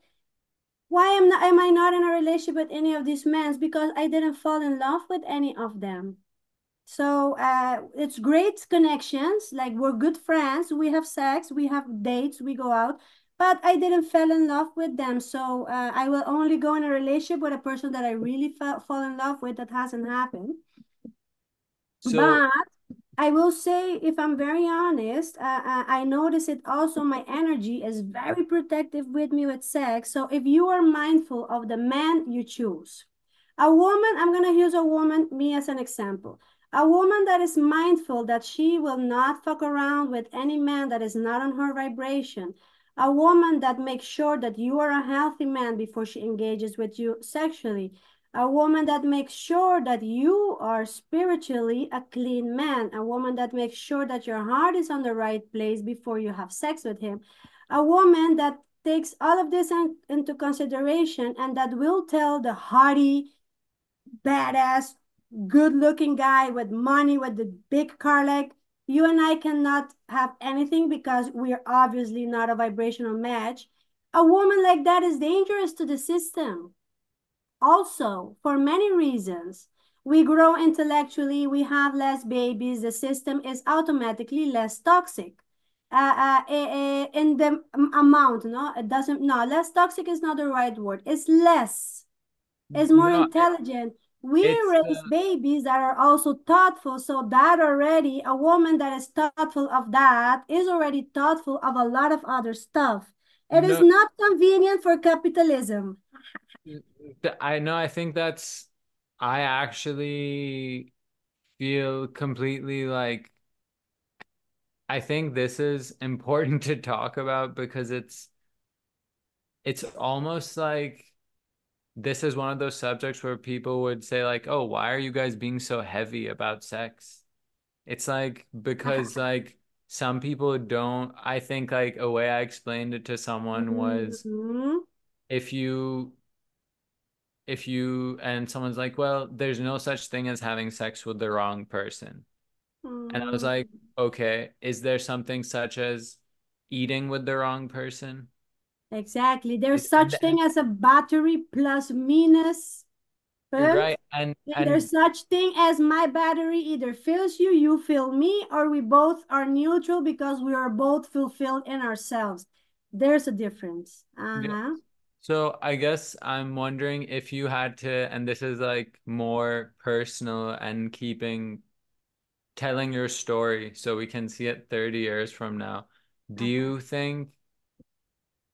Why am not, am I not in a relationship with any of these men? Because I didn't fall in love with any of them. So uh, it's great connections. Like we're good friends. We have sex. We have dates. We go out. But I didn't fall in love with them. So uh, I will only go in a relationship with a person that I really fell fall in love with. That hasn't happened. So But I will say, if I'm very honest, uh, I notice it also. My energy is very protective with me with sex. So if you are mindful of the man you choose, a woman, I'm going to use a woman, me as an example. A woman that is mindful that she will not fuck around with any man that is not on her vibration. A woman that makes sure that you are a healthy man before she engages with you sexually a woman that makes sure that you are spiritually a clean man, a woman that makes sure that your heart is on the right place before you have sex with him, a woman that takes all of this in, into consideration and that will tell the haughty, badass, good looking guy with money, with the big car leg, you and I cannot have anything because we are obviously not a vibrational match. A woman like that is dangerous to the system. Also, for many reasons, we grow intellectually, we have less babies, the system is automatically less toxic. Uh, uh, eh, in the amount, no, it doesn't, no, less toxic is not the right word. It's less, it's more no, intelligent. We raise uh, babies that are also thoughtful, so that already, a woman that is thoughtful of that is already thoughtful of a lot of other stuff. It is no. not convenient for capitalism. I know. I think that's. I actually feel completely like I think this is *laughs* important to talk about because it's it's almost like this is one of those subjects where people would say like, "Oh, why are you guys being so heavy about sex?" It's like because *laughs* like some people don't I think like a way I explained it to someone was Mhm. if you if you and someone's like, "Well, there's no such thing as having sex with the wrong person." And I was Mm, like, okay, is there something such as eating with the wrong person? exactly. There's such thing as a battery plus minus first, right and and there's such thing as my battery either fills you, you fill me, or we both are neutral because we are both fulfilled in ourselves. There's a difference. yeah. So I guess I'm wondering if you had to, and this is like more personal and keeping telling your story so we can see it 30 years from now. Do Uh-huh. you think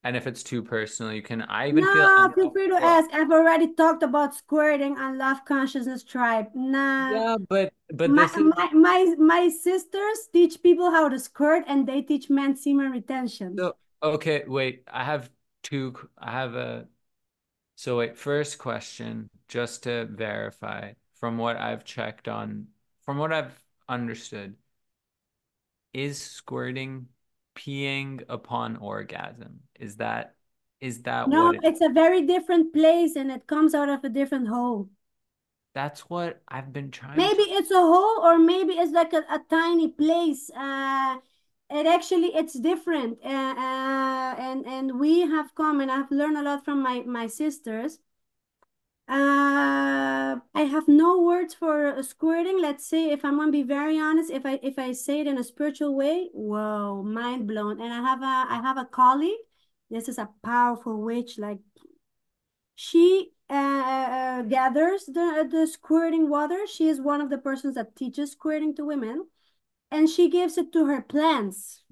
And if it's too personal, you can. I even feel No, feel free to ask. I've already talked about squirting on Love Consciousness Tribe. Nah. Yeah, but but My, is my my my sisters teach people how to squirt and they teach men semen retention. so okay. Wait, I have two. I have a. So wait, first question, just to verify from what I've checked on, from what I've understood, is squirting peeing upon orgasm? Is that is that No, what it? it's a very different place and it comes out of a different hole. That's what I've been trying Maybe to. it's a hole or maybe it's like a, a tiny place. Uh, it actually it's different. Uh, uh, and and we have come and I've learned a lot from my my sisters. Uh, I have no words for squirting. Let's say if I'm gonna be very honest, if I if I say it in a spiritual way, whoa, mind blown. And I have a I have a colleague. This is a powerful witch. Like she uh, uh, gathers the the squirting water. She is one of the persons that teaches squirting to women, and she gives it to her plants.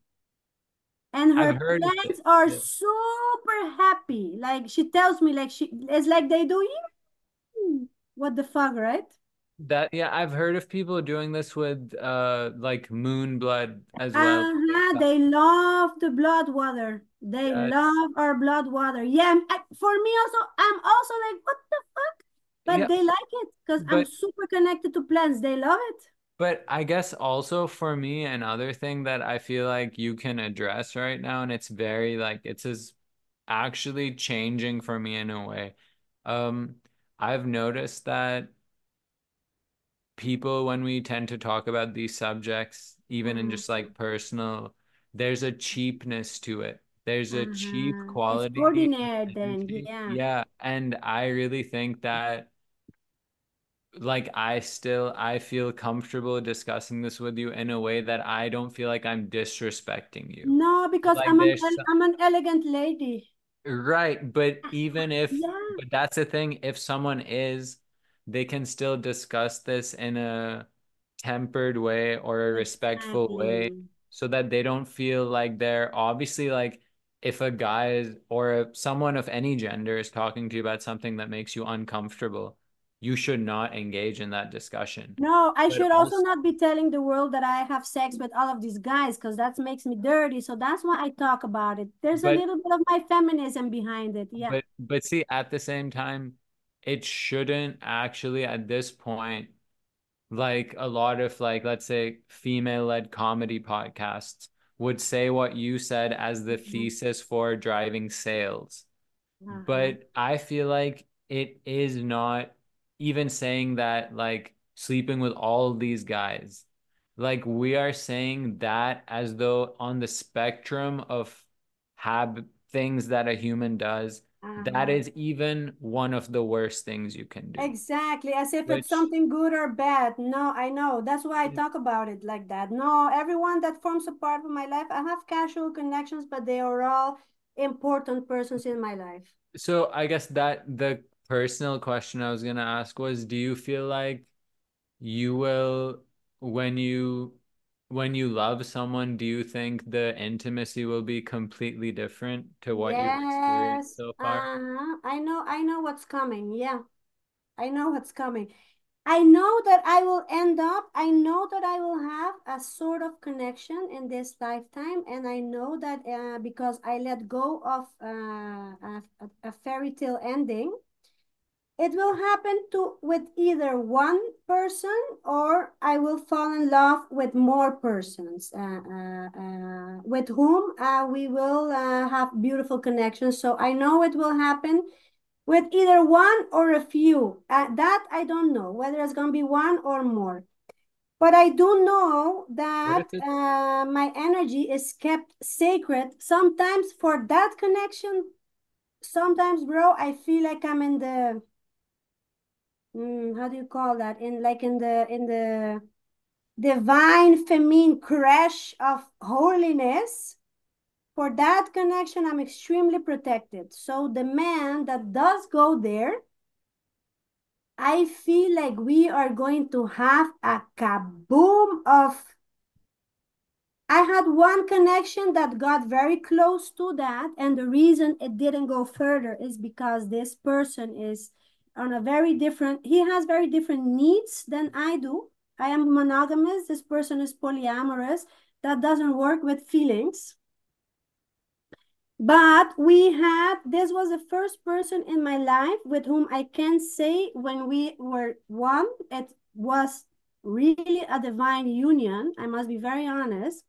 And her plants are Yeah. super happy. Like she tells me, like she it's like they do. What the fuck, right? That yeah, I've heard of people doing this with uh like moon blood as well. Uh-huh. They love the blood water. They Yeah, love our blood water. Yeah, I- for me also, I'm also like, what the fuck? But yeah, they like it because I'm super connected to plants. They love it. But I guess also for me, another thing that I feel like you can address right now, and it's very like it's is actually changing for me in a way. Um, I've noticed that people, when we tend to talk about these subjects, even in just like personal, there's a cheapness to it. There's a cheap Uh-huh. It's quality of ordinary then. Yeah. Yeah, and I really think that like I still I feel comfortable discussing this with you in a way that I don't feel like I'm disrespecting you. No, because Like I'm an some, I'm an elegant lady. right, but even *laughs* if Yeah, but that's the thing, if someone is, they can still discuss this in a tempered way or a respectful way so that they don't feel like they're obviously like if a guy is or if someone of any gender is talking to you about something that makes you uncomfortable, you should not engage in that discussion. No, I But should also also, not be telling the world that I have sex with all of these guys because that makes me dirty. So that's why I talk about it. There's a little bit of my feminism behind it. Yeah. but but see, at the same time, it shouldn't actually at this point, like a lot of like let's say female-led comedy podcasts would say what you said as the Mhm. thesis for driving sales. Uh-huh. But I feel like it is not even saying that like sleeping with all these guys. Like we are saying that as though on the spectrum of hab things that a human does, that Uh-huh. is even one of the worst things you can do. Exactly, as if it's something good or bad. No, I know. That's why I talk about it like that. No, everyone that forms a part of my life, I have casual connections, but they are all important persons in my life. so I guess that the personal question I was gonna ask was, do you feel like You will, when you when you love someone, do you think the intimacy will be completely different to what you've experienced so far? Uh-huh. I know, I know what's coming. Yeah, I know what's coming. I know that I will end up, I know that I will have a sort of connection in this lifetime. And I know that uh, because I let go of uh, a, a a fairy tale ending, it will happen to with either one person or I will fall in love with more persons uh, uh, uh, with whom uh, we will uh, have beautiful connections. So I know it will happen with either one or a few. Uh, that I don't know whether it's going to be one or more. But I do know that uh, my energy is kept sacred. Sometimes for that connection, sometimes, bro, I feel like I'm in the mm, how do you call that? In like in the in the divine feminine crash of holiness. For that connection, I'm extremely protected. So the man that does go there, I feel like we are going to have a kaboom of I had one connection that got very close to that. And the reason it didn't go further is because this person is on a very different, he has very different needs than I do. I am monogamous. This person is polyamorous. That doesn't work with feelings. But we had, this was the first person in my life with whom I can say when we were one, it was really a divine union. I must be very honest.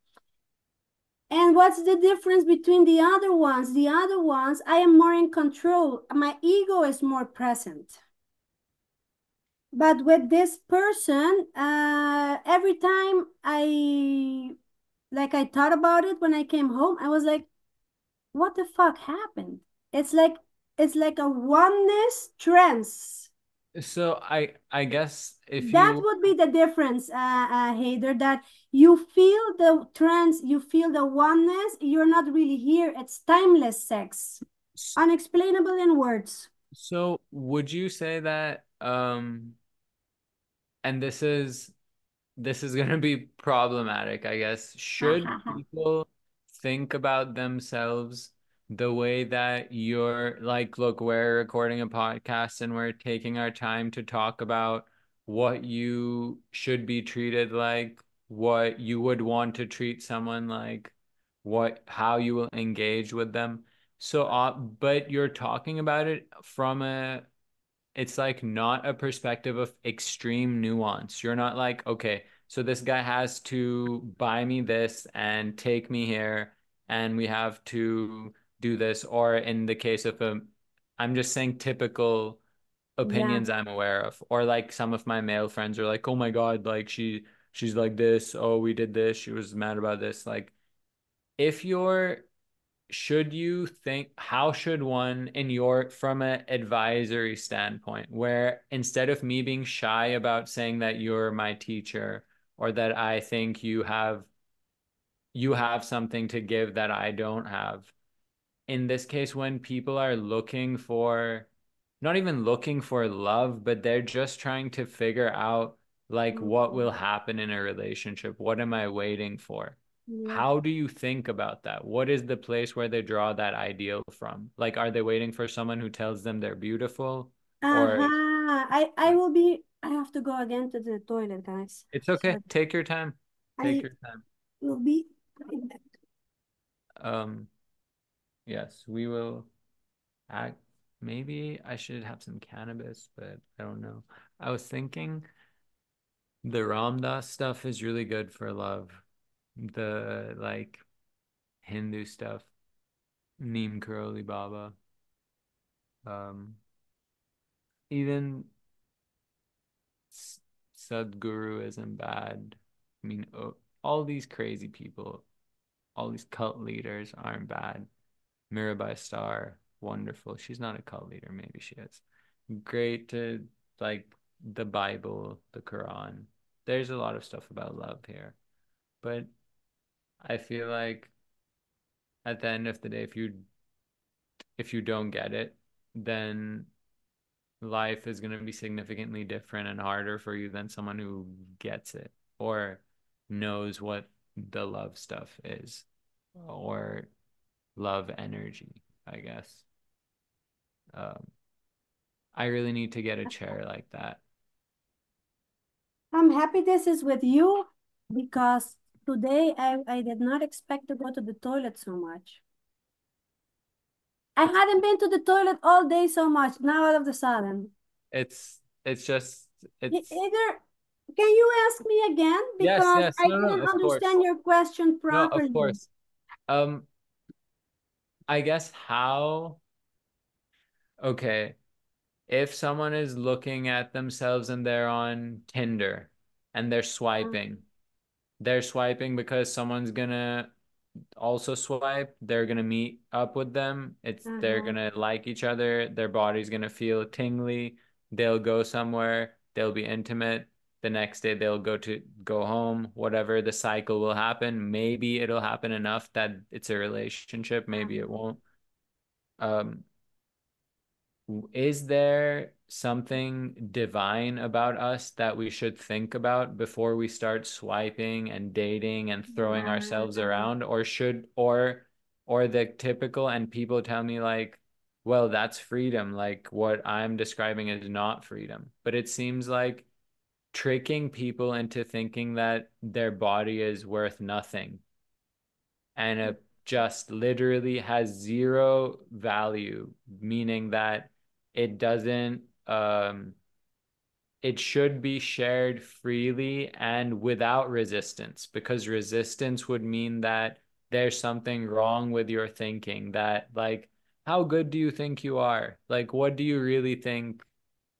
And what's the difference between the other ones? The other ones, I am more in control. My ego is more present. But with this person, uh, every time I, like I thought about it when I came home, I was like, what the fuck happened? It's like it's like a oneness trance. So I I guess if that you would be the difference, uh, uh Haider, that you feel the trance, you feel the oneness, you're not really here. It's timeless sex. Unexplainable in words. So would you say that um and this is this is gonna be problematic, I guess. Should *laughs* people think about themselves the way that you're like, look, we're recording a podcast and we're taking our time to talk about what you should be treated like, what you would want to treat someone like, what how you will engage with them. So, uh, but you're talking about it from a, it's like not a perspective of extreme nuance. You're not like, okay, so this guy has to buy me this and take me here, and we have to do this. Or in the case of a, I'm just saying typical opinions yeah. I'm aware of. Or like some of my male friends are like, oh my God, like she she's like this. Oh, we did this. She was mad about this. Like if you're should you think how should one in your from an advisory standpoint where instead of me being shy about saying that you're my teacher or that I think you have you have something to give that I don't have. In this case, when people are looking for not even looking for love, but they're just trying to figure out like mm-hmm. what will happen in a relationship. What am I waiting for? Yeah. How do you think about that? What is the place where they draw that ideal from? Like, are they waiting for someone who tells them they're beautiful? Uh-huh. Or I I will be I have to go again to the toilet, guys. It's okay. Take your time. Take I your time. We'll be um yes, we will act maybe I should have some cannabis, but I don't know. I was thinking the Ram Dass stuff is really good for love. The like Hindu stuff. Neem Karoli Baba. Um even Sadhguru isn't bad. I mean, all these crazy people, all these cult leaders aren't bad. Mirabai Starr, wonderful. She's not a cult leader. Maybe she is. Great to like the Bible, the Quran. There's a lot of stuff about love here. But I feel like at the end of the day, if you if you don't get it, then life is going to be significantly different and harder for you than someone who gets it or knows what the love stuff is or love energy, I guess. Um, I really need to get a chair like that. I'm happy this is with you because today I, I did not expect to go to the toilet so much. I hadn't been to the toilet all day so much. Now all of a sudden. It's it's just it's either can you ask me again? Because yes, yes. I no, didn't no, understand course. your question properly. No, of course. Um I guess how okay. If someone is looking at themselves and they're on Tinder and they're swiping, they're swiping because someone's gonna also swipe they're gonna meet up with them it's uh-huh. they're gonna like each other their body's gonna feel tingly they'll go somewhere they'll be intimate the next day they'll go to go home whatever the cycle will happen maybe it'll happen enough that it's a relationship maybe it won't um is there something divine about us that we should think about before we start swiping and dating and throwing ourselves around? Or should or or the typical and people tell me like well that's freedom. Like what I'm describing is not freedom. But it seems like tricking people into thinking that their body is worth nothing. And it just literally has zero value, meaning that it doesn't um it should be shared freely and without resistance because resistance would mean that there's something wrong with your thinking that like how good do you think you are like what do you really think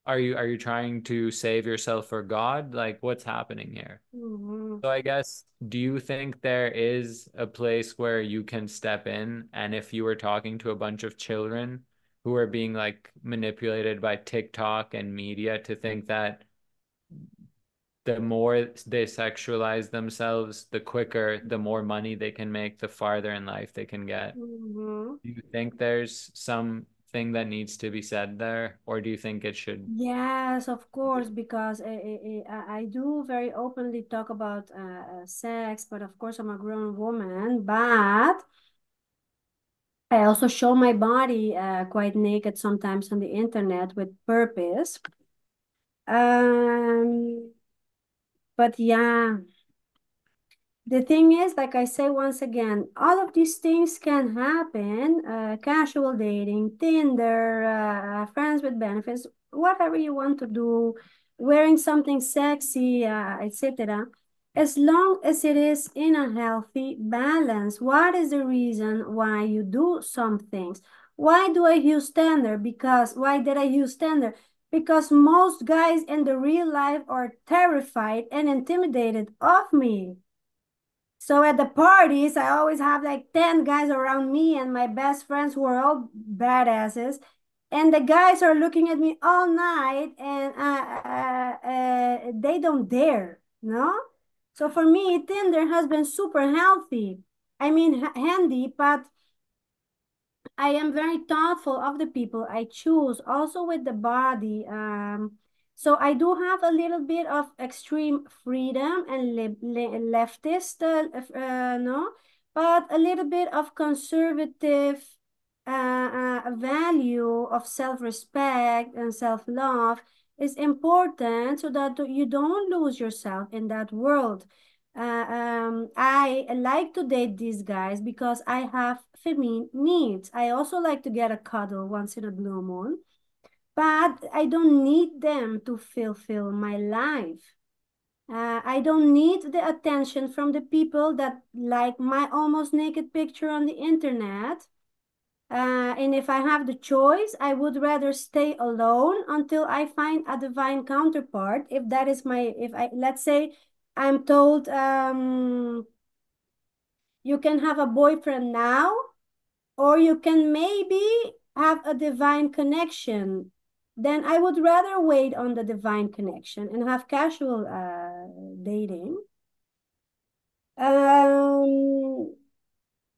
are you are you trying to save yourself for God like what's happening here Mhm. so I guess, do you think there is a place where you can step in? And if you were talking to a bunch of children who are being like manipulated by TikTok and media to think that the more they sexualize themselves, the quicker, the more money they can make, the farther in life they can get. Mhm. Do you think there's something that needs to be said there, or do you think it should? Yes, of course, because I, I, I I do very openly talk about uh, uh, sex, but of course I'm a grown woman, but I also show my body uh, quite naked sometimes on the internet with purpose. Um, but yeah. The thing is, like I say once again, all of these things can happen. Uh, casual dating, Tinder, uh, friends with benefits, whatever you want to do, wearing something sexy, uh, etc. As long as it is in a healthy balance. What is the reason why you do some things? Why do I use Tinder? Because why did I use Tinder? Because most guys in the real life are terrified and intimidated of me. So at the parties, I always have like 10 guys around me and my best friends who are all badasses. And the guys are looking at me all night and uh, uh, uh, they don't dare, no? So for me, Tinder has been super healthy. I mean, handy, but I am very thoughtful of the people I choose, also with the body. Um, so I do have a little bit of extreme freedom and le le leftist, uh, uh, no, but a little bit of conservative uh, uh, value of self-respect and self-love is important so that you don't lose yourself in that world. Uh, um, I like to date these guys because I have feminine needs. I also like to get a cuddle once in a blue moon, but I don't need them to fulfill my life. Uh, I don't need the attention from the people that like my almost naked picture on the internet. Uh, and if I have the choice, I would rather stay alone until I find a divine counterpart. If that is my, if I, let's say I'm told, um, you can have a boyfriend now, or you can maybe have a divine connection. Then I would rather wait on the divine connection and have casual uh, dating. Um,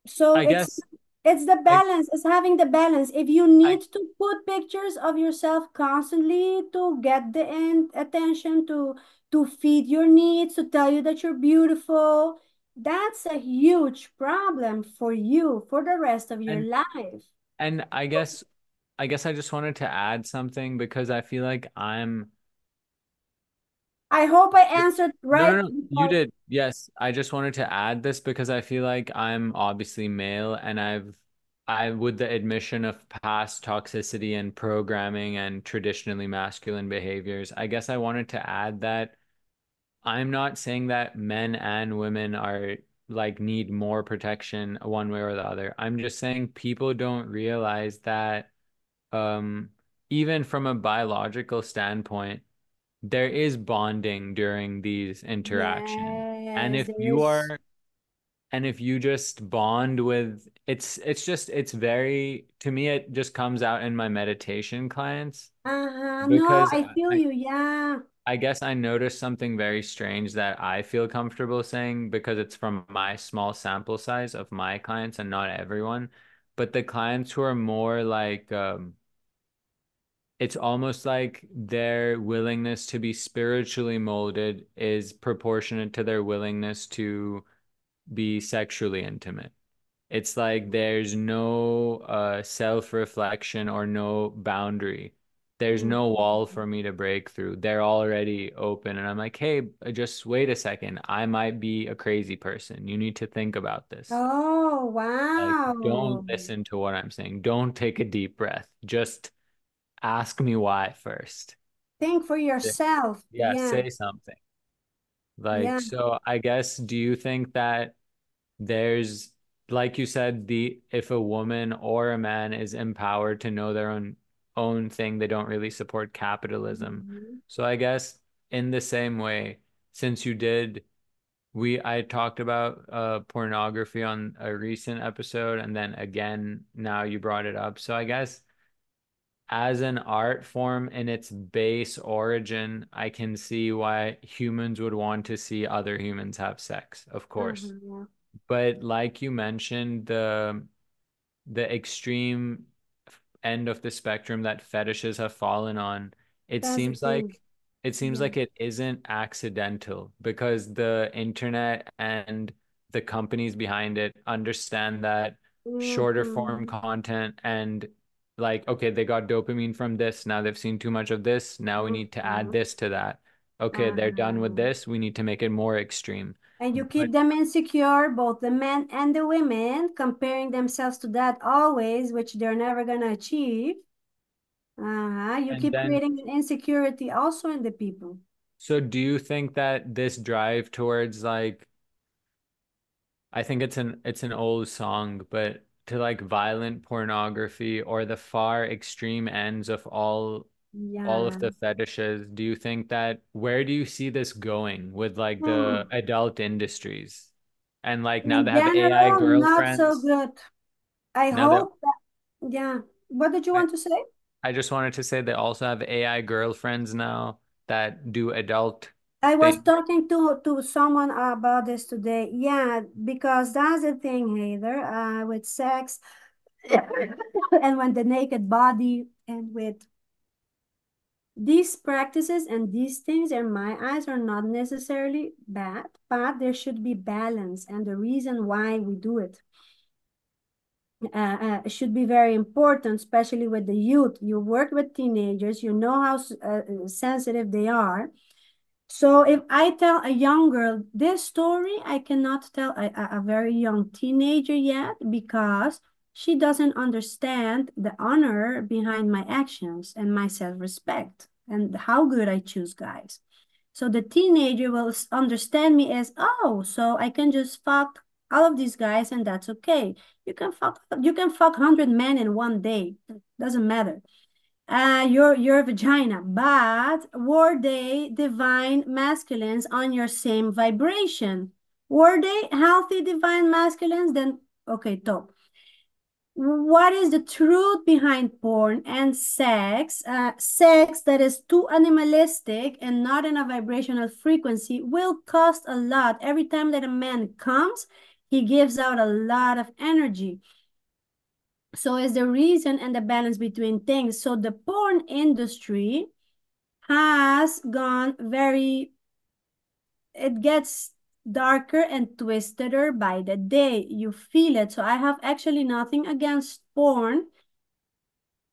so I it's guess it's the balance, it's having the balance. If you I need to put pictures of yourself constantly to get the attention, to to feed your needs, to tell you that you're beautiful, that's a huge problem for you for the rest of your and life. and I guess I guess I just wanted to add something because I feel like I'm I hope I answered right no, no. You did. Yes. I just wanted to add this because I feel like I'm obviously male and I've I with the admission of past toxicity and programming and traditionally masculine behaviors, I guess I wanted to add that I'm not saying that men and women are like need more protection one way or the other. I'm just saying people don't realize that um even from a biological standpoint there is bonding during these interactions. And if you is are and if you just bond with it's it's just it's very to me it just comes out in my meditation clients uh-huh. No, I feel I you. Yeah. I guess I noticed something very strange that I feel comfortable saying because it's from my small sample size of my clients and not everyone. But the clients who are more like um it's almost like their willingness to be spiritually molded is proportionate to their willingness to be sexually intimate. It's like there's no uh, self-reflection or no boundary. There's no wall for me to break through. They're already open. And I'm like, hey, just wait a second. I might be a crazy person. You need to think about this. Oh, Like, wow. don't listen to what I'm saying. Don't take a deep breath. Just ask me why first. Think for yourself. Yeah, Yeah, say something. Like, yeah. so I guess, do you think that there's, like you said, the if a woman or a man is empowered to know their own own thing, they don't really support capitalism. Mhm. So I guess in the same way, since you did, we I talked about uh pornography on a recent episode, and then again now you brought it up. So I guess as an art form in its base origin, I can see why humans would want to see other humans have sex, of course. Uh-huh. But like you mentioned, the the extreme end of the spectrum that fetishes have fallen on, it That's seems like it seems Yeah. like it isn't accidental because the internet and the companies behind it understand that shorter form content and like, okay, they got dopamine from this. Now they've seen too much of this. Now we need to add Mhm. this to that. Okay, they're done with Uh, this. We need to make it more extreme. and you But keep them insecure, both the men and the women, comparing themselves to that always, which they're never gonna achieve. Uh-huh. You keep then creating an insecurity also in the people. So do you think that this drive towards like I think it's an it's an old song, but to like violent pornography or the far extreme ends of all all of the fetishes, do you think that where do you see this going with like the Hmm. adult industries? And like now In they have AI general, not so good. I Now hope that, yeah. What did you I, want to say? I just wanted to say they also have AI girlfriends now that do adult I was talking to to someone about this today. Yeah, because that's the thing, Haider, uh, with sex *laughs* and when the naked body and with these practices and these things in my eyes are not necessarily bad, but there should be balance and the reason why we do it. Uh, uh, should be very important, especially with the youth. You work with teenagers, you know how uh, sensitive they are. So if I tell a young girl this story, I cannot tell a, a, very young teenager yet because she doesn't understand the honor behind my actions and my self-respect and how good I choose guys. So the teenager will understand me as, oh, so I can just fuck all of these guys and that's okay. You can fuck you can fuck 100 men in one day. Doesn't matter uh, your your vagina, but were they divine masculines on your same vibration? Were they healthy divine masculines? Then okay, top. What is the truth behind porn and sex? Uh, sex that is too animalistic and not in a vibrational frequency will cost a lot. Every time that a man comes, he gives out a lot of energy. So is the reason and the balance between things. So the porn industry has gone very, it gets darker and twisteder by the day. You feel it. So I have actually nothing against porn.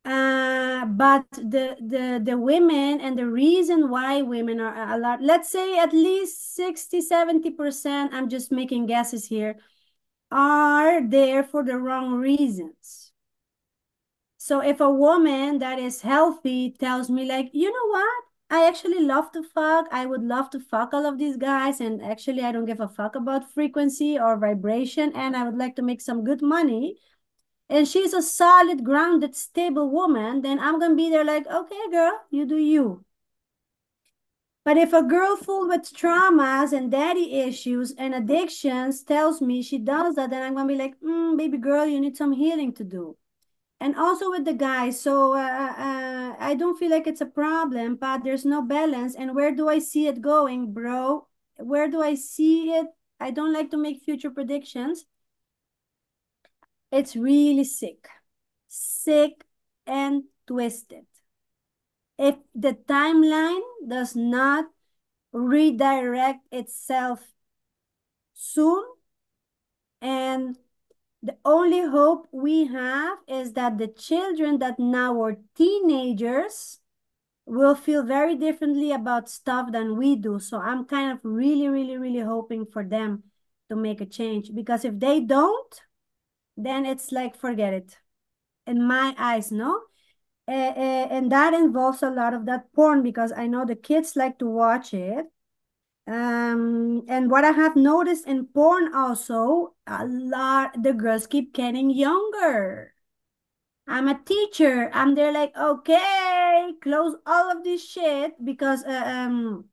Uh, but the the the women and the reason why women are a lot, let's say at least 60, 70%, I'm just making guesses here, are there for the wrong reasons. So if a woman that is healthy tells me like, you know what? I actually love to fuck. I would love to fuck all of these guys. And actually, I don't give a fuck about frequency or vibration. And I would like to make some good money. And she's a solid, grounded, stable woman. Then I'm going to be there like, okay, girl, you do you. But if a girl full with traumas and daddy issues and addictions tells me she does that, then I'm going to be like, mm, baby girl, you need some healing to do and also with the guys so uh, uh, i don't feel like it's a problem but there's no balance. And where do i see it going bro? Where do i see it? I don't like to make future predictions. It's really sick sick and twisted. If the timeline does not redirect itself soon. And the only hope we have is that the children that now are teenagers will feel very differently about stuff than we do. So I'm kind of really, really, really hoping for them to make a change because if they don't, then it's like forget it. In my eyes, no? Uh, uh, and that involves a lot of that porn because I know the kids like to watch it. Um, and what I have noticed in porn also, a lot the girls keep getting younger. I'm a teacher. I'm there like, okay, close all of this shit because uh, um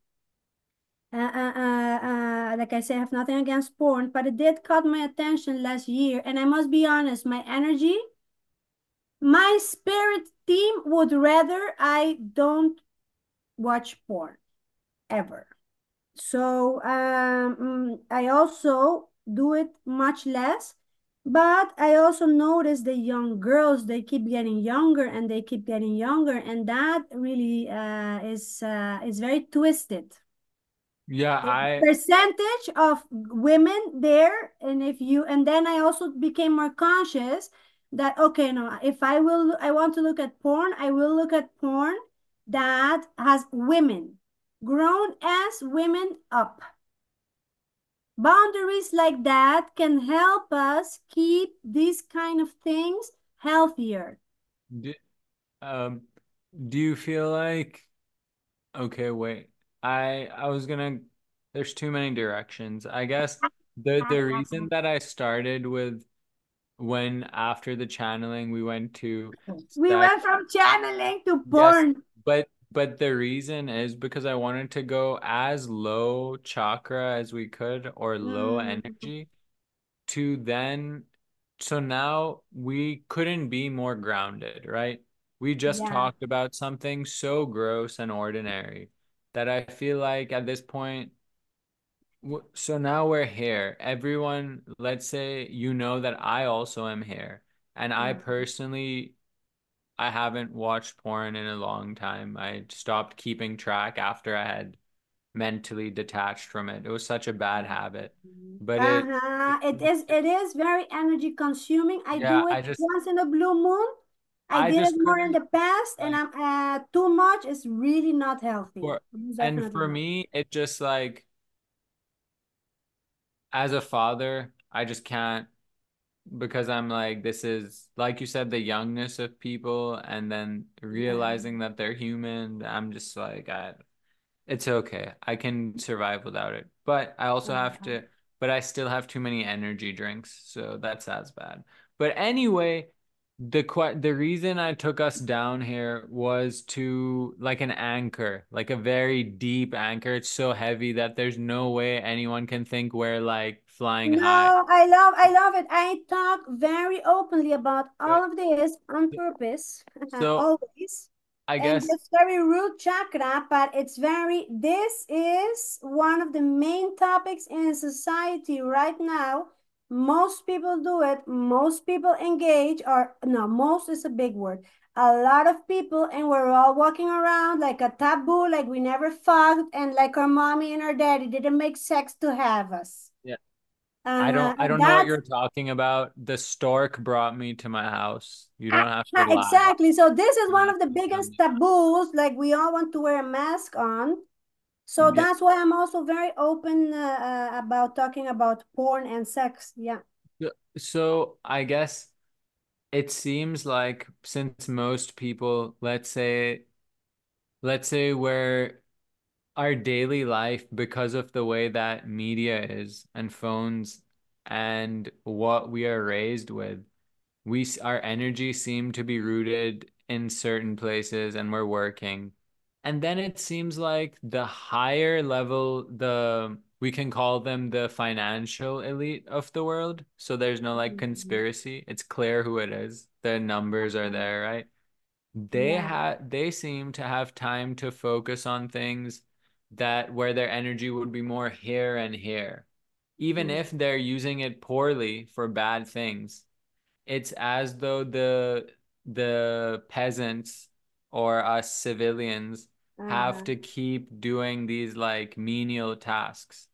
uh, uh, uh, uh, like I say, I have nothing against porn, but it did caught my attention last year. And I must be honest, my energy, my spirit team would rather I don't watch porn ever. So um, mm, I also do it much less. But I also notice the young girls, they keep getting younger and they keep getting younger. And that really uh, is, uh, is very twisted. Yeah, The I percentage of women there, and if you, and then I also became more conscious that, okay, no, if I will, I want to look at porn, I will look at porn that has women, grown as women up. Boundaries like that can help us keep these kind of things healthier. do, um do you feel like okay, wait. I I was gonna there's too many directions. I guess the the reason that I started with when after the channeling we went to We went from channeling to Yes, porn. but but the reason is because I wanted to go as low chakra as we could or low Mm, energy to then so now we couldn't be more grounded, right? We just yeah. talked about something so gross and ordinary that I feel like at this point so now we're here. Everyone, let's say you know that I also am here and I personally I haven't watched porn in a long time. I stopped keeping track after I had mentally detached from it. It was such a bad habit. But Uh-huh. It is it is very energy consuming. I yeah, do it I just, once in a blue moon. I I did it more in the past, and I'm uh too much is really not healthy. for, and for me, it just like, as a father, I just can't because I'm like, this is, like you said, the youngness of people and then Yeah. realizing that they're human. I'm just like, I, It's okay. I can survive without it. But I also have Uh-huh. to, but I still have too many energy drinks, so that's as bad. But anyway, the que the reason I took us down here was to like an anchor, like a very deep anchor. It's so heavy that there's no way anyone can think we're like flying high. No, I love, I love it. I talk very openly about all of this on purpose, *laughs* so always. I And guess it's very root chakra, but it's very, this is one of the main topics in society right now. Most people do it, most people engage, or no, most is a big word. A lot of people, and we're all walking around like a taboo, like we never fucked, and like our mommy and our daddy didn't make sex to have us. I don't I don't know what you're talking about. The stork brought me to my house. You Ah, don't have to laugh. exactly. So this is one of the biggest taboos. Like we all want to wear a mask on. So Yeah. that's why I'm also very open uh, uh, about talking about porn and sex. Yeah. So I guess it seems like since most people, let's say, let's say where our daily life, because of the way that media is and phones and what we are raised with, we our energy seem to be rooted in certain places and we're working. And then it seems like the higher level, the we can call them the financial elite of the world. So there's no like Mhm. conspiracy. It's clear who it is. The numbers are there, right? They Yeah. have they seem to have time to focus on things that where their energy would be more here and here. Even Mm. if they're using it poorly for bad things it's as though the the peasants or us civilians have Uh-huh. to keep doing these like menial tasks.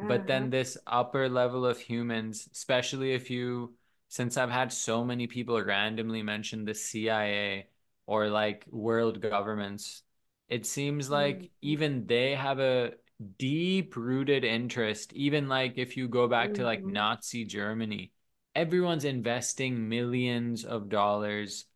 But Uh-huh. then this upper level of humans, especially if you, since I've had so many people randomly mention the CIA or like world governments, it seems like Mm-hmm. even they have a deep rooted interest. Even like if you go back to like Mm-hmm. Nazi Germany, everyone's investing millions of dollars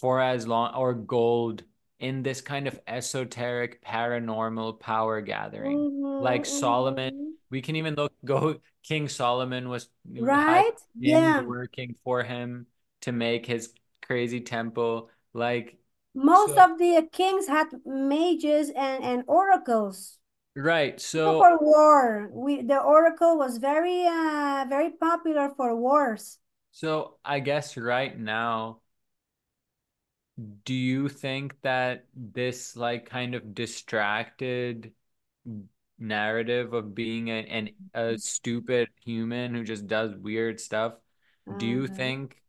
for as long or gold in this kind of esoteric paranormal power gathering. Like Mm-hmm. Solomon, Mm-hmm. we can even look go King Solomon was Right? Yeah. working for him to make his crazy temple. Like Most so of the kings had mages and, and oracles. right. Even So for war, we the oracle was very uh very popular for wars. so I guess right now Do you think that this like kind of distracted narrative of being a, an a stupid human who just does weird stuff, do you Uh-huh. think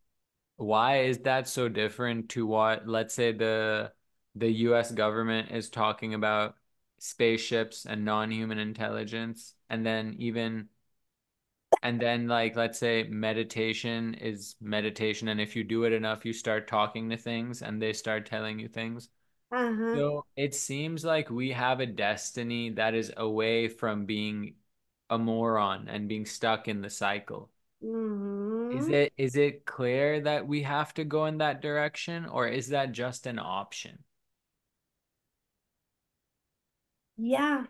why is that so different to what let's say the the US government is talking about spaceships and non-human intelligence and then even and then like let's say meditation is meditation and if you do it enough you start talking to things and they start telling you things? Uh-huh. so it seems like we have a destiny that is away from being a moron and being stuck in the cycle. Is Mm-hmm. it is it clear that we have to go in that direction or is that just an option Yeah.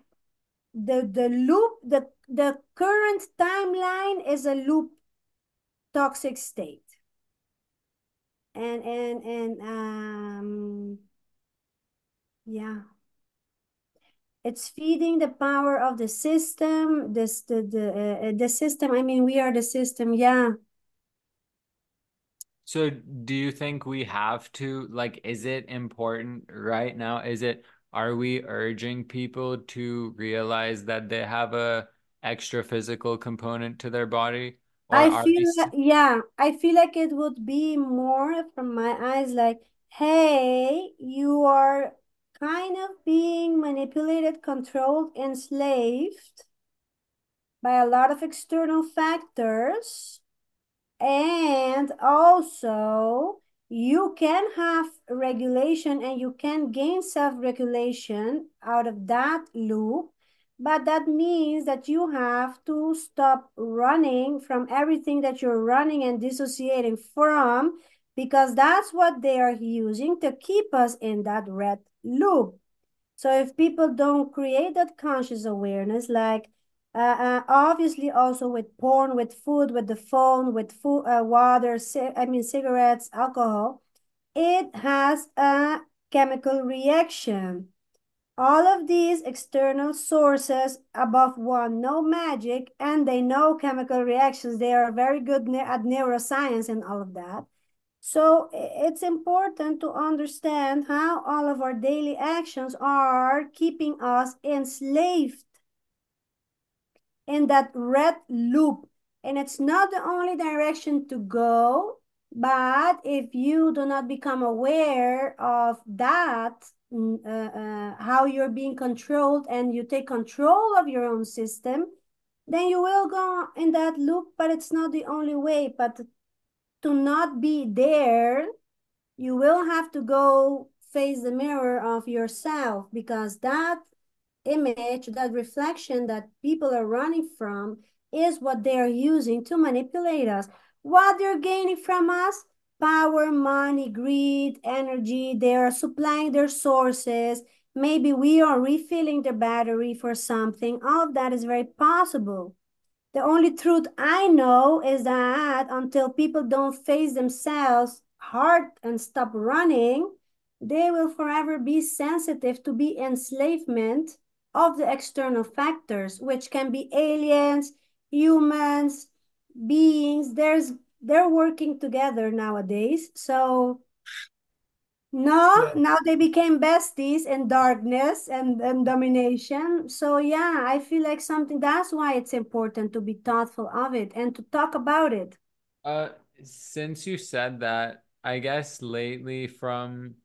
The the loop, the the current timeline is a loop toxic state. And and and um yeah. It's feeding the power of the system. This the the uh, uh, the system. I mean, we are the system. Yeah. So do you think we have to like is it important right now? Is it are we urging people to realize that they have a extra physical component to their body? I are we feel like, yeah, I feel like it would be more from my eyes like, hey, you are kind of being manipulated, controlled, enslaved by a lot of external factors. And also, you can have regulation and you can gain self-regulation out of that loop, but that means that you have to stop running from everything that you're running and dissociating from, because that's what they are using to keep us in that red loop. So if people don't create that conscious awareness, like uh, uh, obviously also with porn, with food, with the phone, with food, uh, water, I mean cigarettes, alcohol, it has a chemical reaction. All of these external sources above one know magic and they know chemical reactions. They are very good at neuroscience and all of that. So it's important to understand how all of our daily actions are keeping us enslaved in that red loop. And it's not the only direction to go, but if you do not become aware of that, mm, uh, uh, how you're being controlled and you take control of your own system, then you will go in that loop, but it's not the only way. But to not be there you will have to go face the mirror of yourself because that image, that reflection that people are running from is what they are using to manipulate us. What they're gaining from us? Power, money, greed, energy. They are supplying their sources. Maybe we are refilling the battery for something. All of that is very possible. The only truth I know is that until people don't face themselves hard and stop running, they will forever be sensitive to be enslavement of the external factors, which can be aliens, humans, beings. There's they're working together nowadays. So no, So, now they became besties in darkness and, and domination. So yeah, I feel like something that's why it's important to be thoughtful of it and to talk about it. uh since you said that, I guess lately from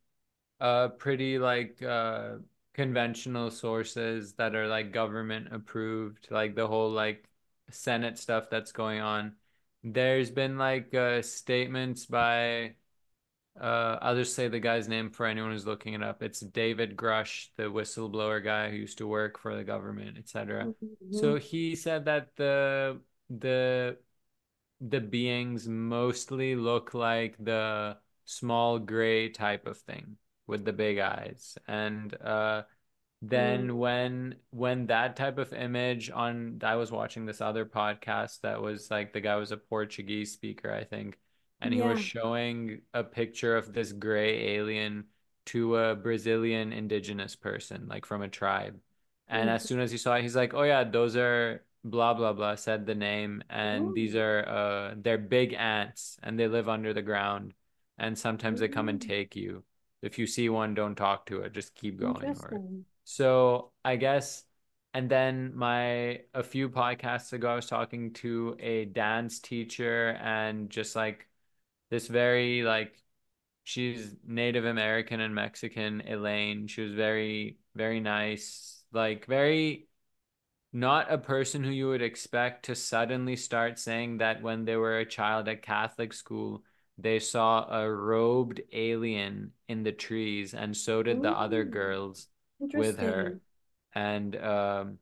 a pretty like uh conventional sources that are like government approved, like the whole like Senate stuff that's going on. There's been like uh, statements by uh, I'll just say the guy's name for anyone who's looking it up. It's David Grusch, the whistleblower guy who used to work for the government, etc. Mhm. So he said that the the the beings mostly look like the small gray type of thing with the big eyes. And uh then Mm, when when that type of image on I was watching this other podcast that was like the guy was a Portuguese speaker, I think, and he was showing a picture of this gray alien to a Brazilian indigenous person, like from a tribe. And as soon as he saw it, he's like, "Oh yeah, those are blah blah blah," said the name, and these Mm, are uh they're big ants and they live under the ground and sometimes they come and mm, take you. If you see one, don't talk to it, just keep going or so I guess, and then my a few podcasts ago, I was talking to a dance teacher and just like this very like she's Native American and Mexican, Elaine. She was very, very nice, like very not a person who you would expect to suddenly start saying that when they were a child at Catholic school, they saw a robed alien in the trees, and so did the other girls with her. And um,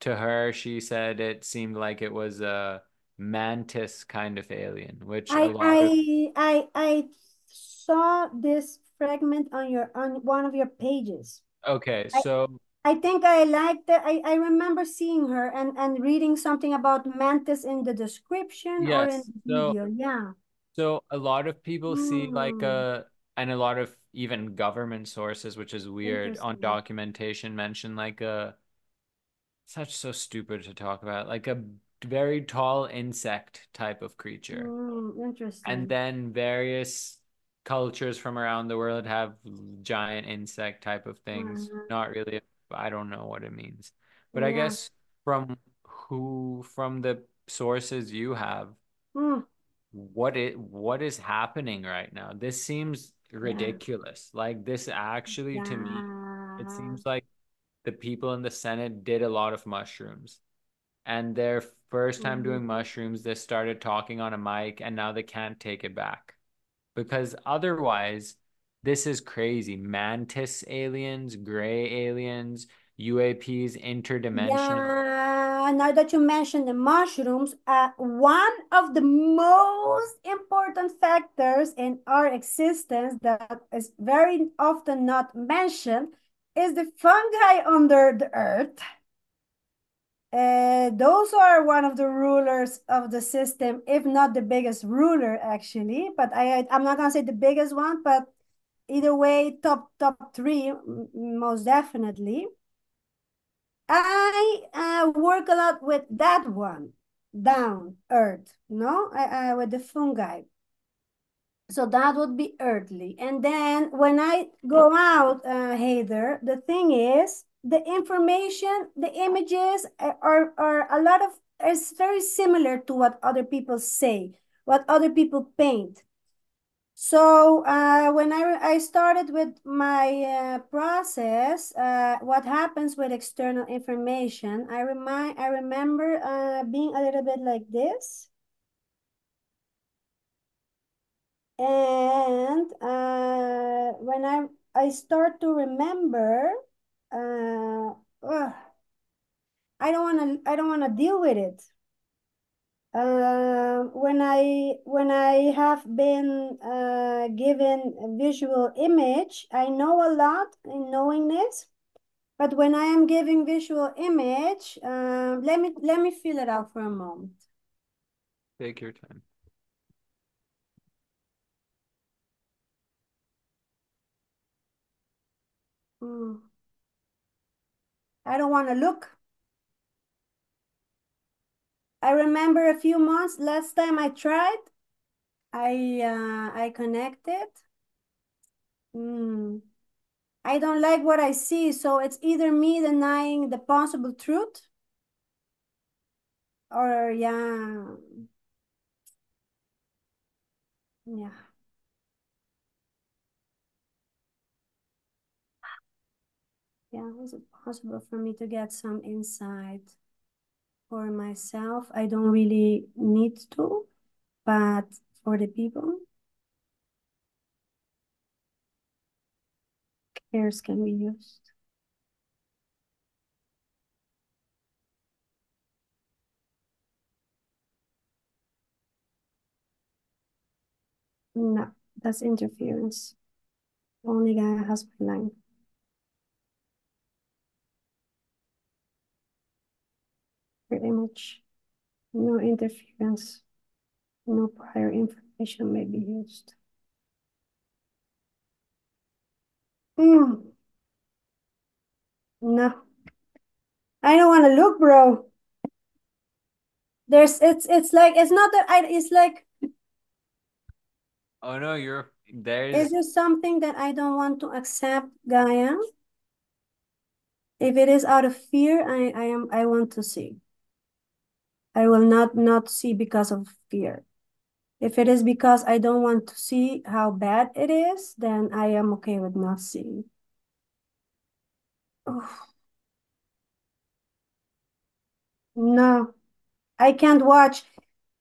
to her, she said it seemed like it was a mantis kind of alien, which I lot of I I I saw this fragment on your on one of your pages. okay, so I think I liked it. I, I remember seeing her and, and reading something about mantis in the description or in the so video. Yeah. So a lot of people see like Hmm. a and a lot of even government sources, which is weird, on documentation mention like a such so stupid to talk about, like a very tall insect type of creature. Hmm. And then various cultures from around the world have giant insect type of things. Uh, Not really, I don't know what it means. But I guess from who, from the sources you have, Hmm. What it what is happening right now? This seems Yeah. ridiculous. Like this actually to me, it seems like the people in the Senate did a lot of mushrooms and their first time doing Mhm. mushrooms, they started talking on a mic and now they can't take it back. Because otherwise, this is crazy. Mantis aliens, gray aliens, UAPs, interdimensional. Yeah, now that you mentioned the mushrooms, uh, one of the most important factors in our existence that is very often not mentioned is the fungi under the earth. Uh, those are one of the rulers of the system, if not the biggest ruler, actually. But I, I'm not gonna say the biggest one, but either way, top top three, most definitely. I uh, work a lot with that one, down earth, no, I, uh, with the fungi. So that would be earthly. And then when I go out, uh, Haider, the thing is, the information, the images are, are a lot of, is very similar to what other people say, what other people paint. So uh, when I, I started with my uh, process, uh, what happens with external information, I remind I remember uh, being a little bit like this. And uh, when I I start to remember, uh, ugh, I don't want to I don't want to deal with it. Uh, when I when I have been uh, given a visual image, I know a lot in knowing this. But when I am giving visual image, uh, let me let me feel it out for a moment. Take your time. Hmm. I don't want to look. I remember a few months last time I tried. I uh, I connected. Hmm. I don't like what I see, so it's either me denying the possible truth or yeah, yeah, Yeah, is it possible for me to get some insight for myself? I don't really need to, but for the people, cares can be used. No, that's interference. Only guy has my line. Pretty much no interference. No prior information may be used. Mm. No. I don't want to look, bro. There's it's it's like it's not that I it's like Oh no, you're there's Is there something that I don't want to accept, Gaia? If it is out of fear, I, I am I want to see. I will not not see because of fear. If it is because I don't want to see how bad it is, then I am okay with not seeing. Oh. No, I can't watch.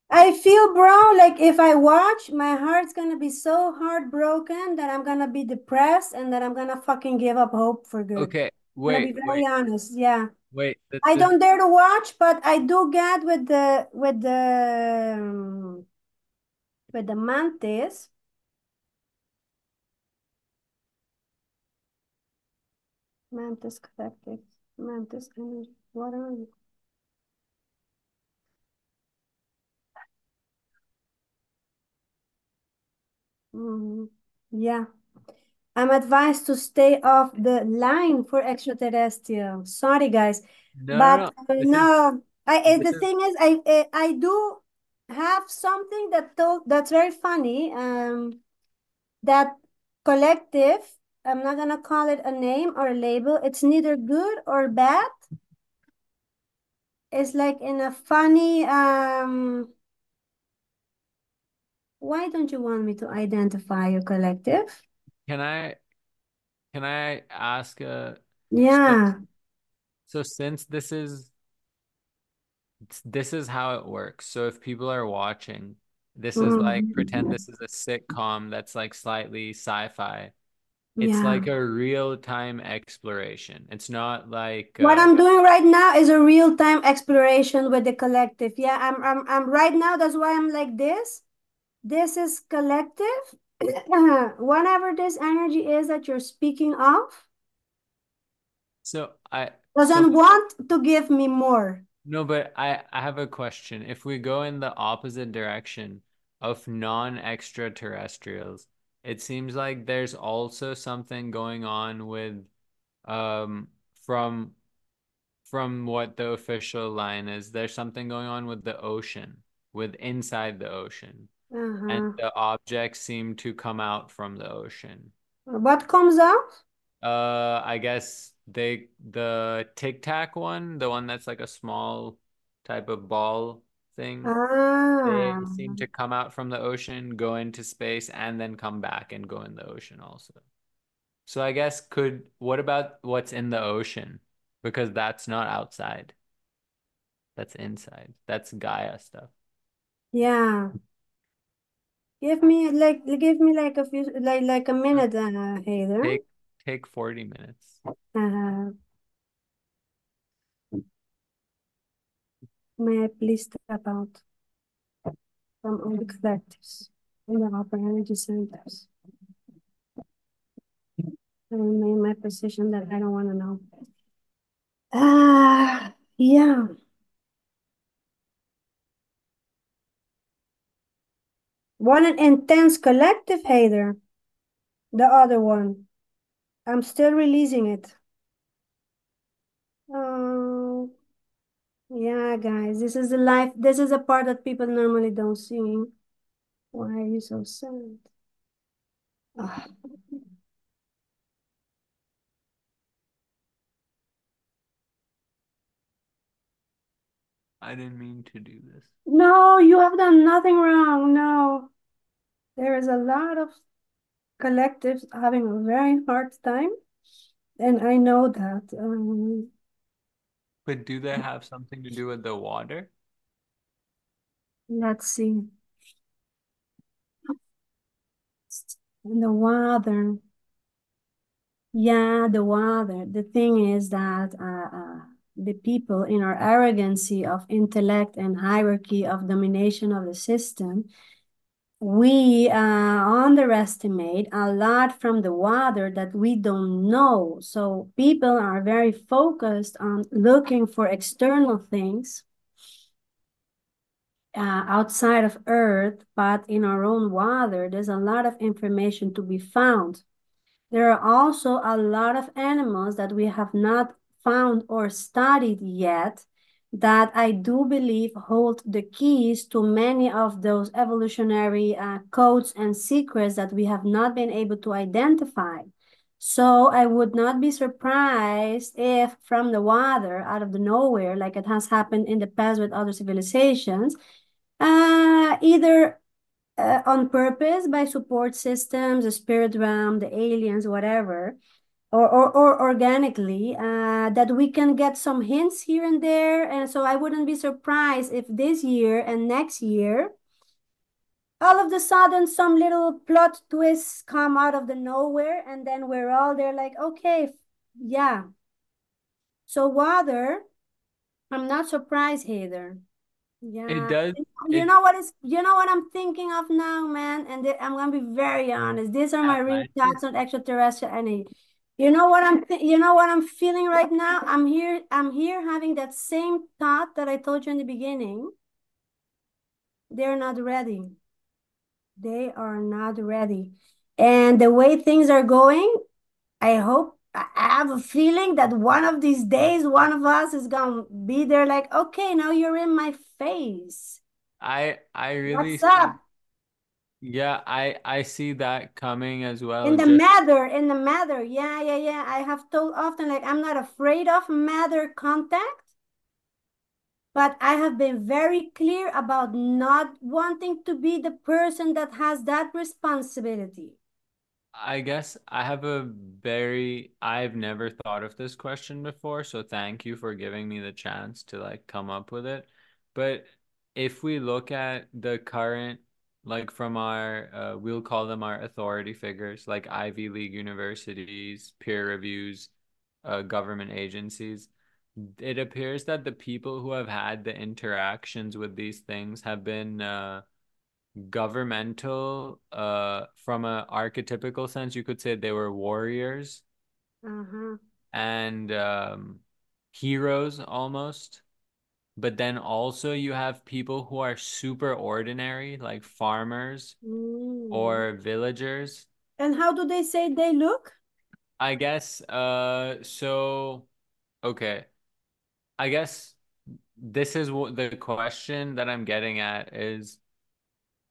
I feel, bro, like if I watch, my heart's gonna be so heartbroken that I'm gonna be depressed and that I'm gonna fucking give up hope for good. okay. I'm gonna be very wait, honest. Yeah. Wait. The, I the, don't dare to watch, but I do get with the with the um, with the mantis. Mantis collective. Mantis energy. What are you? Mm, yeah. I'm advised to stay off the line for extraterrestrial. Sorry, guys, no, but no. uh, no. I the thing is, I uh, I do have something that told that's very funny. Um, that collective. I'm not gonna call it a name or a label. It's neither good or bad. It's like in a funny um. Why don't you want me to identify your collective? Can I can I ask uh so Yeah. so since this is this is how it works. So if people are watching, this is like pretend Mhm. this is a sitcom that's like slightly sci-fi. It's Yeah. like a real-time exploration. It's not like What uh I'm doing right now is a real-time exploration with the collective. Yeah, I'm I'm I'm right now, that's why I'm like this. This is collective. *coughs* Whatever this energy is that you're speaking of, so I doesn't want to give me more. no, but I I have a question. If we go in the opposite direction of non-extraterrestrials, it seems like there's also something going on with um from from what the official line is, there's something going on with the ocean, with inside the ocean, and Uh-huh. the objects seem to come out from the ocean. What comes out? Uh, I guess they the Tic Tac one, the one that's like a small type of ball thing, Ah, they seem to come out from the ocean, go into space, and then come back and go in the ocean also. So I guess could what about what's in the ocean? Because that's not outside. That's inside. That's Gaia stuff. yeah. Give me like give me like a few like like a Uh, minute, uh, Haider. Take take 40 minutes. Uh, may I please step out from all the collectives in the upper energy centers? I remain in my position that I don't want to know. Ah, yeah. One an intense collective hater. The other one. I'm still releasing it. Oh, yeah, guys. This is the life. This is a part that people normally don't see. Why are you so sad? Ah. I didn't mean to do this. No, you have done nothing wrong. No. There is a lot of collectives having a very hard time And I know that. Um, But do they have something to do with the water? let's see. The water. Yeah, the water. The thing is that uh, uh, the people in our arrogancy of intellect and hierarchy of domination of the system, we uh, underestimate a lot from the water that we don't know. So people are very focused on looking for external things uh, outside of Earth, but in our own water, there's a lot of information to be found. There are also a lot of animals that we have not found or studied yet that I do believe hold the keys to many of those evolutionary uh, codes and secrets that we have not been able to identify. So I would not be surprised if from the water, out of the nowhere, like it has happened in the past with other civilizations, uh, either uh, on purpose by support systems, the spirit realm, the aliens, whatever, or, or, or organically, uh, that we can get some hints here and there. And so I wouldn't be surprised if this year and next year, all of the sudden some little plot twists come out of the nowhere and then we're all there like, okay, yeah. So water, I'm not surprised either. yeah It does. You It know what is you know what I'm thinking of now, man? And I'm gonna be very honest. These are my real thoughts on extraterrestrial energy. You know what I'm you know what I'm feeling right now? I'm here, I'm here having that same thought that I told you in the beginning. They're not ready. They are not ready. And the way things are going, I hope I have a feeling that one of these days, one of us is gonna be there like, okay, now you're in my face. I I really What's up? Yeah, I I see that coming as well. In the Just matter, in the matter. Yeah, yeah, yeah. I have told often, like, I'm not afraid of matter contact, but I have been very clear about not wanting to be the person that has that responsibility. I guess I have a very, I've never thought of this question before, so thank you for giving me the chance to like come up with it. But if we look at the current, like from our, uh, we'll call them our authority figures, like Ivy League universities, peer reviews, uh, government agencies, it appears that the people who have had the interactions with these things have been, uh, governmental uh from a archetypical sense you could say they were warriors. Uh-huh. and um heroes almost but then also you have people who are super ordinary like farmers Mm. or villagers And how do they say they look? I guess uh so okay I guess this is what the question that I'm getting at is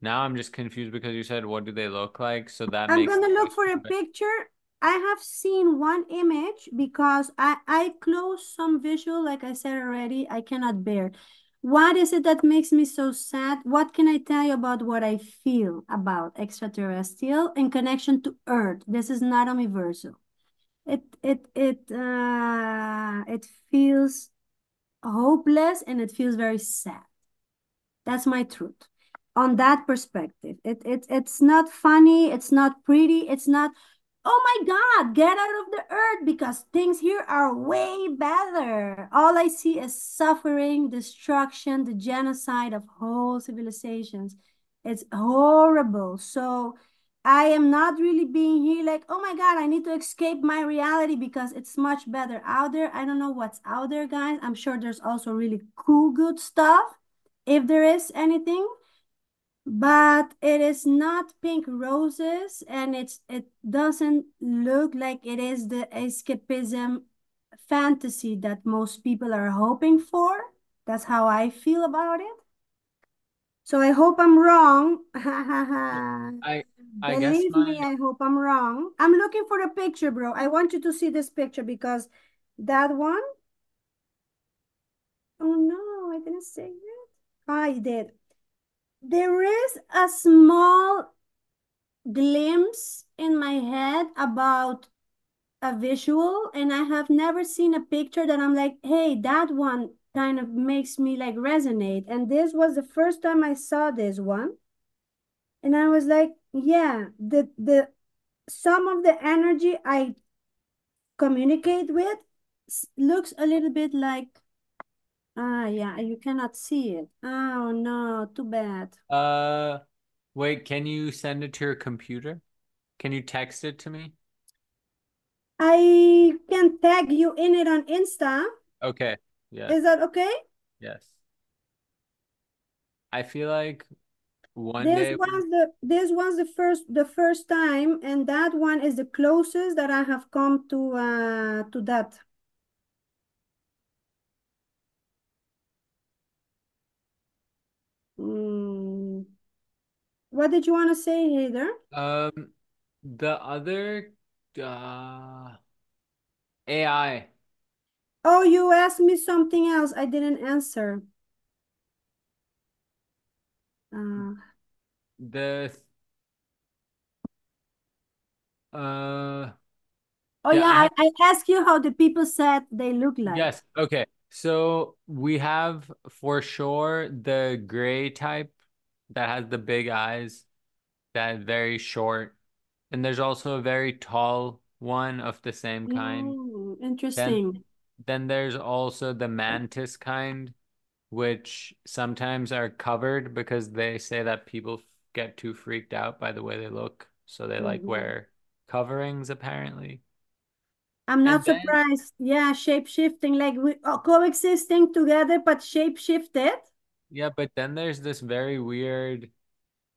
now I'm just confused because you said what do they look like so that I'm gonna look for a picture. I have seen one image because I I close some visual, like I said already, I cannot bear. What is it that makes me so sad? What can I tell you about what I feel about extraterrestrial in connection to Earth? This is not universal. It it it uh it feels hopeless and it feels very sad. That's my truth. On that perspective, it, it it's not funny, it's not pretty, it's not, oh my God, get out of the earth because things here are way better. All I see is suffering, destruction, the genocide of whole civilizations. It's horrible. So I am not really being here like, oh my God, I need to escape my reality because it's much better out there. I don't know what's out there, guys. I'm sure there's also really cool, good stuff if there is anything but it is not pink roses and it's it doesn't look like it is the escapism fantasy that most people are hoping for. That's how i feel about it. So i hope i'm wrong. *laughs* I I guess believe me i hope i'm wrong. I'm looking for a picture bro. I want you to see this picture because that one? Oh no i didn't say it. Ah, I did there is a small glimpse in my head about a visual and I have never seen a picture that I'm like, hey, that one kind of makes me like resonate. And this was the first time I saw this one. And I was like, yeah, the the some of the energy I communicate with looks a little bit like ah yeah, you cannot see it. Oh no, too bad. Uh, wait, can you send it to your computer? Can you text it to me? I can tag you in it on Insta. Okay. Yeah. Is that okay? Yes. I feel like one This day was the this was the first the first time, and that one is the closest that I have come to uh to that. Mm. What did you want to say, Haider? um the other uh AI Oh, you asked me something else. I didn't answer. Uh, the uh oh yeah, yeah, I, I asked you how the people said they look like. yes, okay. So we have for sure the gray type that has the big eyes, that very short. And there's also a very tall one of the same kind. Then interesting. then there's also the mantis kind, which sometimes are covered because they say that people get too freaked out by the way they look, so they like Mhm. wear coverings apparently. I'm not then surprised. Yeah, shape shifting, like we are coexisting together, but shape shifted. yeah, but then there's this very weird.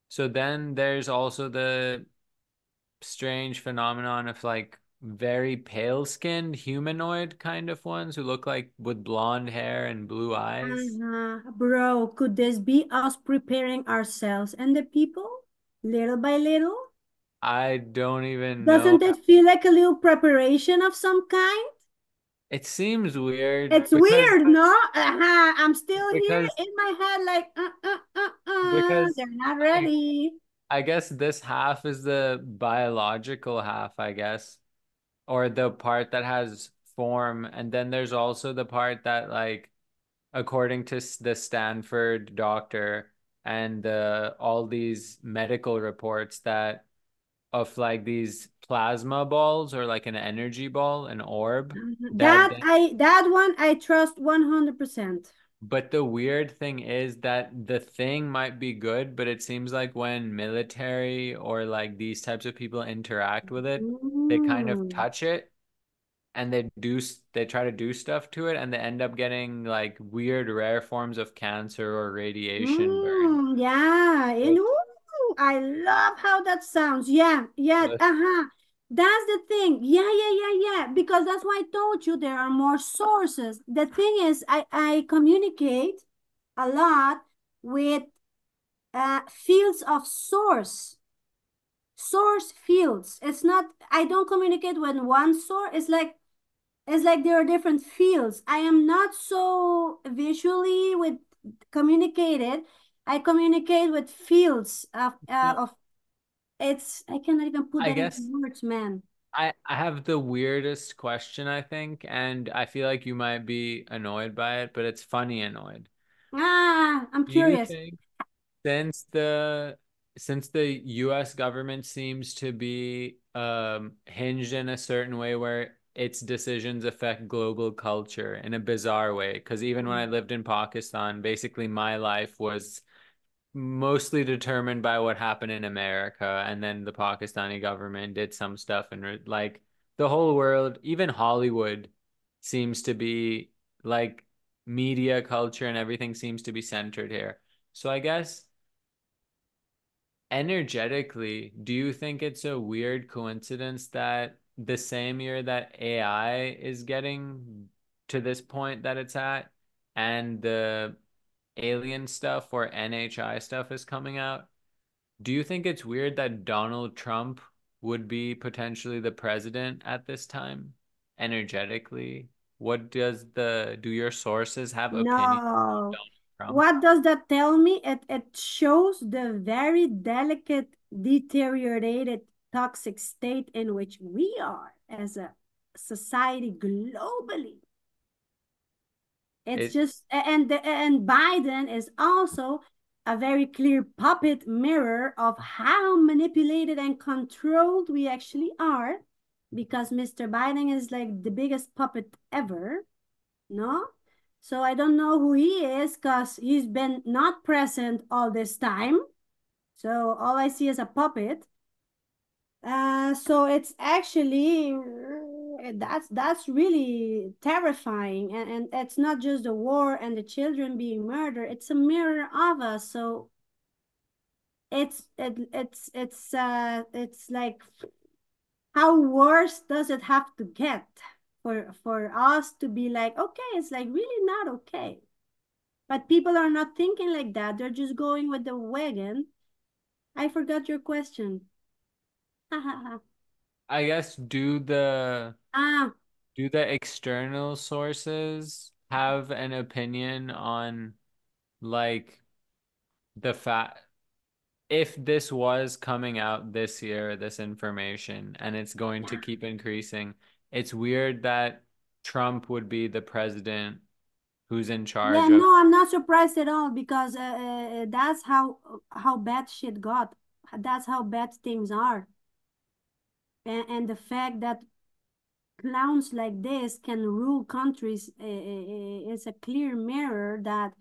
So then there's also the strange phenomenon of like very pale-skinned humanoid kind of ones who look like with blonde hair and blue eyes. Uh-huh. Bro, could this be us preparing ourselves and the people little by little? I don't even. Doesn't it feel like a little preparation of some kind? It seems weird It's because weird, no? Uh-huh. I'm still here in my head, like, uh, uh, uh, uh, because they're not I ready. I guess this half is the biological half, I guess, or the part that has form, and then there's also the part that like according to the Stanford doctor and uh, all these medical reports that of like these plasma balls or like an energy ball, an orb Uh-huh. that That I that one I trust 100%. but the weird thing is that the thing might be good, but it seems like when military or like these types of people interact with it, they kind of Mm. touch it and they do they try to do stuff to it and they end up getting like weird rare forms of cancer or radiation. Mm, yeah, So, ooh, I love how that sounds. Yeah, yeah, uh-huh. That's the thing. Yeah, yeah, yeah, yeah. Because that's why I told you there are more sources. The thing is, I, I communicate a lot with uh, fields of source, source fields. It's not, I don't communicate with one source. It's like it's like there are different fields. I am not so visually with communicated. I communicate with fields of uh, of it's I cannot even put I that into words, man. I I have the weirdest question I think and I feel like you might be annoyed by it, but it's funny annoyed. Ah, I'm Do curious. Since the since the US government seems to be um, hinged in a certain way where its decisions affect global culture in a bizarre way, because even when I lived in Pakistan, basically my life was mostly determined by what happened in America, and then the Pakistani government did some stuff, and like the whole world, even Hollywood, seems to be like media culture and everything seems to be centered here. So I guess energetically, do you think it's a weird coincidence that the same year that AI is getting to this point that it's at and the alien stuff or NHI stuff is coming out? Do you think it's weird that Donald Trump would be potentially the president at this time, energetically? What does the do your sources have No. What does that tell me? It it shows the very delicate, deteriorated, toxic state in which we are as a society globally. It's It just and and Biden is also a very clear puppet mirror of how manipulated and controlled we actually are because Mr. Biden is like the biggest puppet ever, no? So I don't know who he is because he's been not present all this time. So all I see is a puppet. Uh, so it's actually that's that's really terrifying and, and it's not just the war and the children being murdered it's a mirror of us so it's it, it's it's uh it's like how worse does it have to get for for us to be like okay it's like really not okay. But people are not thinking like that they're just going with the wagon. I forgot your question *laughs* I guess do the ah. do the external sources have an opinion on like the fact if this was coming out this year, this information, and it's going to keep increasing, it's weird that Trump would be the president who's in charge yeah of. no i'm not surprised at all because uh, uh, that's how how bad shit got. That's how bad things are and, and the fact that clowns like this can rule countries uh, is a clear mirror that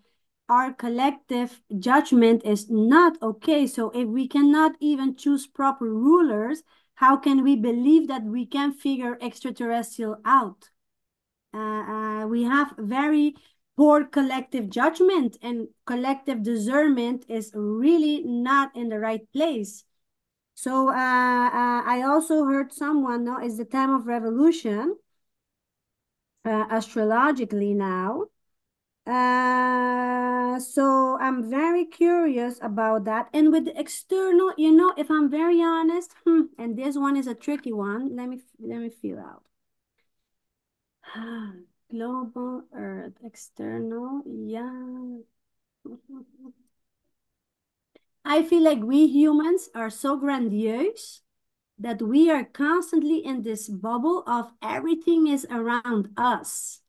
our collective judgment is not okay. So if we cannot even choose proper rulers, how can we believe that we can figure extraterrestrial out? Uh, uh, we have very poor collective judgment and collective discernment is really not in the right place. So uh, uh, I also heard someone, no, it's the time of revolution, uh, astrologically now. Uh, so I'm very curious about that. And with the external, you know, if I'm very honest, hmm, and this one is a tricky one. Let me let me feel out. *sighs* Global Earth, external, yeah. *laughs* I feel like we humans are so grandiose that we are constantly in this bubble of everything is around us.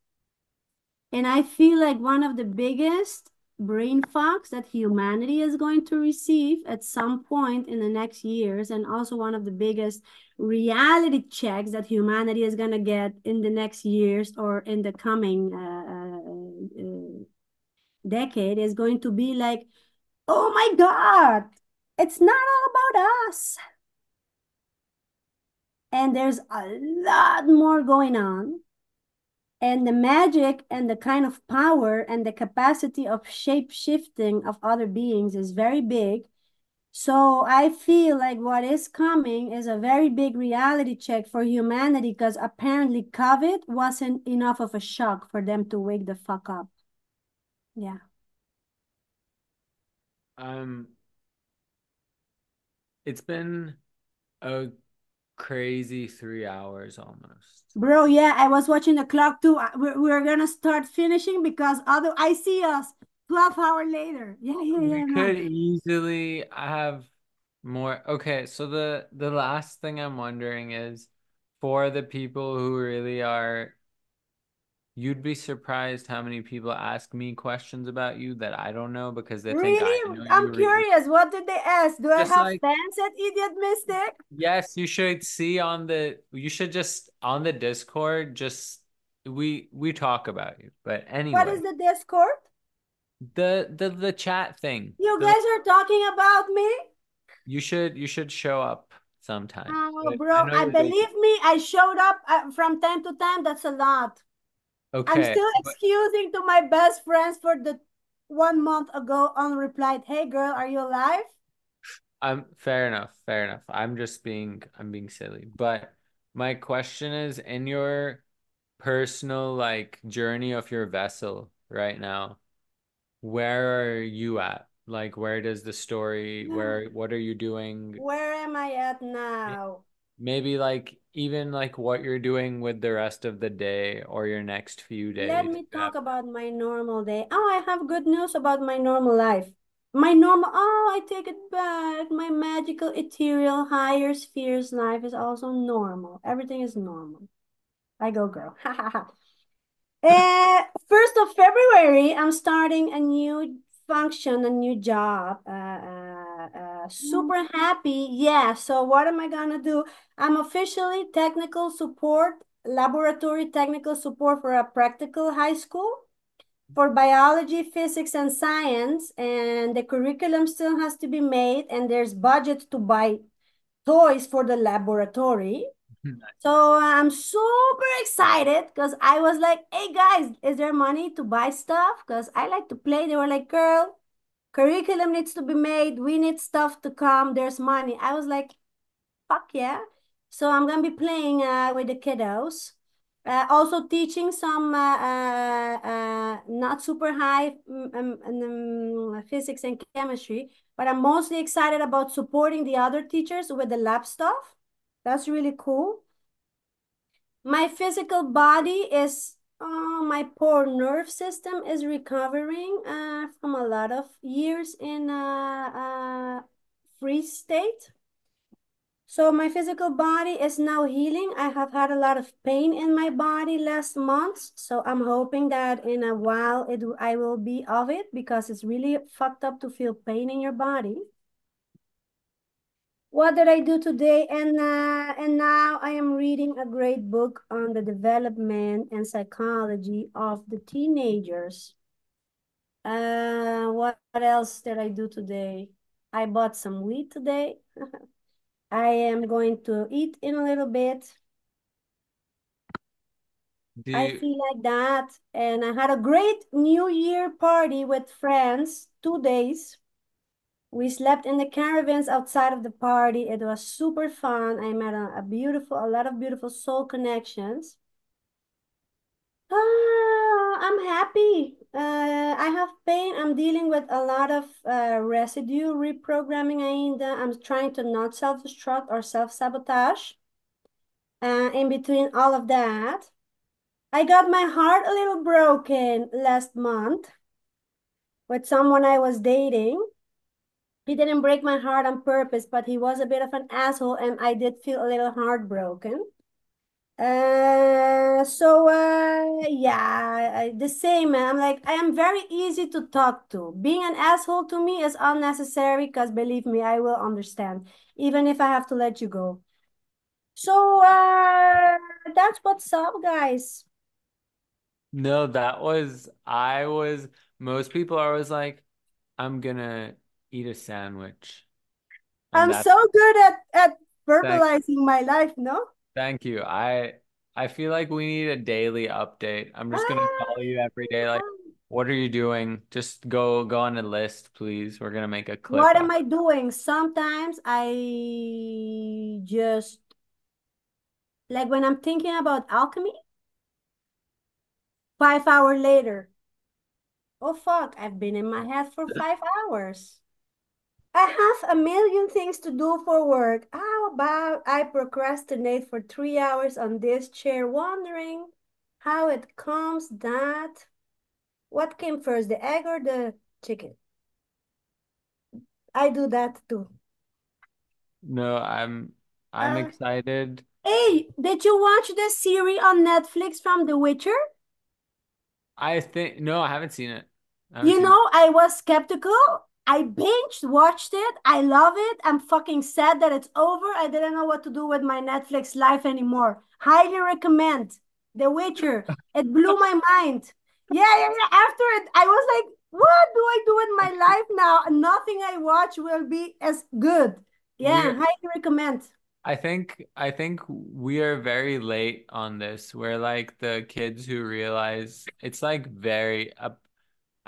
And I feel like one of the biggest brain fogs that humanity is going to receive at some point in the next years, and also one of the biggest reality checks that humanity is going to get in the next years or in the coming uh, uh, decade, is going to be like, oh my God, it's not all about us. And there's a lot more going on. And the magic and the kind of power and the capacity of shape shifting of other beings is very big. So i feel like what is coming is a very big reality check for humanity because apparently covid wasn't enough of a shock for them to wake the fuck up. Yeah um it's been a crazy three hours almost. Bro, yeah, I was watching the clock too. We're, we're gonna start finishing because other I see us 12 hour later. Yeah, *laughs* yeah, yeah. We could easily have more. Okay, so the the last thing I'm wondering is for the people who really are You'd be surprised how many people ask me questions about you that I don't know because they really? think I know I'm curious. Really. What did they ask? Do just I have like, fans at Idiot Mystic? Yes, you should see on the you should just on the Discord just we we talk about you. But anyway. What is the Discord? The the the chat thing. You the, guys are talking about me? You should you should show up sometime. Oh, bro, I, I believe me, I showed up uh, from time to time. That's a lot. Okay. I'm still excusing to my best friends for the one month ago unreplied, hey girl, are you alive? I'm fair enough, fair enough. I'm just being I'm being silly. But my question is in your personal like journey of your vessel right now, where are you at? Like where does the story where what are you doing? Where am I at now? Maybe like even like what you're doing with the rest of the day or your next few days. Let me talk about my normal day. Oh, I have good news about my normal life. My normal, oh, I take it back. My magical, ethereal, higher spheres life is also normal. Everything is normal. I go, girl. Uh, *laughs* first of February, I'm starting a new function, a new job. Uh, uh, uh, super happy. Yeah. So what am I gonna do? I'm officially technical support, laboratory technical support for a practical high school for biology, physics, and science. And the curriculum still has to be made, and there's budget to buy toys for the laboratory. *laughs* So I'm super excited because I was like, hey guys, is there money to buy stuff? Because I like to play. They were like, girl, curriculum needs to be made. We need stuff to come. There's money. I was like, fuck yeah. So I'm going to be playing uh, with the kiddos. Uh, also teaching some uh, uh, uh not super high um, um, physics and chemistry, but I'm mostly excited about supporting the other teachers with the lab stuff. That's really cool. My physical body is, uh, my poor nerve system is recovering uh, from a lot of years in a, a freeze state. So my physical body is now healing. I have had a lot of pain in my body last month. So I'm hoping that in a while it I will be of it because it's really fucked up to feel pain in your body what did I do today? And uh, and now I am reading a great book on the development and psychology of the teenagers. Uh, what, what else did I do today? I bought some wheat today. *laughs* I am going to eat in a little bit. Do I feel like that. And I had a great New Year party with friends, two days. We slept in the caravans outside of the party. It was super fun. I met a, a beautiful, a lot of beautiful soul connections. Ah, I'm happy. Uh, I have pain. I'm dealing with a lot of uh, residue reprogramming ainda. I'm trying to not self-destruct or self-sabotage. Uh, in between all of that, I got my heart a little broken last month with someone I was dating. He didn't break my heart on purpose, but he was a bit of an asshole, and I did feel a little heartbroken. Uh, so uh, yeah, the same. I'm like, I am very easy to talk to. Being an asshole to me is unnecessary because believe me, I will understand, even if I have to let you go. So uh, that's what's up, guys. no, that was, I was, most people are always like, I'm gonna eat a sandwich. And I'm so good at at thank, verbalizing my life, no? thank you. I, I feel like we need a daily update. I'm just gonna call you every day, like, Ah. what are you doing? Just go, go on a list, please. We're gonna make a clip What am I doing? Sometimes I just like when I'm thinking about alchemy, five hours later. Oh fuck, I've been in my head for five hours. I have a million things to do for work. How about I procrastinate for three hours on this chair, wondering how it comes that what came first, the egg or the chicken? I do that too. No, I'm I'm Uh, excited. hey, did you watch the series on Netflix from The Witcher? I think no, I haven't seen it. Haven't You seen it. know, I was skeptical. I binged, watched it. I love it. I'm fucking sad that it's over. I didn't know what to do with my Netflix life anymore. Highly recommend The Witcher. It blew my mind. Yeah, yeah, yeah. After it, I was like, what do I do with my life now? Nothing I watch will be as good. Yeah, highly recommend. I think I think we are very late on this. We're like the kids who realize it's like very up.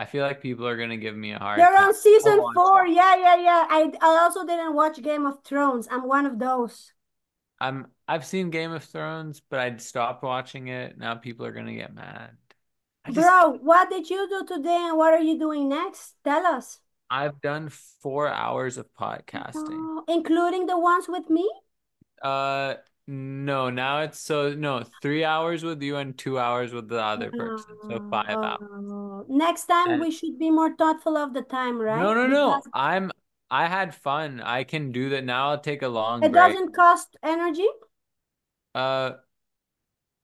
I feel like people are gonna give me a hard They're on season four. Yeah, yeah, yeah. I, I also didn't watch Game of Thrones. I'm one of those. I'm I've seen Game of Thrones, but I'd stopped watching it. Now people are gonna get mad. I just Bro, what did you do today and what are you doing next? Tell us. I've done four hours of podcasting. Oh, including the ones with me? Uh, no, now it's so no, three hours with you and two hours with the other person. So five hours. oh. Next time And we should be more thoughtful of the time, right? no, no, no. Because I'm I had fun. I can do that now. I'll take a long it break. doesn't cost energy. Uh,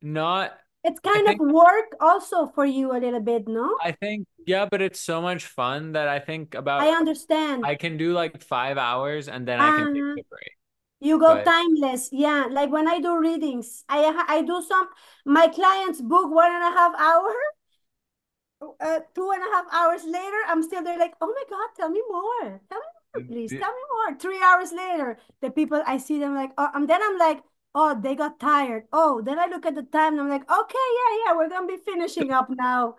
not It's I kind of think work also for you a little bit, no? I think yeah, but it's so much fun that I think about. I understand. I can do like five hours and then I can take Uh, a break. You go timeless. Yeah, like when I do readings, I I do some my clients book one and a half hour. Uh, two and a half hours later, I'm still there like, oh my God, tell me more. Tell me more, mm, please. Tell me more. Three hours later, the people I see them like, oh, and then I'm like, oh, they got tired. Oh, then I look at the time and I'm like, okay, yeah, yeah, we're gonna be finishing up now.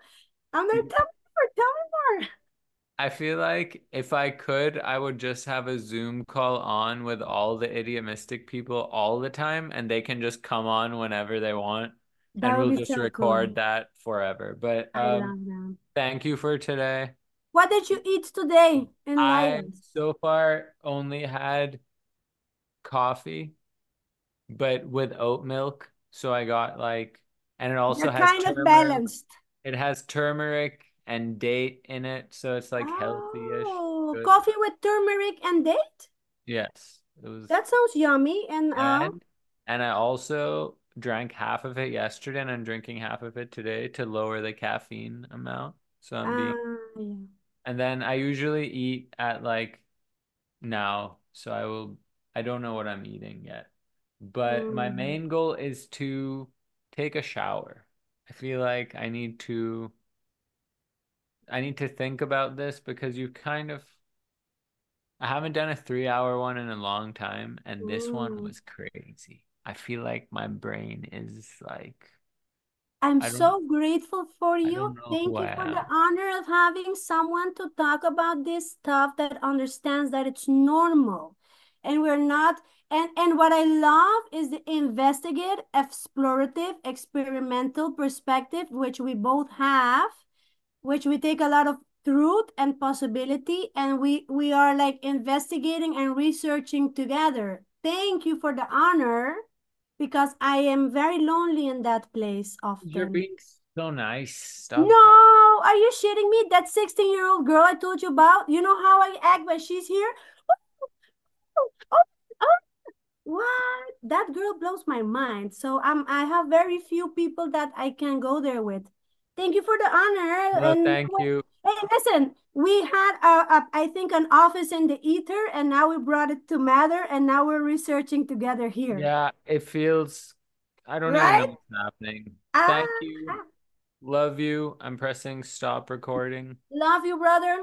I'm like, mm. tell me more, tell me more. I feel like if I could, I would just have a Zoom call on with all the Idiot Mystic people all the time, and they can just come on whenever they want, and That would we'll just so cool. record that forever. But I um, thank you for today. What did you eat today? I Enlightened. so far only had coffee, but with oat milk. So I got like, and it also They're has kind of balanced. It has turmeric and date in it, so it's like healthy-ish. Oh, Good. coffee with turmeric and date? Yes, it was. That sounds yummy. And uh, And and I also drank half of it yesterday, and I'm drinking half of it today to lower the caffeine amount. So I'm being, uh, yeah. and then I usually eat at like now, so I will. I don't know what I'm eating yet, but my Mm. main goal is to take a shower. I feel like I need to. I need to think about this because you kind of. I haven't done a three hour one in a long time, and this one was crazy. I feel like my brain is like, I'm so grateful for you. don't know who Thank you for the honor of having someone to talk about this stuff that understands that it's normal. And we're not, and, and what I love is the investigative, explorative, experimental perspective, which we both have, which we take a lot of truth and possibility, and we we are like investigating and researching together. Thank you for the honor because I am very lonely in that place often You're being so nice. Stop. No, are you shitting me? That 16 year old girl I told you about, you know how I act when she's here? Oh, oh, oh, what? That girl blows my mind. So um, I have very few people that I can go there with. Thank you for the honor. No, And thank you. hey, listen, we had a, a, I think an office in the ether, and now we brought it to matter, and now we're researching together here. Yeah, it feels, I don't even know what's happening. Ah, Thank you. Love you. I'm pressing stop recording. love you, brother.